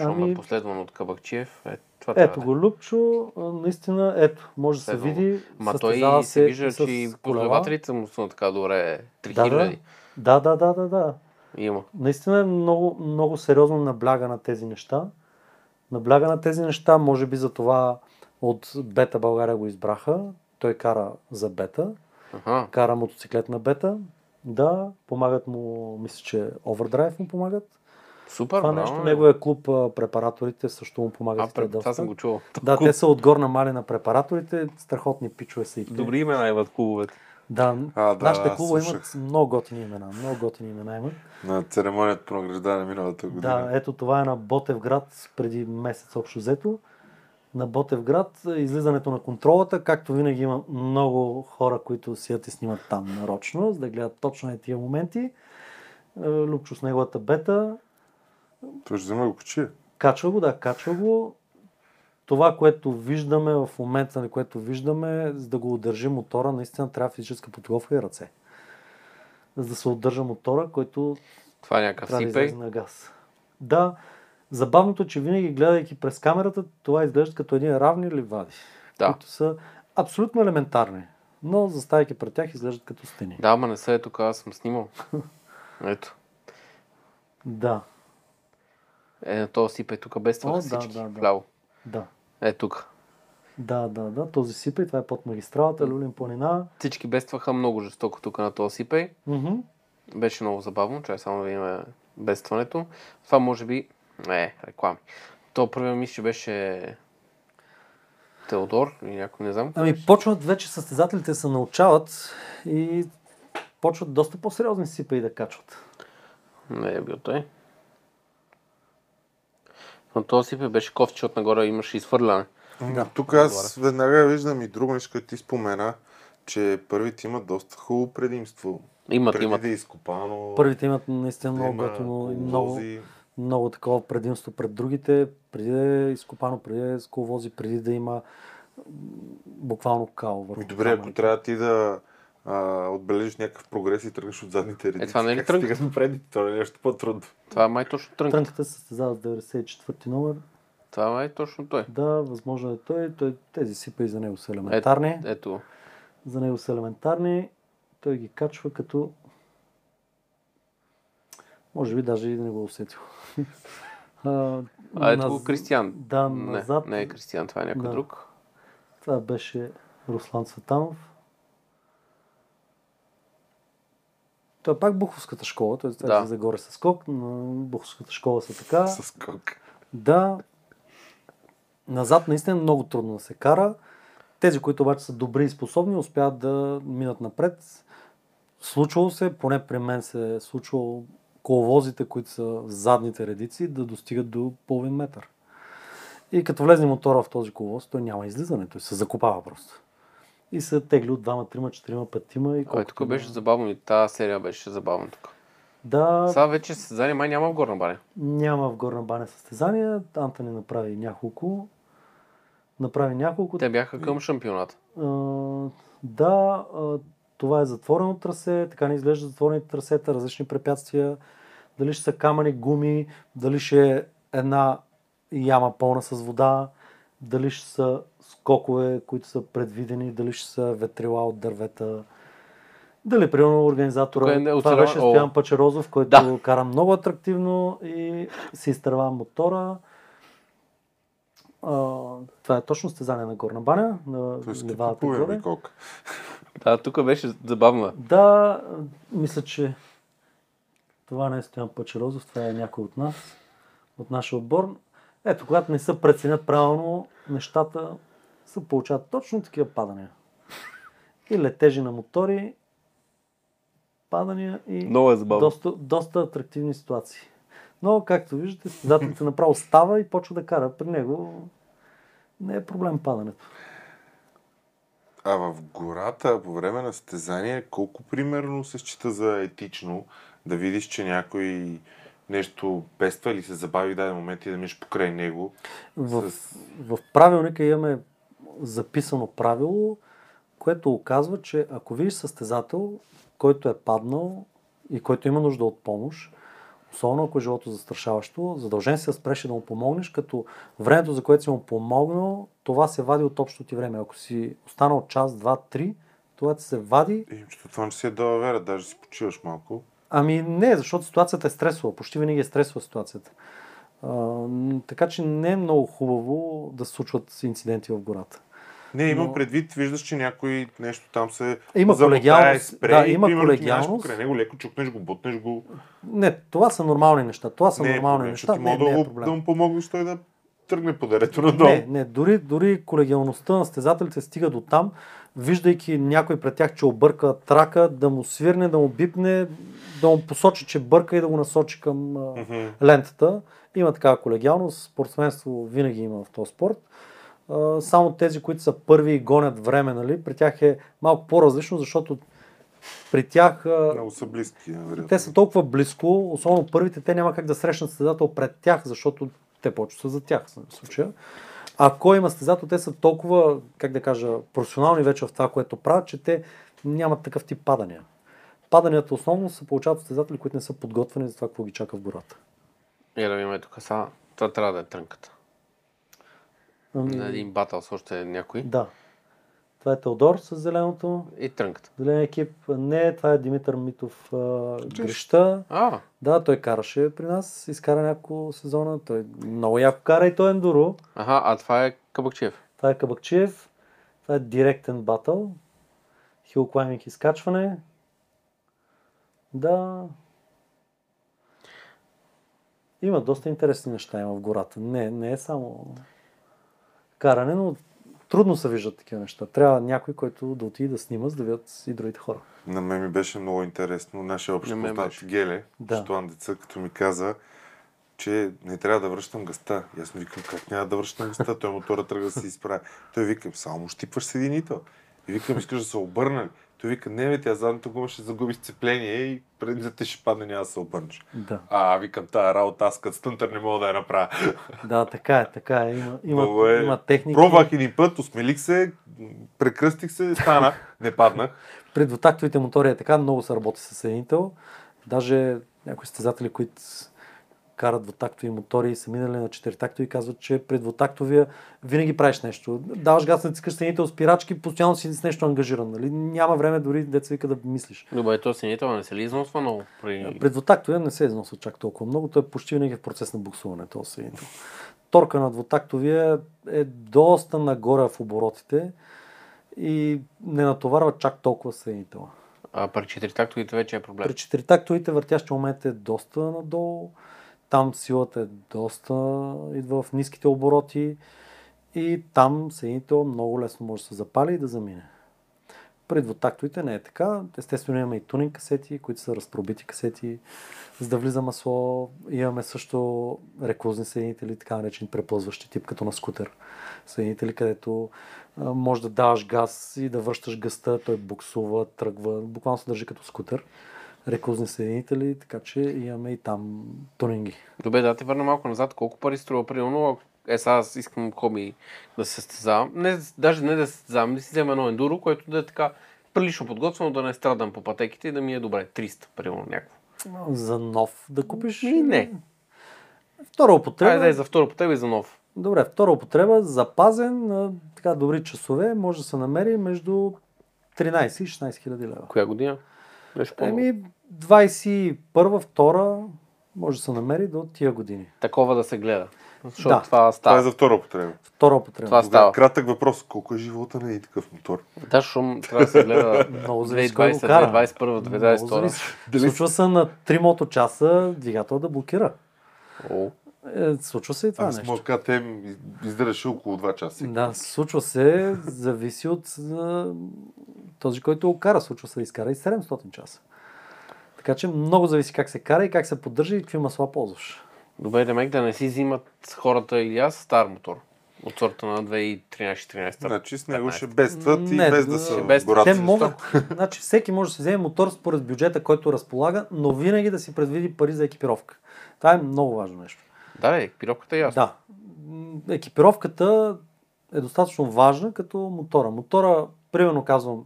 [SPEAKER 1] Щом
[SPEAKER 3] Ами-
[SPEAKER 1] е последван от Кабакчиев. Е, това
[SPEAKER 3] Ето го Любчо, а, наистина, ето, може да се види.
[SPEAKER 1] Ма той се вижда,
[SPEAKER 3] и с
[SPEAKER 1] че и последователите му са така добре.
[SPEAKER 3] Да,
[SPEAKER 1] 3000
[SPEAKER 3] да. Да, да, да, да, да.
[SPEAKER 1] има.
[SPEAKER 3] Наистина е много, много сериозно набляга на тези неща. Набляга на тези неща, може би за това от Бета България го избраха. Той кара за Бета,
[SPEAKER 1] Аха.
[SPEAKER 3] кара мотоциклет на Бета. Да, помагат му, мисля, че Overdrive му помагат.
[SPEAKER 1] Супер,
[SPEAKER 3] Това
[SPEAKER 1] браво.
[SPEAKER 3] нещо, неговия клуб препараторите също му помагат.
[SPEAKER 1] А, пред... това съм го чувал.
[SPEAKER 3] Да, те са от горна мали на препараторите, страхотни пичове са и те.
[SPEAKER 1] Добри имена имат клубовете.
[SPEAKER 3] Да,
[SPEAKER 2] А, да,
[SPEAKER 3] нашите
[SPEAKER 2] да,
[SPEAKER 3] клубове имат много готини имена. Много готини имена имат.
[SPEAKER 2] На церемонията по награждане миналата година.
[SPEAKER 3] Да, ето това е на Ботевград преди месец общо взето. На Ботевград излизането на контролата, както винаги има много хора, които сият и снимат там нарочно, за да гледат точно е тия моменти. Е, Любчо с неговата бета,
[SPEAKER 2] Той ще вземе го качи.
[SPEAKER 3] качва го, да, качва го. Това, което виждаме в момента, на което виждаме, за да го удържи мотора, наистина трябва физическа подготовка и ръце. За да се удържа мотора, който
[SPEAKER 1] Това е някакъв
[SPEAKER 3] трябва да излезе на газ. Да, забавното е, че винаги гледайки през камерата, това изглежда като един равни ливади,
[SPEAKER 1] Да.
[SPEAKER 3] които са абсолютно елементарни. Но заставайки пред тях изглеждат като стени.
[SPEAKER 1] Да, ма не се е тук, аз съм снимал. Ето.
[SPEAKER 3] Да,
[SPEAKER 1] Е, на този сипей тук бестваха
[SPEAKER 3] О, да,
[SPEAKER 1] всички.
[SPEAKER 3] да, да.
[SPEAKER 1] Вляво.
[SPEAKER 3] да.
[SPEAKER 1] Е, тук.
[SPEAKER 3] Да, да, да. Този сипей, това е под магистралата, Люлин планина.
[SPEAKER 1] Всички бестваха много жестоко тук на този сипей.
[SPEAKER 3] Мгм.
[SPEAKER 1] Беше много забавно, чай само да видим бедстването. Това може би... Не, реклами. То първият мисля, че беше Теодор или някой, не знам.
[SPEAKER 3] Ами почват вече състезателите се научават и почват доста по-сериозни сипей да качват.
[SPEAKER 1] Не е бил той. Но този сипей беше кофти, защото нагоре имаше изхвърляне.
[SPEAKER 2] Да, Тук аз веднага виждам и друго нещо, което ти спомена, че първите имат доста хубаво предимство.
[SPEAKER 1] Имат,
[SPEAKER 3] Е,
[SPEAKER 2] Преди
[SPEAKER 1] имат.
[SPEAKER 2] да е изкопано,
[SPEAKER 3] Първите имат наистина много
[SPEAKER 2] има
[SPEAKER 3] готино и много,
[SPEAKER 2] коловози.
[SPEAKER 3] Много такова предимство пред другите, преди да е изкопано, преди да е с коловози, преди да има буквално као върху
[SPEAKER 2] Добре, ако трябва ти да а, отбележиш някакъв прогрес и тръгнеш от задните редици.
[SPEAKER 1] това не е ли
[SPEAKER 2] как
[SPEAKER 1] трънка?
[SPEAKER 2] стига до предните? Това е нещо по-трудно.
[SPEAKER 1] Това е май точно трънка.
[SPEAKER 3] Трънката се състезава с 94-ти номер.
[SPEAKER 1] Това е май точно той.
[SPEAKER 3] Да, възможно е той. той тези сипа за него са елементарни.
[SPEAKER 1] Ето.
[SPEAKER 3] За него са елементарни. Той ги качва като... Може би даже и да не го усетил. а,
[SPEAKER 1] А ето
[SPEAKER 3] наз-
[SPEAKER 1] Кристиян.
[SPEAKER 3] Да,
[SPEAKER 1] Не,
[SPEAKER 3] назад.
[SPEAKER 1] не е Кристиян, това е някой
[SPEAKER 3] Да.
[SPEAKER 1] друг.
[SPEAKER 3] Това беше Руслан Цветанов. Той е пак Буховската школа, т.е. това
[SPEAKER 1] Да.
[SPEAKER 3] е за горе с скок, но Буховската школа са така.
[SPEAKER 2] С скок.
[SPEAKER 3] Да, назад наистина много трудно да се кара. Тези, които обаче са добри и способни, успяват да минат напред. Случвало се, поне при мен се е случвало коловозите, които са в задните редици, да достигат до половин метър. И като влезе мотора в този коловоз, той няма излизане, той се закопава просто. И се тегли от двама, трима, четирима, петима. И
[SPEAKER 1] Ой,
[SPEAKER 3] колкото
[SPEAKER 1] тук беше
[SPEAKER 3] има-
[SPEAKER 1] забавно и тази серия беше забавна тук.
[SPEAKER 3] Да,
[SPEAKER 1] Сега вече състезание май няма в Горна баня.
[SPEAKER 3] няма в горна баня състезания. Антони направи няколко. Направи няколко.
[SPEAKER 1] Те бяха към шампионата.
[SPEAKER 3] Да, а, това е затворено трасе, така не изглежда затворените трасета, различни препятствия. Дали ще са камъни, гуми, дали ще е една яма пълна с вода, дали ще са скокове, които са предвидени, дали ще са ветрила от дървета. Дали, примерно, организатора,
[SPEAKER 1] Тук е не-
[SPEAKER 3] това
[SPEAKER 1] оцелява-
[SPEAKER 3] беше
[SPEAKER 1] О.
[SPEAKER 3] Стоян Пачерозов, който
[SPEAKER 1] Да.
[SPEAKER 3] кара много атрактивно и си изтърва мотора. А, това е точно стезание на Горна баня, на
[SPEAKER 2] купуваме
[SPEAKER 3] горе.
[SPEAKER 1] Да, тук беше забавна.
[SPEAKER 3] Да, мисля, че това не е Стоян Пачерозов, това е някой от нас, от нашия отбор. Ето, когато не се преценят правилно, нещата се получават точно такива падания. И летежи на мотори, падания и
[SPEAKER 1] Много е забавно.
[SPEAKER 3] доста, доста атрактивни ситуации. Но, както виждате, състезателите направо става и почва да кара. При него не е проблем падането.
[SPEAKER 2] А в гората, по време на състезание, колко примерно се счита за етично да видиш, че някой нещо пества или се забави в даден момент и да минеш покрай него?
[SPEAKER 3] В,
[SPEAKER 2] С-
[SPEAKER 3] в правилника имаме записано правило, което оказва, че ако видиш състезател, който е паднал и който има нужда от помощ, особено ако е живото застрашаващо, задължен си да спреш и да му помогнеш, като времето, за което си му помогнал, това се вади от общото ти време. Ако си останал час, два, три, това ти се вади.
[SPEAKER 2] Че това не си е дала вера, даже си почиваш малко.
[SPEAKER 3] Ами не, защото ситуацията е стресова. Почти винаги е стресова ситуацията. А, така че не е много хубаво да се случват инциденти в гората.
[SPEAKER 2] Не, имам
[SPEAKER 3] Но-
[SPEAKER 2] предвид, виждаш, че някой нещо там се
[SPEAKER 3] Има колегиалност,
[SPEAKER 2] спре
[SPEAKER 3] да, има
[SPEAKER 2] примерно
[SPEAKER 3] колегиалност.
[SPEAKER 2] покрай него, леко чукнеш го, бутнеш го.
[SPEAKER 3] Не, това са нормални неща. Това са
[SPEAKER 2] не е
[SPEAKER 3] нормални
[SPEAKER 2] проблем,
[SPEAKER 3] неща. Не,
[SPEAKER 2] ти
[SPEAKER 3] не
[SPEAKER 2] да,
[SPEAKER 3] е
[SPEAKER 2] го- да
[SPEAKER 3] проблем.
[SPEAKER 2] му помогнеш той да тръгне по дерето надолу.
[SPEAKER 3] Не, не, дори, дори колегиалността на стезателите стига до там, виждайки някой пред тях, че обърка трака, да му свирне, да му бипне, да му посочи, че бърка и да го насочи към
[SPEAKER 2] Мгм.
[SPEAKER 3] лентата. Има такава колегиалност, спортсменство винаги има в този спорт. Само тези, които са първи и гонят време, нали, при тях е малко по-различно, защото при тях
[SPEAKER 2] Много са близки, вероятно.
[SPEAKER 3] те са толкова близко, особено първите, те няма как да срещнат състезател пред тях, защото те повече са за тях в случая. Ако има състезател, те са толкова, как да кажа, професионални вече в това, което правят, че те нямат такъв тип падания. Паданията основно се получават от състезатели, които не са подготвени за това, какво ги чака в гората.
[SPEAKER 1] И да видим тук сега. Това трябва да е трънката.
[SPEAKER 3] Ами,
[SPEAKER 1] На един батъл с още някой.
[SPEAKER 3] Да. Това е Теодор с зеленото.
[SPEAKER 1] И трънката.
[SPEAKER 3] Зелен екип. Не, това е Димитър Митов а, Греща.
[SPEAKER 1] А,
[SPEAKER 3] Да, той караше при нас, изкара няколко сезона. Той много яко кара и той е ендуро.
[SPEAKER 1] аха, а това е Кабакчиев.
[SPEAKER 3] Това е Кабакчиев. Това е директен батъл. Хил клайминг изкачване. Да. Има доста интересни неща има в гората. Не, не е само каране, но трудно се виждат такива неща. Трябва някой, който да отиде да снима, за да видят и другите хора.
[SPEAKER 2] На мен ми беше много интересно. Нашия общ познат. Геле,
[SPEAKER 3] Да.
[SPEAKER 2] Штуан Деца, като ми каза, че не трябва да връщам гъста. И аз му викам, как няма да връщам гъста? Той мотора тръгва да се изправя. Той викам, само щипваш съединител. И викам, искаш да се обърна ли? Той вика, не, бе, тя задната гума ще загуби сцепление и предните ще падне, няма да се обърнеш.
[SPEAKER 3] Да.
[SPEAKER 2] А, викам, тая работа, аз като стънтър не мога да я направя.
[SPEAKER 3] Да, така е, така е. Има, има,
[SPEAKER 2] е.
[SPEAKER 3] има техники.
[SPEAKER 2] Пробвах един път, усмелих се, прекръстих се, стана, не паднах.
[SPEAKER 3] При двутактовите мотори е така, много се работи с съединител. Даже някои състезатели, които карат двутактови мотори и са минали на четиритактови, казват, че при двутактовия винаги правиш нещо. Даваш газ, натискаш съединител, спирачки, постоянно си с нещо ангажиран. Нали? Няма време дори деца вика да мислиш.
[SPEAKER 1] Добре, то синител не се ли износва много? При...
[SPEAKER 3] При двутактовия не се износва чак толкова много, той е почти винаги в процес на буксуване, този съединител. Торка на двутактовия е доста нагоре в оборотите и не натоварва чак толкова съединителя.
[SPEAKER 1] А при четиритактовите вече е проблем.
[SPEAKER 3] При четиритактовите въртящия момент е доста надолу. Там силата е доста, идва в ниските обороти и там съединител много лесно може да се запали и да замине. При двутактовите не е така. Естествено имаме и тунинг касети, които са разпробити касети, за да влиза масло. Имаме също рекузни съединители, така наречени преплъзващи тип, като на скутер. Съединители, където може да даваш газ и да връщаш гъста, той буксува, тръгва, буквално се държи като скутер. Рекузни съединители, така че имаме и там тунинги.
[SPEAKER 1] Добре, да те върна малко назад. Колко пари струва примерно? Е, сега аз искам хоби да се състезавам. Не, даже не да се състезавам, да си взема едно ендуро, което да е така прилично подготвено, да не страдам по пътеките и да ми е добре. 300, примерно някакво.
[SPEAKER 3] За нов да купиш?
[SPEAKER 1] И не.
[SPEAKER 3] Втора употреба.
[SPEAKER 1] Айде да за втора потреба и за нов.
[SPEAKER 3] Добре, втора употреба, запазен на така добри часове, може да се намери между 13 и 16 хиляди лева.
[SPEAKER 1] Коя година?
[SPEAKER 3] Еми, 21 втора може да се намери до тия години.
[SPEAKER 1] Такова да се гледа. Защото
[SPEAKER 3] Да.
[SPEAKER 1] това
[SPEAKER 2] Това е
[SPEAKER 1] става.
[SPEAKER 2] за втора употреба.
[SPEAKER 3] Втора употреба.
[SPEAKER 1] Това става.
[SPEAKER 2] Кратък въпрос. Колко е живота на един такъв мотор?
[SPEAKER 1] Да, шум трябва да се гледа
[SPEAKER 3] Много зависи кой го
[SPEAKER 1] 2020,
[SPEAKER 3] кара.
[SPEAKER 1] 2021,
[SPEAKER 3] Много
[SPEAKER 1] 2022.
[SPEAKER 3] зависи. Случва се на 3 моточаса двигател да блокира.
[SPEAKER 1] О,
[SPEAKER 3] Е, случва се и това
[SPEAKER 2] Аз
[SPEAKER 3] нещо.
[SPEAKER 2] моят КТМ издържаше около 2 часа.
[SPEAKER 3] Да, случва се, зависи от а, този, който го кара. Случва се да изкара и 700 часа. Така че много зависи как се кара и как се поддържа и какви масла ползваш.
[SPEAKER 1] Добре, Демек, да не си взимат хората или аз стар мотор. От сорта на 2013-14.
[SPEAKER 2] Значи с него
[SPEAKER 1] 15.
[SPEAKER 2] ще бедстват и
[SPEAKER 3] Не,
[SPEAKER 2] без да са
[SPEAKER 1] без-.
[SPEAKER 3] Те могат, значи всеки може да си вземе мотор според бюджета, който разполага, но винаги да си предвиди пари за екипировка. Това е много важно нещо.
[SPEAKER 1] Да, екипировката е ясна.
[SPEAKER 3] Да. Екипировката е достатъчно важна като мотора. Мотора, примерно казвам,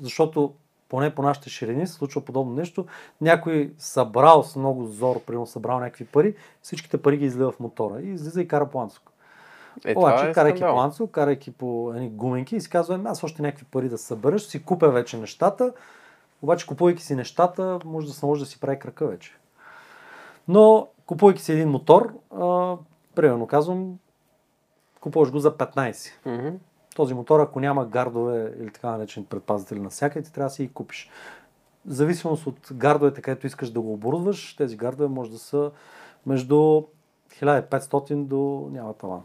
[SPEAKER 3] защото поне по нашите ширини се случва подобно нещо. Някой събрал с много зор, примерно събрал някакви пари, всичките пари ги излива в мотора и излиза и кара планско.
[SPEAKER 1] Е,
[SPEAKER 3] Обаче,
[SPEAKER 1] е
[SPEAKER 3] карайки
[SPEAKER 1] скандал.
[SPEAKER 3] планцо, карайки по едни гуменки и си казва, «Ами, аз още някакви пари да събера, ще си купя вече нещата, обаче купувайки си нещата, може да се може да си прави крака вече. Но, купувайки си един мотор, а, примерно казвам, купуваш го за 15.
[SPEAKER 1] Мгм.
[SPEAKER 3] Този мотор, ако няма гардове или така наречени предпазители на всяка, ти трябва да си ги купиш. В зависимост от гардовете, където искаш да го оборудваш, тези гардове може да са между 1500 до няма таван.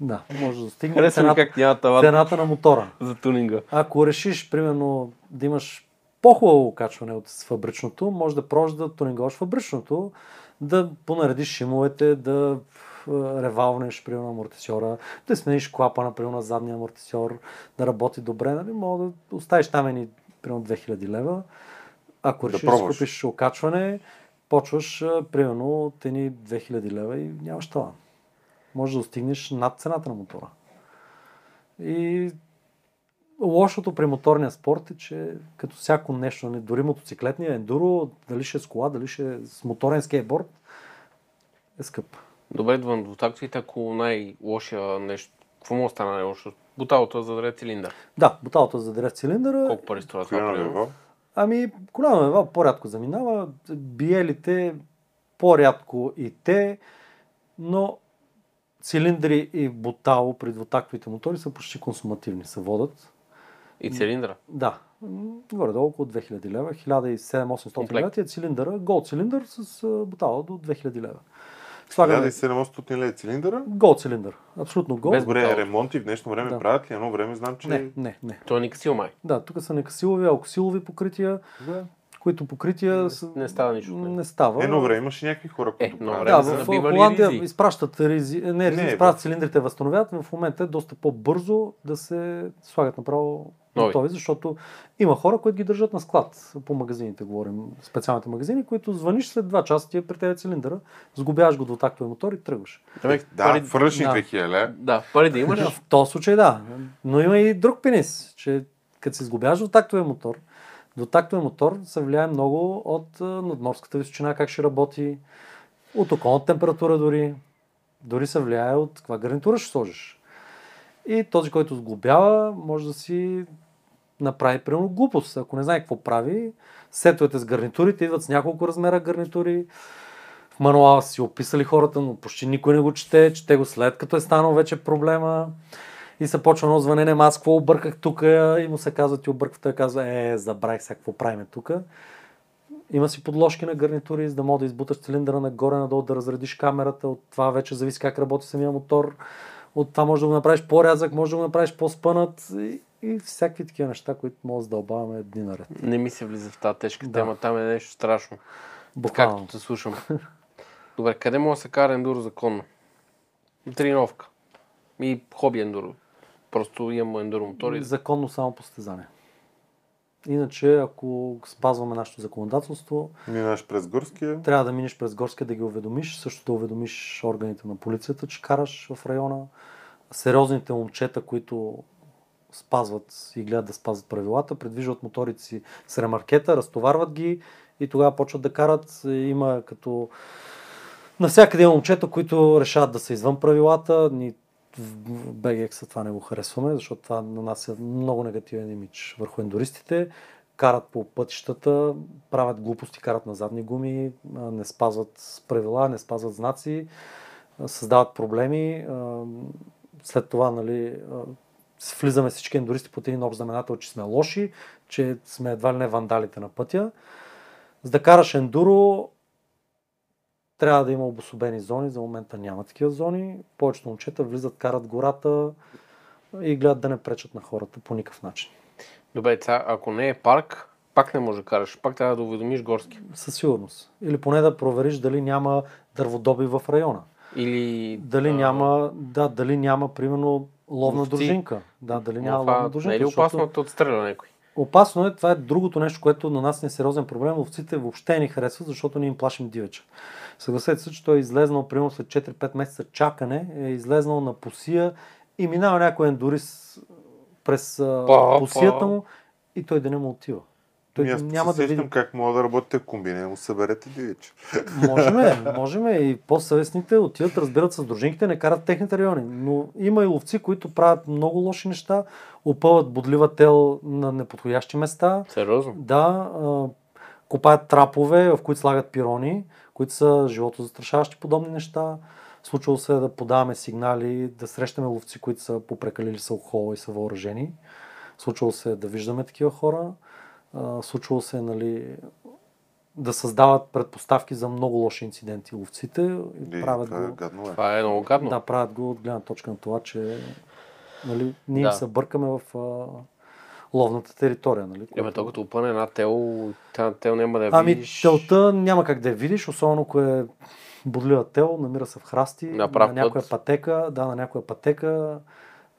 [SPEAKER 3] Да, може да стигне
[SPEAKER 1] Харесва ми
[SPEAKER 3] цената,
[SPEAKER 1] как няма таван
[SPEAKER 3] цената на мотора.
[SPEAKER 1] за тунинга.
[SPEAKER 3] Ако решиш, примерно, да имаш по-хубаво качване от фабричното, може да пробваш да тунинговаш фабричното, да понаредиш шимовете, да ревалнеш, примерно, амортисьора, да смениш клапа, например, на задния амортисьор, да работи добре, нали? Мога да оставиш там едни, примерно, 2000 лева. Ако
[SPEAKER 2] Да
[SPEAKER 3] решиш да, купиш окачване, почваш, примерно, от едни 2000 лева и нямаш това. Може да достигнеш над цената на мотора. И лошото при моторния спорт е, че като всяко нещо, не, дори мотоциклетния ендуро, дали ще е с кола, дали ще е с моторен скейтборд, е скъп.
[SPEAKER 1] Добре, до двутактовите, ако най-лошия нещо, какво му стана най-лошо? Буталото за дред цилиндър.
[SPEAKER 3] Да, буталата за древ цилиндъра.
[SPEAKER 1] Колко пари струва това? Примерно?
[SPEAKER 3] Ами, голяма мева по-рядко заминава, биелите по-рядко и те, но цилиндри и бутало при двутактовите мотори са почти консумативни, се водят.
[SPEAKER 1] И цилиндъра.
[SPEAKER 3] Да, горе-долу около 2000 лева, 1700-800
[SPEAKER 1] Комплект.
[SPEAKER 3] лева ти е цилиндъра, гол цилиндър с бутала до 2000 лева. Слагаме
[SPEAKER 2] 1700 лева цилиндъра.
[SPEAKER 3] гол цилиндър, абсолютно гол.
[SPEAKER 1] Без
[SPEAKER 2] Добре, ремонти в днешно време
[SPEAKER 3] Да.
[SPEAKER 2] правят ли? Едно време знам, че...
[SPEAKER 3] Не, не, не.
[SPEAKER 1] Той е никсил май.
[SPEAKER 3] Да, тук са некасилови, алкосилови покрития,
[SPEAKER 2] Да.
[SPEAKER 3] които покрития
[SPEAKER 1] Не- не става нищо него.
[SPEAKER 3] Не става.
[SPEAKER 2] Едно време имаше някакви хора, които
[SPEAKER 1] едно
[SPEAKER 2] правят.
[SPEAKER 1] време
[SPEAKER 3] Да, в Холандия
[SPEAKER 1] ризи.
[SPEAKER 3] изпращат ризи, не, ризи,
[SPEAKER 2] Не,
[SPEAKER 3] изпращат
[SPEAKER 2] в-
[SPEAKER 3] цилиндрите, възстановяват. В момента е доста по-бързо да се слагат направо
[SPEAKER 1] Нови.
[SPEAKER 3] готови, защото има хора, които ги държат на склад. По магазините говорим, специалните магазини, които звъниш след 2 часа, ти е при теб цилиндъра, сгубяваш го до тактовия мотор и тръгваш.
[SPEAKER 1] Демек,
[SPEAKER 2] Да,
[SPEAKER 1] пари,
[SPEAKER 2] фършни
[SPEAKER 3] да.
[SPEAKER 2] 2000 лева.
[SPEAKER 1] да, пари да имаш.
[SPEAKER 3] В този случай да. Но има и друг пенис, че като се сгубяваш до тактовия мотор, до тактовия мотор се влияе много от надморската височина, как ще работи, от околната температура дори. Дори се влияе от каква гарнитура ще сложиш. И този, който сглобява, може да си направи примерно глупост. Ако не знае какво прави, сетовете с гарнитурите идват с няколко размера гарнитури. В мануала си описали хората, но почти никой не го чете. Чете го след като е станал вече проблема. И се почва едно звънене, аз какво обърках тук и му се казва, ти обърква, той казва, е, забравих сега какво правиме тук. Има си подложки на гарнитури, за да мога да избуташ цилиндъра нагоре-надолу, да разредиш камерата. От това вече зависи как работи самия мотор. От това може да го направиш по-рязък, може да го направиш по-спънат и всякакви такива неща, които може да задълбаваме дни наред.
[SPEAKER 1] Не ми се влиза в тази тежка
[SPEAKER 3] Да.
[SPEAKER 1] тема. Там е нещо страшно.
[SPEAKER 3] Буквално.
[SPEAKER 1] Както те слушам. Добре, къде може да се кара ендуро законно? Тренировка. И хоби ендуро. Просто имам ендуро мотори.
[SPEAKER 3] Законно само по състезание. Иначе, ако спазваме нашето законодателство,
[SPEAKER 2] Минаш през горския.
[SPEAKER 3] трябва да минеш през горския да ги уведомиш, също да уведомиш органите на полицията, че караш в района. Сериозните момчета, които спазват и гледат да спазват правилата, предвижват моторите си с ремаркета, разтоварват ги и тогава почват да карат. Има като навсякъде момчета, които решават да са извън правилата. Ни в BGX това не го харесваме, защото това нанася много негативен имидж върху ендуристите. Карат по пътищата, правят глупости, карат на задни гуми, не спазват правила, не спазват знаци, създават проблеми. След това, нали, влизаме всички ендуристи под един общ знаменател, че сме лоши, че сме едва ли не вандалите на пътя. За да караш ендуро, трябва да има обособени зони. За момента няма такива зони. Повечето момчета влизат, карат гората и гледат да не пречат на хората по никакъв начин.
[SPEAKER 1] Добре, сега, ако не е парк, пак не може да караш. Пак трябва да уведомиш горски.
[SPEAKER 3] Със сигурност. Или поне да провериш дали няма дърводоби в района.
[SPEAKER 1] Или...
[SPEAKER 3] Дали
[SPEAKER 1] а,
[SPEAKER 3] няма, да, дали няма, примерно, ловна
[SPEAKER 1] Ловци.
[SPEAKER 3] дружинка. Да, дали няма
[SPEAKER 1] това
[SPEAKER 3] ловна дружинка.
[SPEAKER 1] Не е ли
[SPEAKER 3] защото-
[SPEAKER 1] опасно да те отстреля някой?
[SPEAKER 3] Опасно е, това е другото нещо, което на нас не е сериозен проблем. Ловците въобще не харесват, защото ние им плашим дивеча. Съгласете се, че той е излезнал, примерно след 4-5 месеца чакане, е излезнал на посия и минава някой ендорис през а, посията му и той да не му отива. Той
[SPEAKER 2] Ами аз
[SPEAKER 3] няма да види.
[SPEAKER 2] как мога да работите в комбине, му съберете дивича.
[SPEAKER 3] Можеме, можеме и по-съвестните отиват, разбират с дружинките, не карат техните райони. Но има и ловци, които правят много лоши неща, опъват бодлива тел на неподходящи места.
[SPEAKER 1] Сериозно?
[SPEAKER 3] Да, копаят трапове, в които слагат пирони, които са живото застрашаващи подобни неща. Случвало се е да подаваме сигнали, да срещаме ловци, които са попрекалили с алкохола и са въоръжени. Случвало се е да виждаме такива хора. А, случвало се е, нали, да създават предпоставки за много лоши инциденти ловците и
[SPEAKER 2] И,
[SPEAKER 3] правят
[SPEAKER 2] това е
[SPEAKER 3] го.
[SPEAKER 2] гадно е.
[SPEAKER 1] Това е много гадно.
[SPEAKER 3] Да, правят го от гледна точка на това, че нали, ние
[SPEAKER 1] Да.
[SPEAKER 3] се бъркаме в а, ловната територия. Нали,
[SPEAKER 1] Еме,
[SPEAKER 3] което-
[SPEAKER 1] то като опъне една тел, тази тел няма да я
[SPEAKER 3] Ами,
[SPEAKER 1] видиш.
[SPEAKER 3] телта няма как да я видиш, особено ако е бодлива тел, намира се в храсти,
[SPEAKER 1] На
[SPEAKER 3] на някоя
[SPEAKER 1] път.
[SPEAKER 3] пътека, да, на някоя пътека,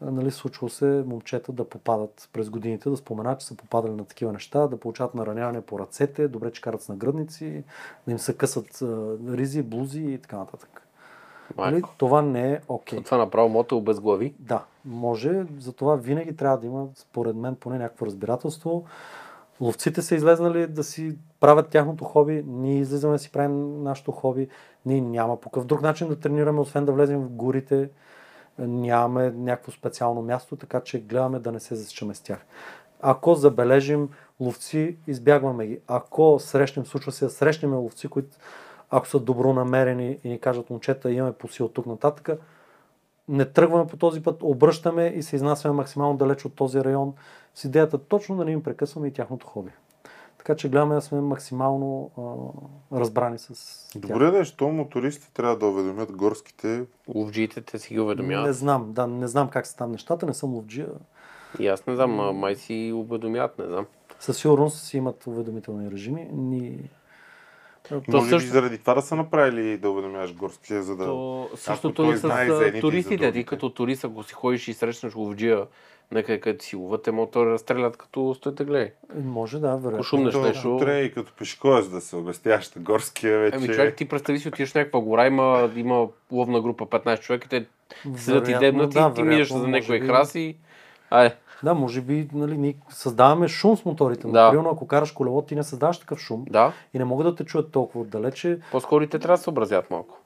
[SPEAKER 3] нали, случва се момчета да попадат през годините, да споменат, че са попадали на такива неща, да получават нараняване по ръцете, добре, че карат с нагръдници, да им се късат а, ризи, блузи и така нататък. Нали, това не е окей.
[SPEAKER 1] Това направо мото обезглави.
[SPEAKER 3] Да, може. Затова винаги трябва да има, според мен, поне някакво разбирателство. Ловците са излезнали да си правят тяхното хоби, ние излизаме да си правим нашето хоби. Ние няма по какъв друг начин да тренираме, освен да влезем в горите. Нямаме някакво специално място, така че гледаме да не се засичаме с тях. Ако забележим ловци, избягваме ги. Ако срещнем, случва се срещнем ловци, които ако са добронамерени и ни кажат момчета, имаме по сила тук нататък, не тръгваме по този път, обръщаме и се изнасяме максимално далеч от този район с идеята точно да не им прекъсваме и тяхното хоби. Така че гледаме да сме максимално а, разбрани с тях.
[SPEAKER 2] Добре да е, що мотористите трябва да уведомят горските.
[SPEAKER 1] Ловджиите те си ги
[SPEAKER 3] Не
[SPEAKER 1] уведомяват.
[SPEAKER 3] знам, да, не знам как са там нещата, не съм ловджия.
[SPEAKER 1] И аз не знам, а май си уведомяват, не знам.
[SPEAKER 3] Със сигурност си имат уведомителни режими. Ни...
[SPEAKER 1] То
[SPEAKER 2] Може би
[SPEAKER 1] също-
[SPEAKER 2] заради това да са направили да уведомяваш горския, за да...
[SPEAKER 1] То, същото
[SPEAKER 2] той
[SPEAKER 1] и с туристите. Ти
[SPEAKER 2] другите.
[SPEAKER 1] като турист, ако си ходиш и срещнеш ловджия, нека където си ловат, те мотори разстрелят като стоите гледай.
[SPEAKER 3] Може да, вероятно.
[SPEAKER 1] Шумнеш
[SPEAKER 2] То,
[SPEAKER 1] нещо...
[SPEAKER 2] Трябва и като пешеходец да се обясняваш на горския вече.
[SPEAKER 1] Ами човек, ти представи си, отидеш в някаква гора, има, има ловна група 15 човека, и те седят и дебнати,
[SPEAKER 3] да,
[SPEAKER 1] и ти минеш
[SPEAKER 3] вероятно,
[SPEAKER 1] за
[SPEAKER 3] може би.
[SPEAKER 1] храс и...
[SPEAKER 3] Да, може би нали, ние създаваме шум с моторите.
[SPEAKER 1] Да.
[SPEAKER 3] примерно, ако караш колело, ти не създаваш такъв шум
[SPEAKER 1] да,
[SPEAKER 3] и не могат да те чуят толкова отдалече.
[SPEAKER 1] по-скоро те трябва да се съобразят малко.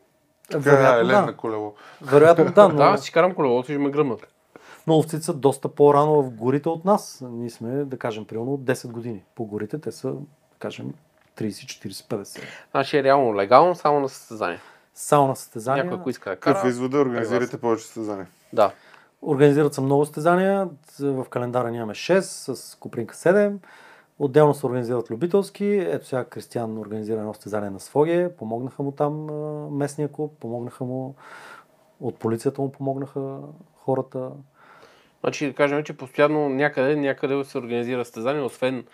[SPEAKER 2] Така е,
[SPEAKER 3] Вероятно, да.
[SPEAKER 2] на колело.
[SPEAKER 3] Вероятно да, но,
[SPEAKER 1] Да, си карам колелото и ще ме гръмнат.
[SPEAKER 3] но ловците са доста по-рано в горите от нас. Ние сме, да кажем, примерно от 10 години. По горите те са, да кажем, 30, 40, 50.
[SPEAKER 1] Значи е реално легално, само на състезание.
[SPEAKER 3] Само на състезания.
[SPEAKER 1] Някой, ако иска да
[SPEAKER 2] Какъв
[SPEAKER 1] кара...
[SPEAKER 2] извода организирате повече състезания?
[SPEAKER 1] Да.
[SPEAKER 3] Организират се много състезания. В календара нямаме 6, с Купринка 7. Отделно се организират любителски. Ето сега Кристиан организира едно състезание на Своге. Помогнаха му там местния клуб, помогнаха му от полицията му помогнаха хората.
[SPEAKER 1] Значи да кажем, че постоянно някъде, някъде се организира състезание, освен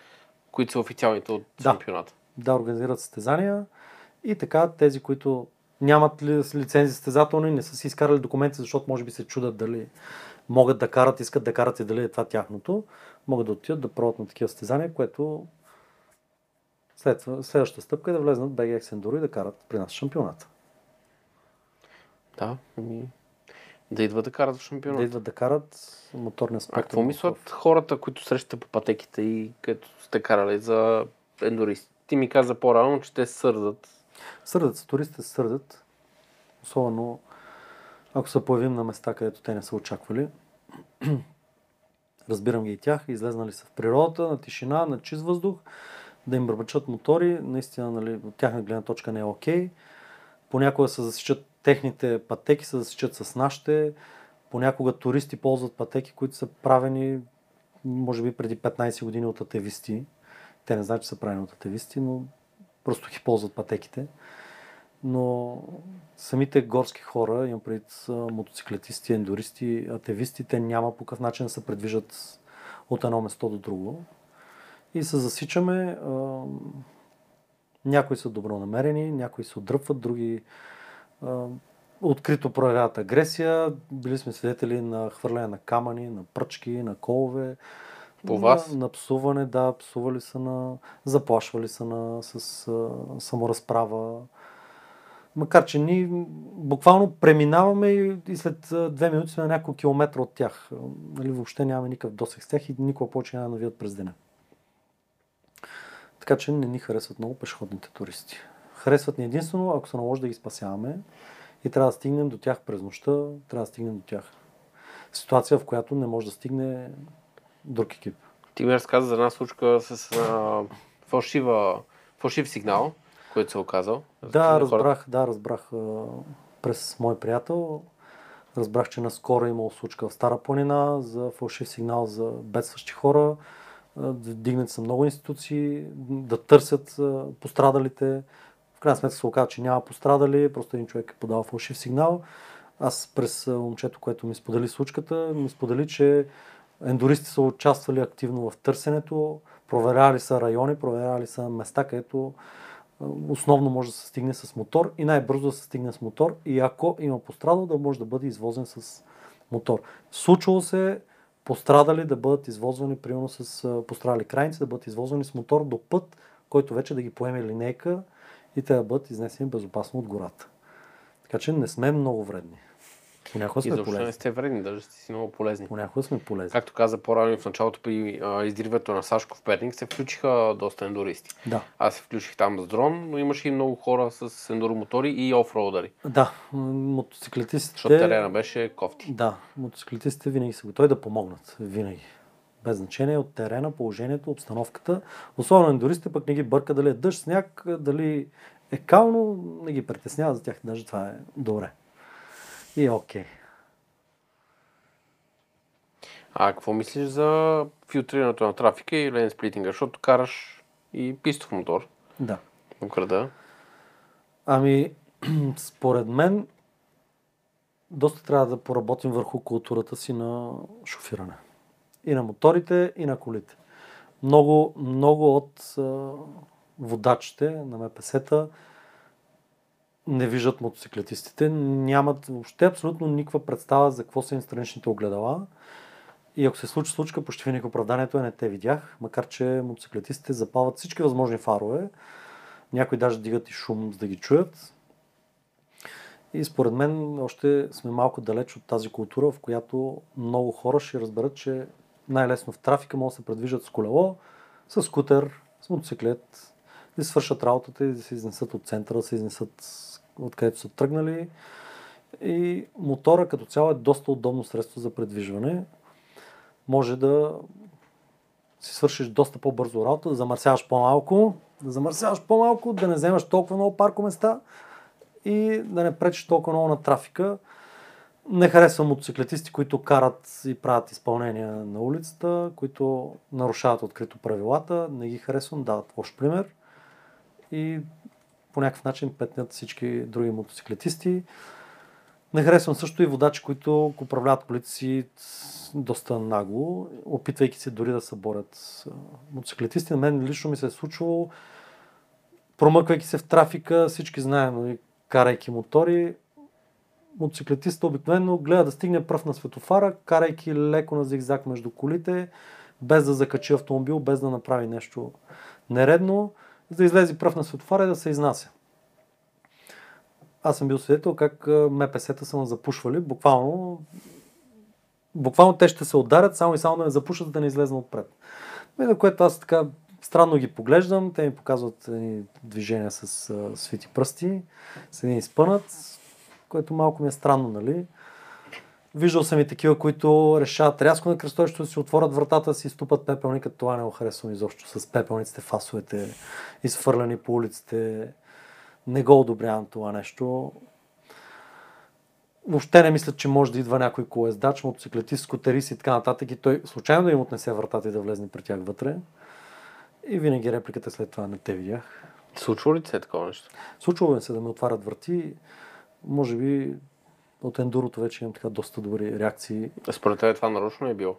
[SPEAKER 1] които са официалните от
[SPEAKER 3] Да.
[SPEAKER 1] шампионата.
[SPEAKER 3] да организират състезания и така тези, които нямат ли, с лицензи състезателни, не са си изкарали документи, защото може би се чудат дали могат да карат, искат да карат и дали е това тяхното, могат да отидат да пробват на такива състезания, което след, следващата стъпка е да влезнат в BGX Enduro и да карат при нас шампионата.
[SPEAKER 1] Да, ами... Да идват да карат в
[SPEAKER 3] Да
[SPEAKER 1] шампионата.
[SPEAKER 3] идват да карат моторния спорт.
[SPEAKER 1] А какво мислят хората, които срещате по пътеките и където сте карали за ендуристи? Ти ми каза по-рано, че те се сърдат.
[SPEAKER 3] Сърдат се, туристите се сърдат. Особено ако се появим на места, където те не са очаквали. Разбирам ги и тях. Излезнали са в природата, на тишина, на чист въздух, да им бърбачат мотори. Наистина, нали, от тяхна гледна точка не е окей. Понякога се засичат техните пътеки, се засичат с нашите. Понякога туристи ползват пътеки, които са правени може би преди 15 години от атевисти. Те не знаят, че са правени от атевисти, но просто ги ползват пътеките. Но самите горски хора, имам предвид мотоциклетисти, ендуристи, атевисти, те няма по какъв начин да се предвижат от едно место до друго. и се засичаме. А, някои са добронамерени, някои се отдръпват, други открито проявяват агресия. Били сме свидетели на хвърляне на камъни, на пръчки, на колове.
[SPEAKER 1] По
[SPEAKER 3] на,
[SPEAKER 1] вас?
[SPEAKER 3] На псуване, да, псували са на... Заплашвали са на, с а, саморазправа. Макар, че ние буквално преминаваме и, и след две минути сме на няколко километра от тях. Нали, въобще нямаме никакъв досег с тях и никога повече няма да навият през деня. Така че не ни харесват много пешеходните туристи. Харесват ни единствено, ако се наложи да ги спасяваме и трябва да стигнем до тях през нощта, трябва да стигнем до тях. Ситуация, в която не може да стигне друг екип.
[SPEAKER 1] Ти ми разказа за една случка с а, фалшива, фалшив сигнал, който се е оказал.
[SPEAKER 3] Да, разбрах, да, разбрах през мой приятел. Разбрах, че наскоро е имало случка в Стара планина за фалшив сигнал за бедстващи хора. А, Дигнати са много институции да търсят пострадалите. В крайна сметка се оказа, че няма пострадали, просто един човек е подал фалшив сигнал. Аз през момчето, което ми сподели случката, ми сподели, че ендуристи са участвали активно в търсенето, проверяли са райони, проверяли са места, където а, основно може да се стигне с мотор и най-бързо да се стигне с мотор и ако има пострадал, да може да бъде извозен с мотор. Случвало се пострадали да бъдат извозвани, примерно с а, пострадали крайници, да бъдат извозвани с мотор до път, който вече да ги поеме линейка и те да бъдат изнесени безопасно от гората. Така че не сме много вредни. Понякога сме
[SPEAKER 1] защо не
[SPEAKER 3] полезни.
[SPEAKER 1] сте вредни, даже сте си много полезни.
[SPEAKER 3] Понякога сме полезни.
[SPEAKER 1] Както каза по-рано в началото при а, издирването на Сашко в Перник, се включиха доста ендуристи.
[SPEAKER 3] Да.
[SPEAKER 1] Аз се включих там с дрон, но имаше и много хора с ендуромотори и офроудари.
[SPEAKER 3] Да, мотоциклетистите...
[SPEAKER 1] Защото терена беше кофти.
[SPEAKER 3] Да, мотоциклетистите винаги са готови да помогнат. Винаги. Без значение от терена, положението, обстановката. Особено ендуристите пък не ги бърка дали е дъжд, сняг, дали е кално, не ги притеснява за тях. Даже това е добре. И окей.
[SPEAKER 1] А какво мислиш за филтрирането на трафика и лейн сплитинга? Защото караш и пистов мотор
[SPEAKER 3] Да.
[SPEAKER 1] по града.
[SPEAKER 3] Ами, според мен, доста трябва да поработим върху културата си на шофиране. И на моторите, и на колите. Много, много от водачите на МПС-та не виждат мотоциклетистите, нямат въобще абсолютно никаква представа за какво са им страничните огледала. И ако се случи случка, почти винаги оправданието е не те видях, макар че мотоциклетистите запалват всички възможни фарове. Някои даже дигат и шум, за да ги чуят. И според мен още сме малко далеч от тази култура, в която много хора ще разберат, че най-лесно в трафика могат да се предвижат с колело, с скутер, с мотоциклет, да свършат работата и да се изнесат от центъра, да се изнесат откъдето са тръгнали. И мотора като цяло е доста удобно средство за предвижване. Може да си свършиш доста по-бързо работа, да замърсяваш по-малко, да замърсяваш по-малко, да не вземаш толкова много паркоместа и да не пречиш толкова много на трафика. Не харесвам мотоциклетисти, които карат и правят изпълнения на улицата, които нарушават открито правилата. Не ги харесвам, дават лош пример. И по някакъв начин петнят всички други мотоциклетисти. Не харесвам също и водачи, които управляват колите си доста нагло, опитвайки се дори да се борят с мотоциклетисти. На мен лично ми се е случвало, промъквайки се в трафика, всички знаем, нали, карайки мотори, мотоциклетиста обикновено гледа да стигне пръв на светофара, карайки леко на зигзаг между колите, без да закачи автомобил, без да направи нещо нередно, да излезе пръв на светофара и да се изнася. Аз съм бил свидетел как МПС-та са ме запушвали, буквално буквално те ще се ударят, само и само да не запушат, да не излезна отпред. И на което аз така странно ги поглеждам, те ми показват едни движения с свити пръсти, с един изпънат, което малко ми е странно, нали? Виждал съм и такива, които решават рязко на кръстовището да си отворят вратата, си ступат пепелника. Това не го харесвам изобщо с пепелниците, фасовете, изфърляни по улиците. Не го одобрявам това нещо. Въобще не мисля, че може да идва някой колездач, мотоциклетист, скутерист и така нататък и той случайно да им отнесе вратата и да влезне при тях вътре. И винаги репликата след това не те видях.
[SPEAKER 1] Случва ли се такова нещо?
[SPEAKER 3] Случва ми се да ме отварят врати. Може би от ендурото вече имам така доста добри реакции.
[SPEAKER 1] Според теб това нарочно е било.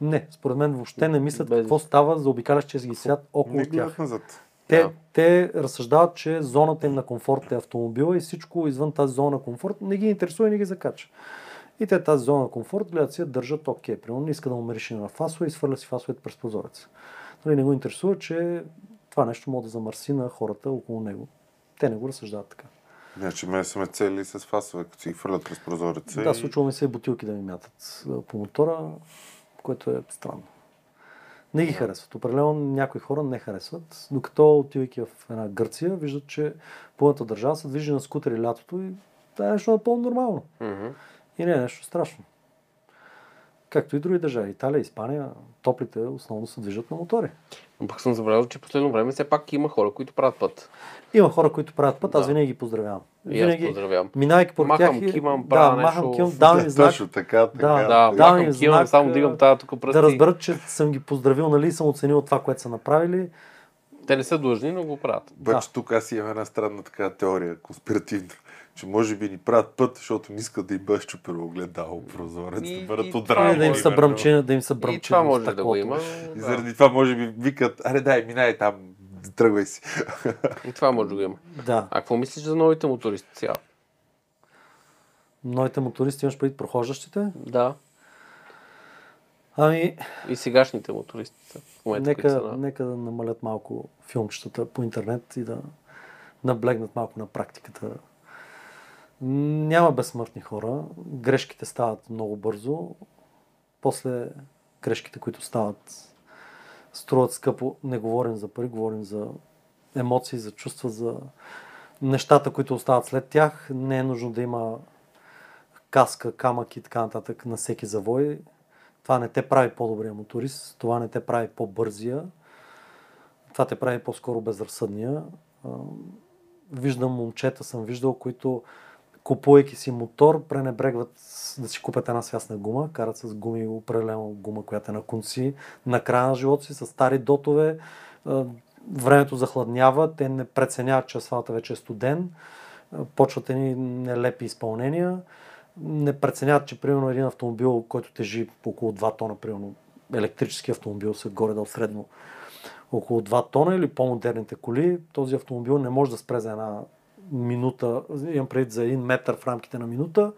[SPEAKER 3] Не, според мен въобще не мислят
[SPEAKER 1] Без-
[SPEAKER 3] какво става за обикалящия ги свят около
[SPEAKER 2] Не
[SPEAKER 3] тях.
[SPEAKER 2] назад.
[SPEAKER 3] Те,
[SPEAKER 1] Да.
[SPEAKER 3] те разсъждават, че зоната им на комфорт е автомобила и всичко извън тази зона на комфорт не ги интересува и не ги закача. И те тази зона на комфорт гледат си я държат окей. Примерно не иска да му мериши на фасове и свърля си фасовете през прозореца. Нали, не го интересува, че това нещо може да замърси на хората около него. Те не го разсъждават така.
[SPEAKER 2] Значи ме цели с фасове, като си ги хвърлят през прозореца.
[SPEAKER 3] Да,
[SPEAKER 2] и...
[SPEAKER 3] случва ми се и бутилки да ми мятат по мотора, което е странно. Не ги харесват. Определено някои хора не харесват, докато отивайки в една Гърция, виждат, че пълната държава се движи на скутери лятото и това е нещо напълно нормално.
[SPEAKER 1] Мгм.
[SPEAKER 3] И не е нещо страшно. Както и други държави. Италия, Испания, топлите основно се движат на мотори.
[SPEAKER 1] Но пък съм забелязал, че последно време все пак има хора, които правят път.
[SPEAKER 3] Има хора, които правят път, аз
[SPEAKER 1] Да.
[SPEAKER 3] винаги ги поздравявам.
[SPEAKER 1] И аз поздравявам.
[SPEAKER 3] минавайки по
[SPEAKER 1] Махам
[SPEAKER 3] тях,
[SPEAKER 1] кимам,
[SPEAKER 3] да,
[SPEAKER 1] правя
[SPEAKER 3] махам
[SPEAKER 1] нещо.
[SPEAKER 3] кимам, давам им знак,
[SPEAKER 2] Точно така, така.
[SPEAKER 3] Да,
[SPEAKER 1] Да,
[SPEAKER 3] да,
[SPEAKER 1] да, махам, кимам,
[SPEAKER 3] знак,
[SPEAKER 1] само дигам тази тук пръсти.
[SPEAKER 3] да разберат, че съм ги поздравил, нали, и съм оценил това, което са направили.
[SPEAKER 1] Те не са длъжни, но го правят.
[SPEAKER 2] Обаче тук аз имам една странна така теория, конспиративна, че може би ни правят път, защото не искат да им бъде щупено огледало прозорец,
[SPEAKER 1] И-
[SPEAKER 2] да бъдат
[SPEAKER 1] и
[SPEAKER 2] от
[SPEAKER 1] това
[SPEAKER 3] Или
[SPEAKER 1] може,
[SPEAKER 3] да им са бръмчи, да им са бръмчи.
[SPEAKER 1] И това може да го има.
[SPEAKER 2] И
[SPEAKER 1] да.
[SPEAKER 2] заради това може би викат, аре дай, минай там, тръгвай си.
[SPEAKER 1] И това може да го има.
[SPEAKER 3] Да.
[SPEAKER 1] А какво мислиш за новите мотористи сега?
[SPEAKER 3] Новите мотористи имаш преди прохождащите.
[SPEAKER 1] Да.
[SPEAKER 3] Ами,
[SPEAKER 1] И сегашните мотористи. В момента,
[SPEAKER 3] нека,
[SPEAKER 1] са на...
[SPEAKER 3] нека да намалят малко филмчетата по интернет и да наблегнат малко на практиката. Няма безсмъртни хора. Грешките стават много бързо. После грешките, които стават, струват скъпо. Не говорим за пари, говорим за емоции, за чувства, за нещата, които остават след тях. Не е нужно да има каска, камък и така нататък на всеки завой. Това не те прави по-добрия моторист, това не те прави по-бързия, това те прави по-скоро безразсъдния. Виждам момчета, съм виждал, които купувайки си мотор, пренебрегват да си купят една свясна гума, карат с гуми, определено гума, която е на конци, на края на живота си, с стари дотове, времето захладнява, те не преценяват, че асфалта вече е студен, почват едни нелепи изпълнения, не преценяват, че примерно един автомобил, който тежи около 2 тона, примерно електрически автомобил са горе-долу средно около 2 тона или по-модерните коли, този автомобил не може да спре за една минута, имам предвид за един метър в рамките на минута.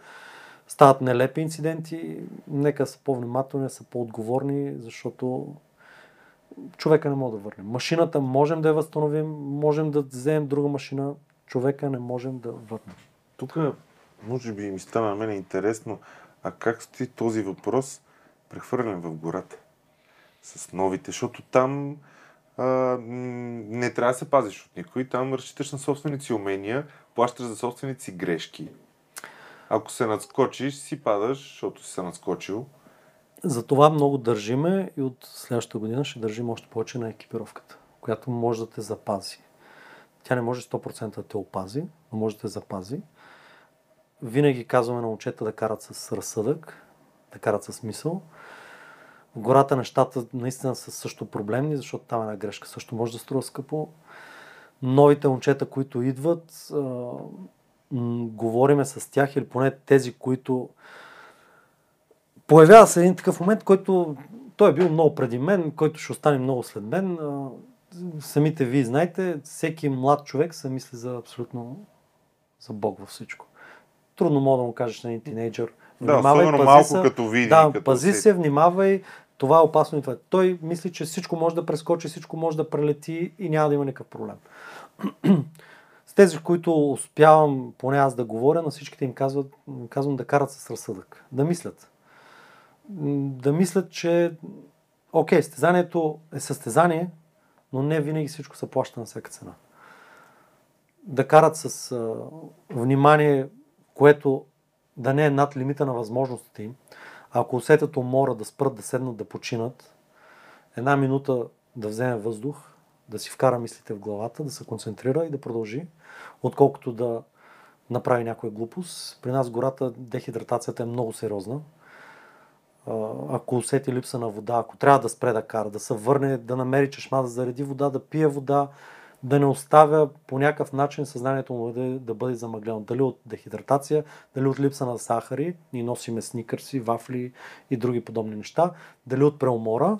[SPEAKER 3] Стават нелепи инциденти, нека са по-внимателни, са по-отговорни, защото човека не може да върне. Машината можем да я възстановим, можем да вземем друга машина, човека не можем да върнем.
[SPEAKER 2] Тук, може би ми стана на мен интересно, а как стои този въпрос прехвърлен в гората? С новите, защото там а, не трябва да се пазиш от никой, там разчиташ на собствените си умения, плащаш за собствените си грешки. Ако се надскочиш, си падаш, защото си се надскочил.
[SPEAKER 3] Затова много държиме и от следващата година ще държим още повече на екипировката, която може да те запази. Тя не може 100% да те опази, но може да те запази. Винаги казваме на момчета да карат с разсъдък, да карат с мисъл. В гората нещата наистина са също проблемни, защото там една грешка също може да струва скъпо. Новите момчета, които идват, говориме с тях или поне тези, които появява се един такъв момент, който той е бил много преди мен, който ще остане много след мен. Самите вие знаете, всеки млад човек се мисли за абсолютно за Бог във всичко. Трудно мога да му кажеш на един тинейджър.
[SPEAKER 2] Да,
[SPEAKER 3] внимавай,
[SPEAKER 2] особено
[SPEAKER 3] пази
[SPEAKER 2] малко
[SPEAKER 3] се.
[SPEAKER 2] като види.
[SPEAKER 3] Да,
[SPEAKER 2] като
[SPEAKER 3] пази се, внимавай, това е опасно и това. Той мисли, че всичко може да прескочи, всичко може да прелети и няма да има никакъв проблем. С тези, които успявам, поне аз да говоря, на всичките им казват, казвам да карат с разсъдък, да мислят. Да мислят, че окей, състезанието е състезание, но не винаги всичко се плаща на всяка цена. Да карат с а, внимание, което да не е над лимита на възможностите им. Ако усетят умора да спрат, да седнат, да починат, една минута да вземе въздух, да си вкара мислите в главата, да се концентрира и да продължи, отколкото да направи някоя глупост. При нас гората дехидратацията е много сериозна. Ако усети липса на вода, ако трябва да спре да кара, да се върне, да намери чешма, да зареди вода, да пие вода, да не оставя по някакъв начин съзнанието му да, да бъде замъглено. Дали от дехидратация, дали от липса на сахари, ни носиме сникърси, вафли и други подобни неща, дали от преумора,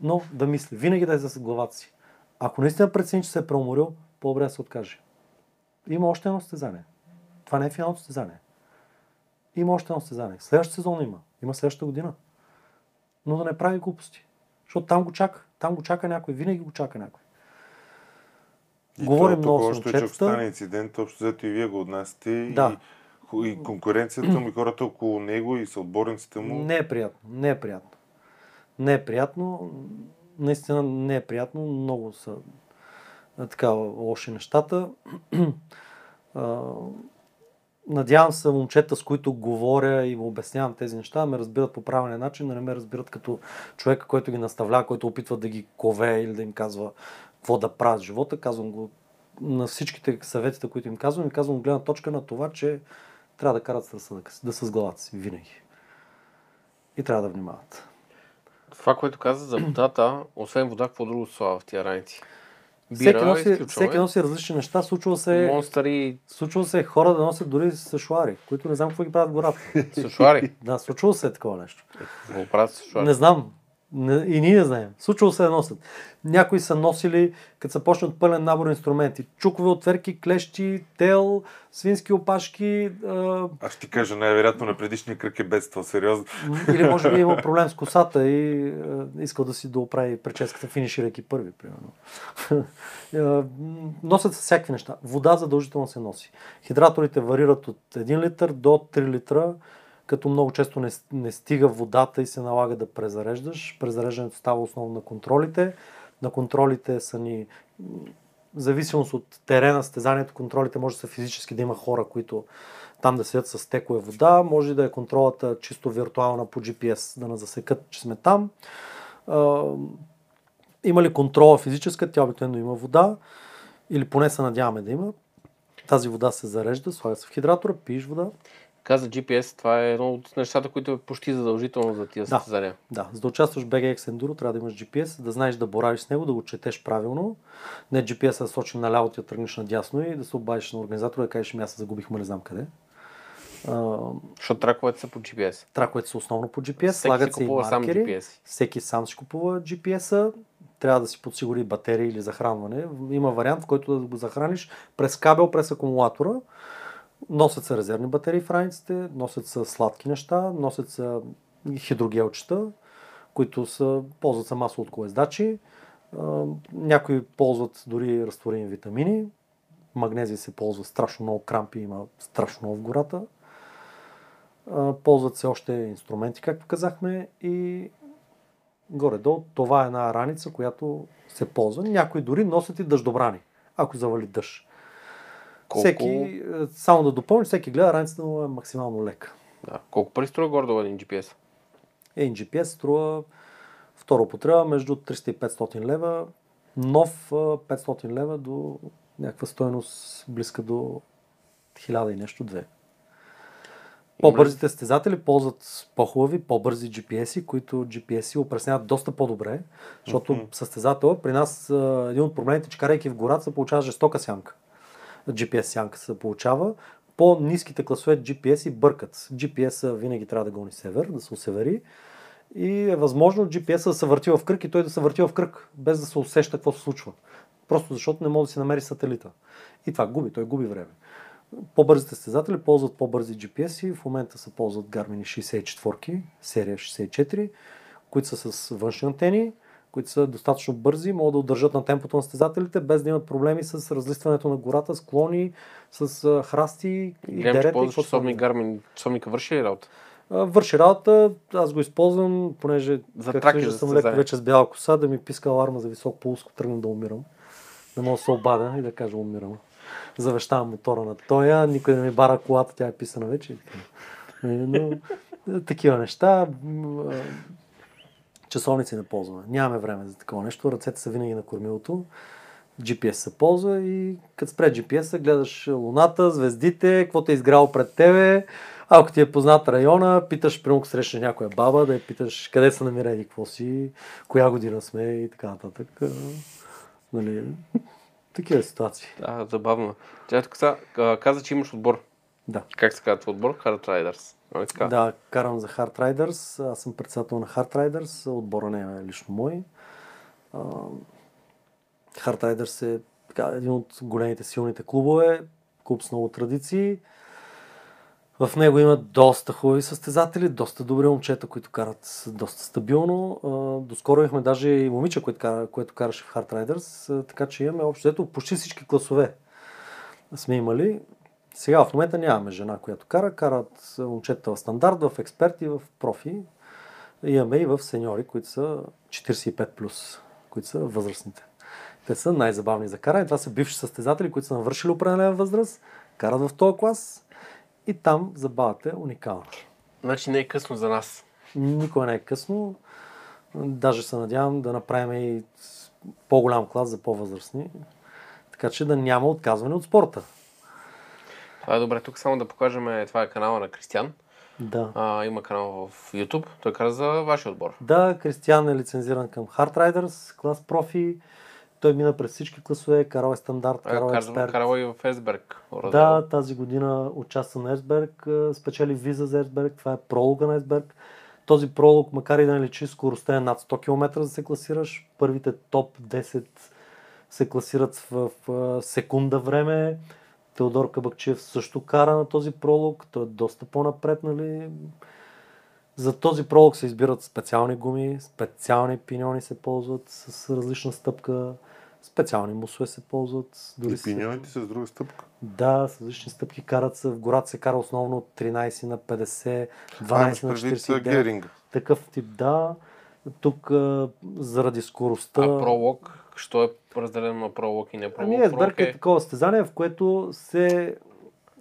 [SPEAKER 3] но да мисли. Винаги да е за главата си. Ако наистина прецени, че се е преуморил, по-добре да се откаже. Има още едно състезание. Това не е финалното състезание. Има още едно състезание. Следващата сезон има. Има следващата година. Но да не прави глупости. Защото там го чака. Там го чака някой. Винаги го чака някой.
[SPEAKER 2] И
[SPEAKER 3] Говорим
[SPEAKER 2] това
[SPEAKER 3] много с
[SPEAKER 2] още, че ако стане инцидент, общо взето и вие го отнасяте.
[SPEAKER 3] Да.
[SPEAKER 2] И, и конкуренцията му, и хората около него, и съотборниците му.
[SPEAKER 3] Не е приятно. Не е приятно. Не е приятно. Наистина не е приятно. Много са а, така лоши нещата. А, Надявам се момчета, с които говоря и му обяснявам тези неща, ме разбират по правилния начин, да не ме разбират като човека, който ги наставлява, който опитва да ги кове или да им казва какво да правят живота. Казвам го на всичките съветите, които им казвам, и казвам гледна точка на това, че трябва да карат с разсъдъка си, да са с главата си, винаги. И трябва да внимават.
[SPEAKER 1] Това, което каза за водата, освен вода, какво друго се слага в тия раници?
[SPEAKER 3] Всеки носи, всеки носи различни неща. Случва се,
[SPEAKER 1] Монстъри,
[SPEAKER 3] случва се хора да носят дори сашуари, които не знам какво ги правят гората.
[SPEAKER 1] сушуари.
[SPEAKER 3] Да, случва се такова нещо.
[SPEAKER 1] Го правят сушуари.
[SPEAKER 3] Не знам. И ние не знаем. Случвало се да носят. Някои са носили, като са почнат пълен набор инструменти. Чукове, отверки, клещи, тел, свински опашки. А,
[SPEAKER 2] Аз ще ти кажа, най-вероятно на предишния кръг е бедствал, сериозно.
[SPEAKER 3] или може би е имал проблем с косата и а, искал да си дооправи прическата, финиширайки първи, примерно. Носят се всякакви неща. Вода задължително се носи. Хидраторите варират от 1 литър до 3 литра като много често не, не стига водата и се налага да презареждаш. Презареждането става основно на контролите. На контролите са ни, в зависимост от терена, състезанието, контролите може да са физически, да има хора, които там да седят с текове вода, може да е контролата чисто виртуална по GPS, да не засекат, че сме там. Има ли контрола физическа, тя обикновено има вода, или поне се надяваме да има. Тази вода се зарежда, слага се в хидратора, пиеш вода.
[SPEAKER 1] Каза GPS, това е едно от нещата, които е почти задължително за тия
[SPEAKER 3] Да.
[SPEAKER 1] състезания.
[SPEAKER 3] Да, за да участваш в BGX Enduro, трябва да имаш GPS, да знаеш да боравиш с него, да го четеш правилно. Не GPS да сочи наляво, ти да тръгнеш надясно и да се обадиш на организатора и да кажеш, «Ами аз се загубих, ма не знам къде.
[SPEAKER 1] Защото траковете са по GPS.
[SPEAKER 3] траковете са основно по GPS,
[SPEAKER 1] Всеки
[SPEAKER 3] слагат се и
[SPEAKER 1] сам
[SPEAKER 3] маркери.
[SPEAKER 1] GPS.
[SPEAKER 3] Всеки сам си купува GPS-а, трябва да си подсигури батерии или захранване. Има вариант, в който да го захраниш през кабел, през акумулатора. Носят се резервни батерии в раниците, носят се сладки неща, носят се хидрогелчета, които са, ползват се масово от колездачи. Някои ползват дори разтворени витамини. Магнезия се ползва страшно много крампи, има страшно много в гората. Ползват се още инструменти, както казахме, и горе-долу това е една раница, която се ползва. Някои дори носят и дъждобрани, ако завали дъжд.
[SPEAKER 1] Колко,
[SPEAKER 3] Всеки, е, само да допълня, всеки гледа раницата му е максимално лека.
[SPEAKER 1] да, колко пари струва гордо един GPS?
[SPEAKER 3] Един GPS струва втора употреба между 300 и 500 лева, нов а, 500 лева до някаква стойност близка до 1000 и нещо, две. По-бързите състезатели ползват по-хубави, по-бързи GPS-и, които GPS-и опресняват доста по-добре, защото
[SPEAKER 2] Мгм.
[SPEAKER 3] състезател, при нас а, един от проблемите, че карайки в гората, се получава жестока сянка. GPS сянка се получава. По-низките класове GPS-и бъркат. GPS-а винаги трябва да гони север, да се усевери. И е възможно GPS-а да се върти в кръг и той да се върти в кръг, без да се усеща какво се случва. Просто защото не може да си намери сателита. И това губи, той губи време. По-бързите състезатели ползват по-бързи GPS-и. В момента се ползват Garmin 64, серия 64, които са с външни антени, които са достатъчно бързи, могат да удържат на темпото на състезателите, без да имат проблеми с разлистването на гората, склони, с храсти и
[SPEAKER 1] Гледам, че
[SPEAKER 3] дерета. и
[SPEAKER 1] ползваш
[SPEAKER 3] каквото
[SPEAKER 1] часовник
[SPEAKER 3] са.
[SPEAKER 1] Garmin. Часовника върши ли работа?
[SPEAKER 3] Върши работа, аз го използвам, понеже
[SPEAKER 1] За траки
[SPEAKER 3] вижда, съм леко вече с бяла коса, да ми писка аларма за висок пулс, ако тръгна да умирам. Да мога да се обадя и да кажа умирам. Завещавам мотора на тоя, никой не ми бара колата, тя е писана вече. Е, Но е, такива неща. Часовници не ползваме. Нямаме време за такова нещо. Ръцете са винаги на кормилото. GPS се ползва и като спре GPS-а, гледаш луната, звездите, каквото е изграло пред тебе. Ако ти е познат района, питаш, примерно, срещаш някоя баба, да я питаш къде се намира еди какво си, коя година сме и така нататък. Нали, такива ситуации.
[SPEAKER 1] Да, забавно. Тя тук са, каза, че имаш отбор.
[SPEAKER 3] Да.
[SPEAKER 1] Как се казва отбор? Hard Riders. Нали така?
[SPEAKER 3] Да, карам за Hard Riders. Аз съм председател на Hard Riders. Отбора не е лично мой. Hard Riders е така, един от големите силните клубове. Клуб с много традиции. В него има доста хубави състезатели, доста добри момчета, които карат доста стабилно. Доскоро имахме даже и момиче, което, кара, което караше в Hard Riders, така че имаме общо взето почти всички класове сме имали. Сега в момента нямаме жена, която кара. Карат момчета в стандарт, в експерти, в профи. Имаме и в сеньори, които са 45+, плюс, които са възрастните. Те са най-забавни за каране. Това са бивши състезатели, които са навършили определена възраст, карат в този клас и там забавата е уникална.
[SPEAKER 1] Значи не е късно за нас.
[SPEAKER 3] Никога не е късно. Даже се надявам да направим и по-голям клас за по-възрастни. Така че да няма отказване от спорта.
[SPEAKER 1] Е добре. Тук само да покажем, това е канала на Кристиан.
[SPEAKER 3] Да.
[SPEAKER 1] А, има канал в YouTube. Той каза за вашия отбор.
[SPEAKER 3] Да, Кристиан е лицензиран към Hard Riders, клас профи. Той мина през всички класове, карал е стандарт, карал е експерт.
[SPEAKER 1] карал и в Есберг.
[SPEAKER 3] Да, тази година участва на Есберг, а, спечели виза за Есберг, това е пролога на Есберг. Този пролог, макар и да не личи, скоростта е над 100 км за да се класираш. Първите топ 10 се класират в секунда време. Теодор Кабакчиев също кара на този пролог. Той е доста по-напред, нали? За този пролог се избират специални гуми, специални пиньони се ползват с различна стъпка, специални мусове се ползват.
[SPEAKER 2] И
[SPEAKER 3] се-
[SPEAKER 2] пиньоните с друга стъпка.
[SPEAKER 3] да, с различни стъпки карат се. В гората се кара основно от 13 на 50, 12
[SPEAKER 2] А,
[SPEAKER 3] на
[SPEAKER 2] предвид, а,
[SPEAKER 3] 49.
[SPEAKER 2] геринга.
[SPEAKER 3] Такъв тип, да. Тук заради скоростта...
[SPEAKER 1] А пролог, що е разделено на пролог и не пролог?
[SPEAKER 3] Ами Есберг е такова състезание, в което се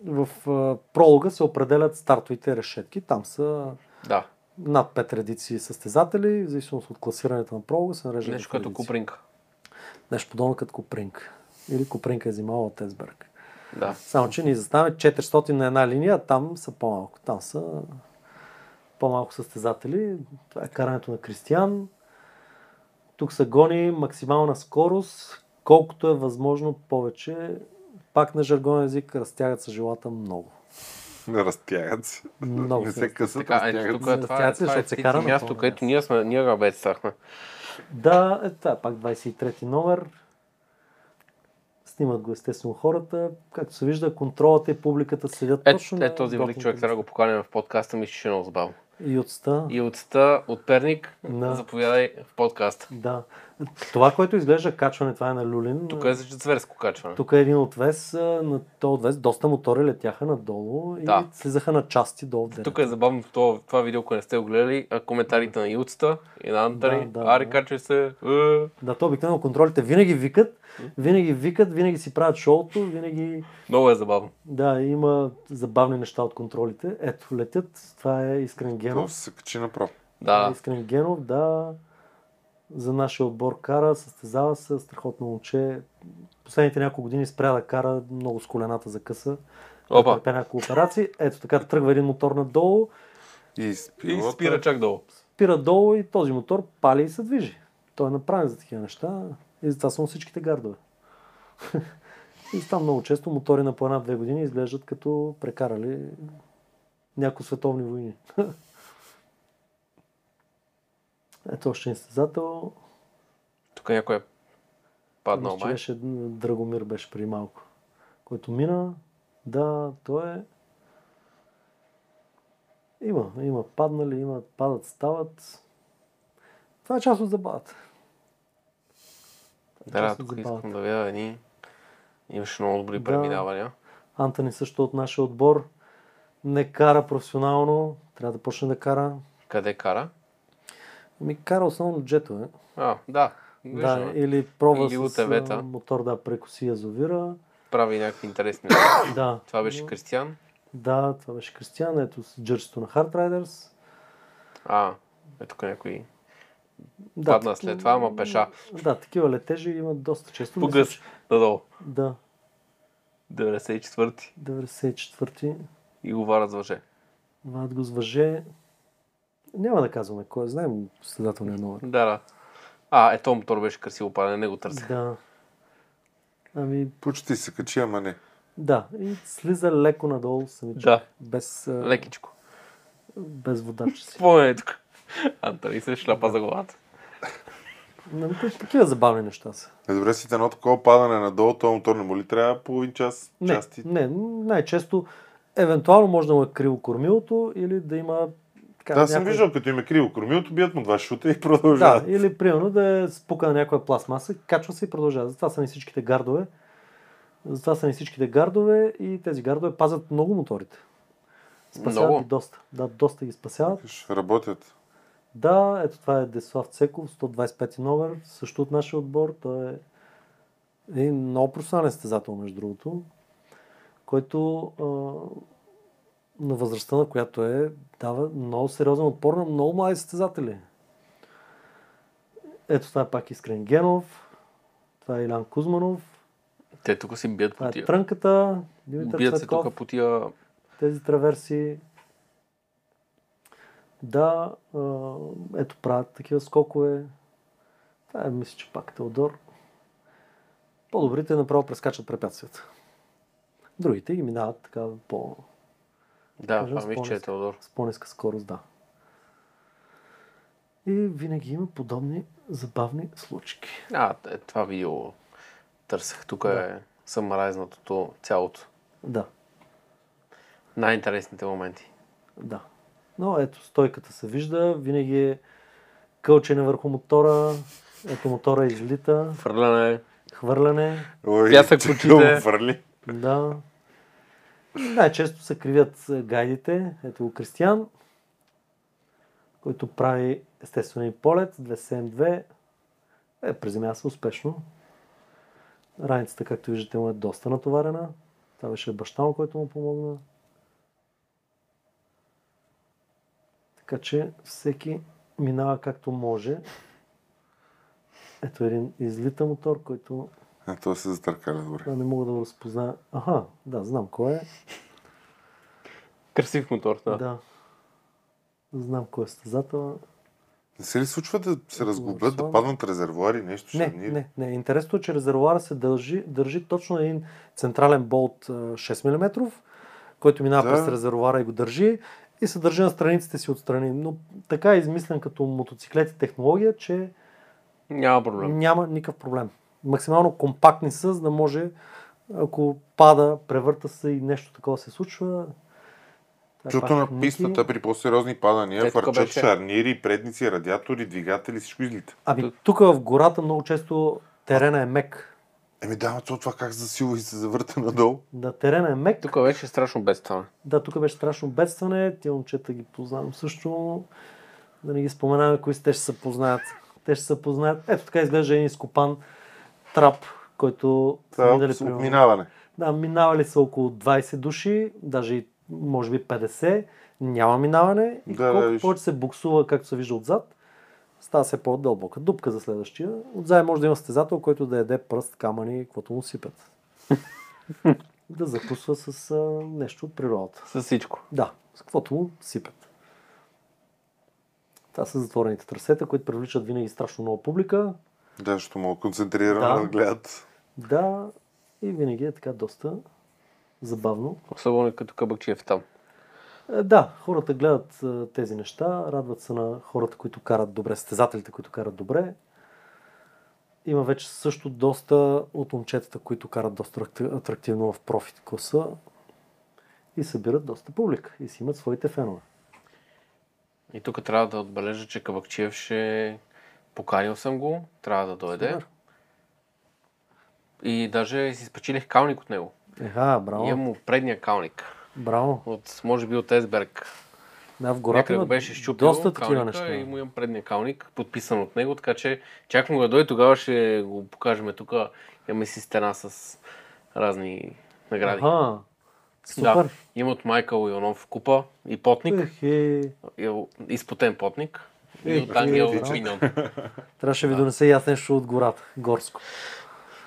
[SPEAKER 3] в а, пролога се определят стартовите решетки. Там са
[SPEAKER 1] Да,
[SPEAKER 3] над 5 редици състезатели, в зависимост от класирането на пролога се нареждат
[SPEAKER 1] нещо като. Купринка.
[SPEAKER 3] Нещо подобно като Купринг. Или Купринка е взимала от Есберг.
[SPEAKER 1] Да.
[SPEAKER 3] Само, че ние заставаме 400 на една линия, а там са по-малко. Там са по-малко състезатели. Това е карането на Кристиян. Тук се гони максимална скорост, колкото е възможно повече. Пак на жаргон език разтягат се жилата много.
[SPEAKER 2] Разтягат се.
[SPEAKER 3] Много
[SPEAKER 2] не
[SPEAKER 3] се
[SPEAKER 2] се късат,
[SPEAKER 1] Така,
[SPEAKER 2] разтягат
[SPEAKER 1] тук
[SPEAKER 2] се.
[SPEAKER 1] е това, е,
[SPEAKER 3] Разтягат се,
[SPEAKER 1] това е
[SPEAKER 3] защото се кара
[SPEAKER 1] място, където ние сме, ние работехме.
[SPEAKER 3] Да, е, това е пак 23 номер. Снимат го естествено хората. Както се вижда, контролата и публиката седят
[SPEAKER 1] Ето,
[SPEAKER 3] точно
[SPEAKER 1] ето този велик човек трябва да го поканим в подкаста, мисля, че е много забавно.
[SPEAKER 3] И от ста.
[SPEAKER 1] И от ста, от Перник,
[SPEAKER 3] Да.
[SPEAKER 1] заповядай в подкаста.
[SPEAKER 3] Да. Това, което изглежда качване, това е на Люлин.
[SPEAKER 1] Тук е за зверско качване.
[SPEAKER 3] Тук е един отвес, на този отвес доста мотори летяха надолу и
[SPEAKER 1] Да.
[SPEAKER 3] слизаха на части долу.
[SPEAKER 1] Тук е забавно това, това видео, ако не сте го гледали, коментарите на Юцата и на Антони.
[SPEAKER 3] Да, да,
[SPEAKER 1] Ари,
[SPEAKER 3] да.
[SPEAKER 1] качвай се. е.
[SPEAKER 3] Да, то обикновено контролите винаги викат, винаги викат, винаги си правят шоуто, винаги...
[SPEAKER 1] Много е забавно.
[SPEAKER 3] Да, има забавни неща от контролите. Ето, летят. Това е Искрен Генов.
[SPEAKER 2] се качи направо.
[SPEAKER 1] Да.
[SPEAKER 3] Искрен Генов, да. За нашия отбор кара, състезава се, страхотно момче. Последните няколко години спря да кара много с колената за къса.
[SPEAKER 1] Опа.
[SPEAKER 3] Претърпя няколко операции. Ето така тръгва един мотор надолу,
[SPEAKER 2] И
[SPEAKER 1] И
[SPEAKER 2] спирата.
[SPEAKER 1] спира чак долу.
[SPEAKER 3] спира долу и този мотор пали и се движи. Той е направен за такива неща и затова са всичките гардове. и там много често мотори на по една-две години изглеждат като прекарали някои световни войни. Ето още един състезател.
[SPEAKER 1] Тук някой е паднал май.
[SPEAKER 3] беше Драгомир беше преди малко. Който мина. Да, той е. Има, има паднали, има падат, стават. Това е част от забавата.
[SPEAKER 1] Да,
[SPEAKER 3] от
[SPEAKER 1] тук искам да видя едни. Имаше много добри
[SPEAKER 3] Да.
[SPEAKER 1] преминавания.
[SPEAKER 3] Антони също от нашия отбор не кара професионално. Трябва да почне да кара.
[SPEAKER 1] Къде кара?
[SPEAKER 3] Ми кара основно джетове.
[SPEAKER 1] А, да.
[SPEAKER 3] Да,
[SPEAKER 1] Виждаме.
[SPEAKER 3] или пробва
[SPEAKER 1] Или
[SPEAKER 3] с а, мотор да прекоси язовира.
[SPEAKER 1] Прави някакви интересни.
[SPEAKER 3] Да.
[SPEAKER 1] Това беше Кристиян.
[SPEAKER 3] Да, това беше Кристиан. Ето с джърсито на Hard Riders.
[SPEAKER 1] А, е тук някой
[SPEAKER 3] Да,
[SPEAKER 1] падна
[SPEAKER 3] таки-
[SPEAKER 1] след това, ама пеша.
[SPEAKER 3] Да, такива летежи имат доста често.
[SPEAKER 1] По
[SPEAKER 3] Мисля,
[SPEAKER 1] гъс.
[SPEAKER 3] че-
[SPEAKER 1] Надолу.
[SPEAKER 3] Да,
[SPEAKER 1] 94-ти.
[SPEAKER 3] 94-ти.
[SPEAKER 1] И го варят с въже.
[SPEAKER 3] Вадят го с въже. Няма да казваме кой е. Знаем състезателния номер.
[SPEAKER 1] Да, да. А, ето мотор беше красиво падане, не го търся.
[SPEAKER 3] Да. Ами,
[SPEAKER 2] Почти се качи, ама не.
[SPEAKER 3] да. И слиза леко надолу самичък.
[SPEAKER 1] Да.
[SPEAKER 3] Без,
[SPEAKER 1] Лекичко.
[SPEAKER 3] без водач си.
[SPEAKER 1] Какво е тук? Антони се шляпа за главата.
[SPEAKER 3] Нали, те- такива забавни неща са.
[SPEAKER 2] Е, добре си едно такова падане надолу, този мотор не му ли трябва половин час,
[SPEAKER 3] Не,
[SPEAKER 2] части?
[SPEAKER 3] не, най-често евентуално може да му е криво кормилото или да има така,
[SPEAKER 2] Да, аз съм
[SPEAKER 3] някой-
[SPEAKER 2] виждал, като им е криво кормилото, бият му два шута и продължават.
[SPEAKER 3] Да, или примерно да е спукана някоя пластмаса, качва се и продължава. Затова са ни всичките гардове. Затова са ни всичките гардове и тези гардове пазят много моторите. Спасяват
[SPEAKER 1] Много?
[SPEAKER 3] ги доста. Да, доста ги спасяват.
[SPEAKER 2] Работят.
[SPEAKER 3] Да, ето това е Десслав Цеков, 125 номер, също от нашия отбор. Той е един много професионален състезател, между другото, който а, на възрастта, на която е, дава много сериозен отпор на много млади състезатели. Ето това е пак Искрен Генов, това е Илян Кузманов,
[SPEAKER 1] Те тук си бият по
[SPEAKER 3] е
[SPEAKER 1] тия.
[SPEAKER 3] Трънката, Димитър
[SPEAKER 1] Бият се тук по тия...
[SPEAKER 3] тези траверси. Да, ето правят такива скокове. Това е, мисля, че пак Теодор. По-добрите направо прескачат препятствията. Другите ги минават така по,
[SPEAKER 1] Да,
[SPEAKER 3] Кажем,
[SPEAKER 1] това мисля, че е Теодор.
[SPEAKER 3] с по-ниска скорост, да. И винаги има подобни забавни случки.
[SPEAKER 1] А, е, това видео търсех. Тук е съмразнатото цялото.
[SPEAKER 3] Да,
[SPEAKER 1] Най-интересните моменти.
[SPEAKER 3] да. Но ето, стойката се вижда, винаги е кълчене върху мотора, ето мотора излита,
[SPEAKER 1] Фърляне.
[SPEAKER 3] хвърляне,
[SPEAKER 2] Ой,
[SPEAKER 1] Пясък в очите.
[SPEAKER 3] Да. Най-често се кривят е, гайдите. Ето го Кристиян, който прави естествен полет 272. Е, приземява се успешно. Раницата, както виждате, му е доста натоварена. Това беше баща му, който му помогна. Така че всеки минава както може. Ето един излита мотор, който
[SPEAKER 2] А, то се затъркаля добре.
[SPEAKER 3] да, не мога да го разпозная. Аха, да, знам кой е.
[SPEAKER 1] Красив мотор, да.
[SPEAKER 3] Да. Знам кой е състезател.
[SPEAKER 2] Не се ли случва да се разгублят, да паднат резервуари, нещо
[SPEAKER 3] Не, не, не. Интересното е, че резервуара се държи, държи точно един централен болт а, 6 мм, който минава
[SPEAKER 2] Да.
[SPEAKER 3] през резервуара и го държи и се държи на страниците си отстрани. Но така е измислен като мотоциклети технология, че
[SPEAKER 1] Няма проблем.
[SPEAKER 3] няма никакъв проблем. Максимално компактни са, за да може, ако пада, превърта се и нещо такова се случва. това е
[SPEAKER 2] на пистата при по-сериозни падания
[SPEAKER 1] Е, беше-
[SPEAKER 2] шарнири, предници, радиатори, двигатели, всичко излита.
[SPEAKER 3] Ами тук в гората много често терена е мек.
[SPEAKER 2] Еми да, но то това как засилва и се завърта надолу.
[SPEAKER 3] Да, терена е мек.
[SPEAKER 1] Тук беше страшно бедстване.
[SPEAKER 3] Да, тук беше страшно бедстване. Тия момчета ги познавам също. Да не ги споменаваме, кои те ще се познаят. Те ще се познаят. Ето така изглежда един изкопан трап, който минали
[SPEAKER 2] е с
[SPEAKER 3] примерно-
[SPEAKER 2] отминаване.
[SPEAKER 3] Да, минавали са около 20 души, даже и може би 50. Няма минаване. И
[SPEAKER 2] Да, да, виж.
[SPEAKER 3] повече се буксува, както се вижда отзад, става се по-дълбока. Дупка за следващия. Отзад може да има състезател, който да яде пръст, камъни, каквото му сипят. да закусва с а, нещо от природата.
[SPEAKER 1] С всичко.
[SPEAKER 3] Да, с каквото му сипят. Това са затворените трасета, които привличат винаги страшно много публика.
[SPEAKER 2] Да, защото мога концентрирано
[SPEAKER 3] Да.
[SPEAKER 2] да гледат.
[SPEAKER 3] Да, и винаги е така доста забавно.
[SPEAKER 1] Особено като Кабакчиев там.
[SPEAKER 3] Е, Да, хората гледат е, тези неща, радват се на хората, които карат добре, състезателите, които карат добре. Има вече също доста от момчетата, които карат доста атра- атрактивно в профит класа и събират доста публика и си имат своите фенове.
[SPEAKER 1] И тук трябва да отбележа, че Кабакчиев ще... Поканил съм го, трябва да дойде.
[SPEAKER 3] Супер.
[SPEAKER 1] И даже си спечелих калник от него.
[SPEAKER 3] Еха, браво.
[SPEAKER 1] Имам му предния калник.
[SPEAKER 3] Браво.
[SPEAKER 1] От, може би от Есберг.
[SPEAKER 3] Да, в гората има
[SPEAKER 1] беше щупил
[SPEAKER 3] доста такива неща.
[SPEAKER 1] и му имам предния калник, подписан от него, така че чакам го да дойде, тогава ще го покажем тук. Имаме си стена с разни награди.
[SPEAKER 3] Ага,
[SPEAKER 1] Да,
[SPEAKER 3] супер.
[SPEAKER 1] има от Майкъл Ионов купа и потник,
[SPEAKER 3] Ехе.
[SPEAKER 1] и- изпотен потник. И
[SPEAKER 3] Ех,
[SPEAKER 1] от Ангел
[SPEAKER 3] е.
[SPEAKER 1] Миньон.
[SPEAKER 3] Трябваше ви донеса и аз нещо от гората, горско.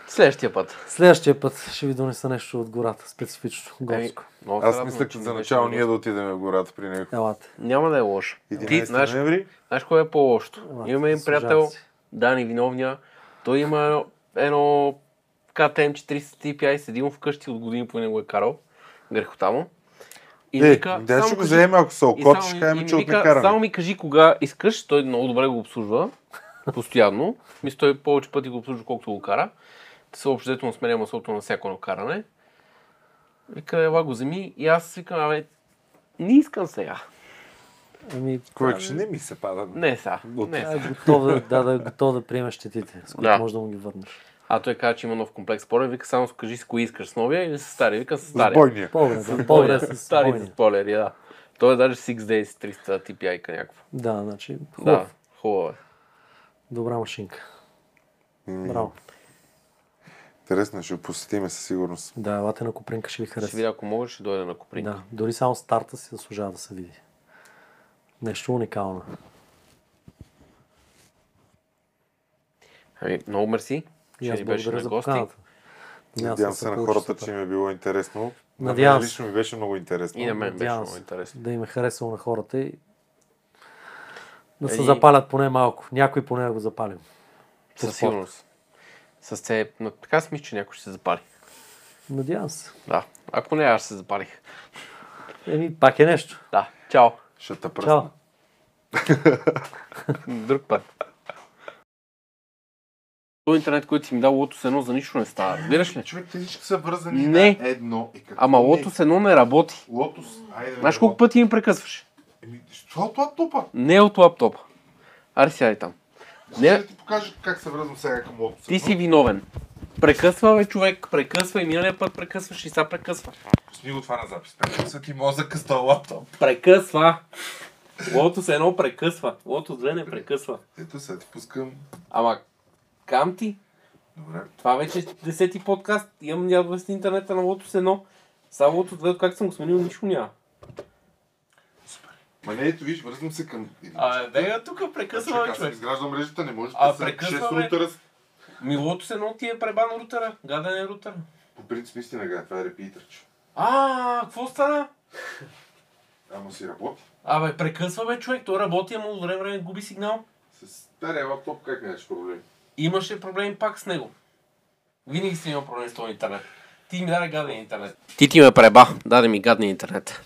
[SPEAKER 1] Следващия път.
[SPEAKER 3] Следващия път ще ви донеса нещо от гората, специфично,
[SPEAKER 1] Еми,
[SPEAKER 3] горско.
[SPEAKER 1] се
[SPEAKER 2] Аз мислех
[SPEAKER 1] че
[SPEAKER 2] за начало ние да отидем в гората при него.
[SPEAKER 3] Елате.
[SPEAKER 1] Няма да е лошо. Ти
[SPEAKER 2] 11
[SPEAKER 1] знаеш, знаеш кое е по-лошото?
[SPEAKER 3] Елате,
[SPEAKER 1] Имаме един приятел,
[SPEAKER 3] си.
[SPEAKER 1] Дани Виновния. Той има едно, едно KTM 40 TPI, седи му вкъщи от години по него е карал. Грехота му. И
[SPEAKER 2] Е,
[SPEAKER 1] вика,
[SPEAKER 2] да
[SPEAKER 1] само
[SPEAKER 2] ще го вземем, ако се
[SPEAKER 1] само
[SPEAKER 2] ще
[SPEAKER 1] ми-
[SPEAKER 2] кажем, че от
[SPEAKER 1] вика,
[SPEAKER 2] некаране.
[SPEAKER 1] Само ми кажи кога искаш, той много добре го обслужва, постоянно. Мисля, той повече пъти го обслужва, колкото го кара. Са му сменя маслото на всяко едно каране. Вика, ела го вземи и аз викам, абе, не искам сега.
[SPEAKER 3] Ами,
[SPEAKER 2] ще не ми се пада.
[SPEAKER 1] Не.
[SPEAKER 2] От-
[SPEAKER 1] Не
[SPEAKER 3] е
[SPEAKER 1] сега.
[SPEAKER 3] готов да, да, да, е готов да приемеш щетите, с които
[SPEAKER 1] Да.
[SPEAKER 3] можеш да му ги върнеш.
[SPEAKER 1] А той каза, че има нов комплекс спойлер. Вика, само кажи с кои искаш, с новия или с стария. Вика, с
[SPEAKER 2] С
[SPEAKER 1] стария.
[SPEAKER 2] бойния.
[SPEAKER 3] По-добре, да, с
[SPEAKER 1] Стари
[SPEAKER 3] бойния.
[SPEAKER 1] с спойлери, да. Той е даже 6 Days 300 TPI-ка някаква.
[SPEAKER 3] Да, значи,
[SPEAKER 1] Да,
[SPEAKER 3] хубав.
[SPEAKER 1] хубаво е.
[SPEAKER 3] Добра машинка. Браво.
[SPEAKER 2] Интересно, ще го посетиме със сигурност.
[SPEAKER 3] Да, елате на Копринка, ще ви
[SPEAKER 1] Ще
[SPEAKER 3] хареса.
[SPEAKER 1] видя, ако мога, ще дойде на Копринка.
[SPEAKER 3] Да, дори само старта си заслужава да се види. Нещо уникално.
[SPEAKER 1] Ами, много мерси.
[SPEAKER 3] Аз
[SPEAKER 1] ни беше на
[SPEAKER 3] за
[SPEAKER 1] гости.
[SPEAKER 3] поканата.
[SPEAKER 2] Надявам се на хората, че им е било интересно. На
[SPEAKER 3] Надявам се.
[SPEAKER 2] лично ми беше много интересно.
[SPEAKER 1] И на мен беше много интересно.
[SPEAKER 3] Да им е харесало на хората и да се запалят поне малко. Някой поне да го запалим.
[SPEAKER 1] Със сигурност. С це, но така си мисля, че някой ще се запали.
[SPEAKER 3] Надявам се.
[SPEAKER 1] Да. Ако не, аз ще се запалих.
[SPEAKER 3] Еми, пак е нещо.
[SPEAKER 1] Да. Чао.
[SPEAKER 2] Ще те
[SPEAKER 3] Чао.
[SPEAKER 2] пръсна.
[SPEAKER 1] Друг път. Това интернет, който си ми дал Lotus 1 за нищо не става. Разбираш ли?
[SPEAKER 4] Човек, те всички са вързани
[SPEAKER 1] Не.
[SPEAKER 4] на едно. И какво
[SPEAKER 1] Ама
[SPEAKER 4] не?
[SPEAKER 1] Lotus 1 не работи.
[SPEAKER 4] Лотос. Айде,
[SPEAKER 1] Знаеш колко пъти им прекъсваш?
[SPEAKER 4] Еми, що от лаптопа?
[SPEAKER 1] Не е от лаптопа. Аре сядай там.
[SPEAKER 4] Не. Да ти покажа как се връзвам сега към лотоса.
[SPEAKER 1] ти си виновен. Прекъсва, бе, човек, прекъсва и миналия път прекъсваш и сега прекъсва.
[SPEAKER 4] Пусни го това на запис. Прекъсва ти мозъка с лаптоп.
[SPEAKER 1] Прекъсва. Лотос 1 прекъсва. Лотос 2 не прекъсва.
[SPEAKER 4] Ето сега ти пускам.
[SPEAKER 1] Ама, кам ти?
[SPEAKER 4] Добре.
[SPEAKER 1] Това вече е десети подкаст. Имам ядове с интернета на Lotus 1. Само Lotus 2, как съм го сменил, нищо няма.
[SPEAKER 4] Ма не, ето виж, връзвам се към...
[SPEAKER 1] А, бега тук,
[SPEAKER 4] Значи,
[SPEAKER 1] прекъсва, бе,
[SPEAKER 4] аз
[SPEAKER 1] човек.
[SPEAKER 4] изграждам мрежата, не може
[SPEAKER 1] А,
[SPEAKER 4] да са
[SPEAKER 1] прекъсва,
[SPEAKER 4] 6
[SPEAKER 1] бе.
[SPEAKER 4] рутера. с-
[SPEAKER 1] Ми Lotus 1 ти е пребан рутера. Гаден е рутера.
[SPEAKER 4] По принцип, наистина, га, това е репитърч.
[SPEAKER 1] А, какво стана?
[SPEAKER 4] Ама си работи.
[SPEAKER 1] Абе, прекъсва бе човек, той работи, ама от време време губи сигнал.
[SPEAKER 4] С стария лаптоп как нямаш проблем?
[SPEAKER 1] Имаше проблем пак с него. Винаги си имал проблем с този интернет. Ти ми даде гаден интернет. Ти ти ме преба, даде ми гадния интернет.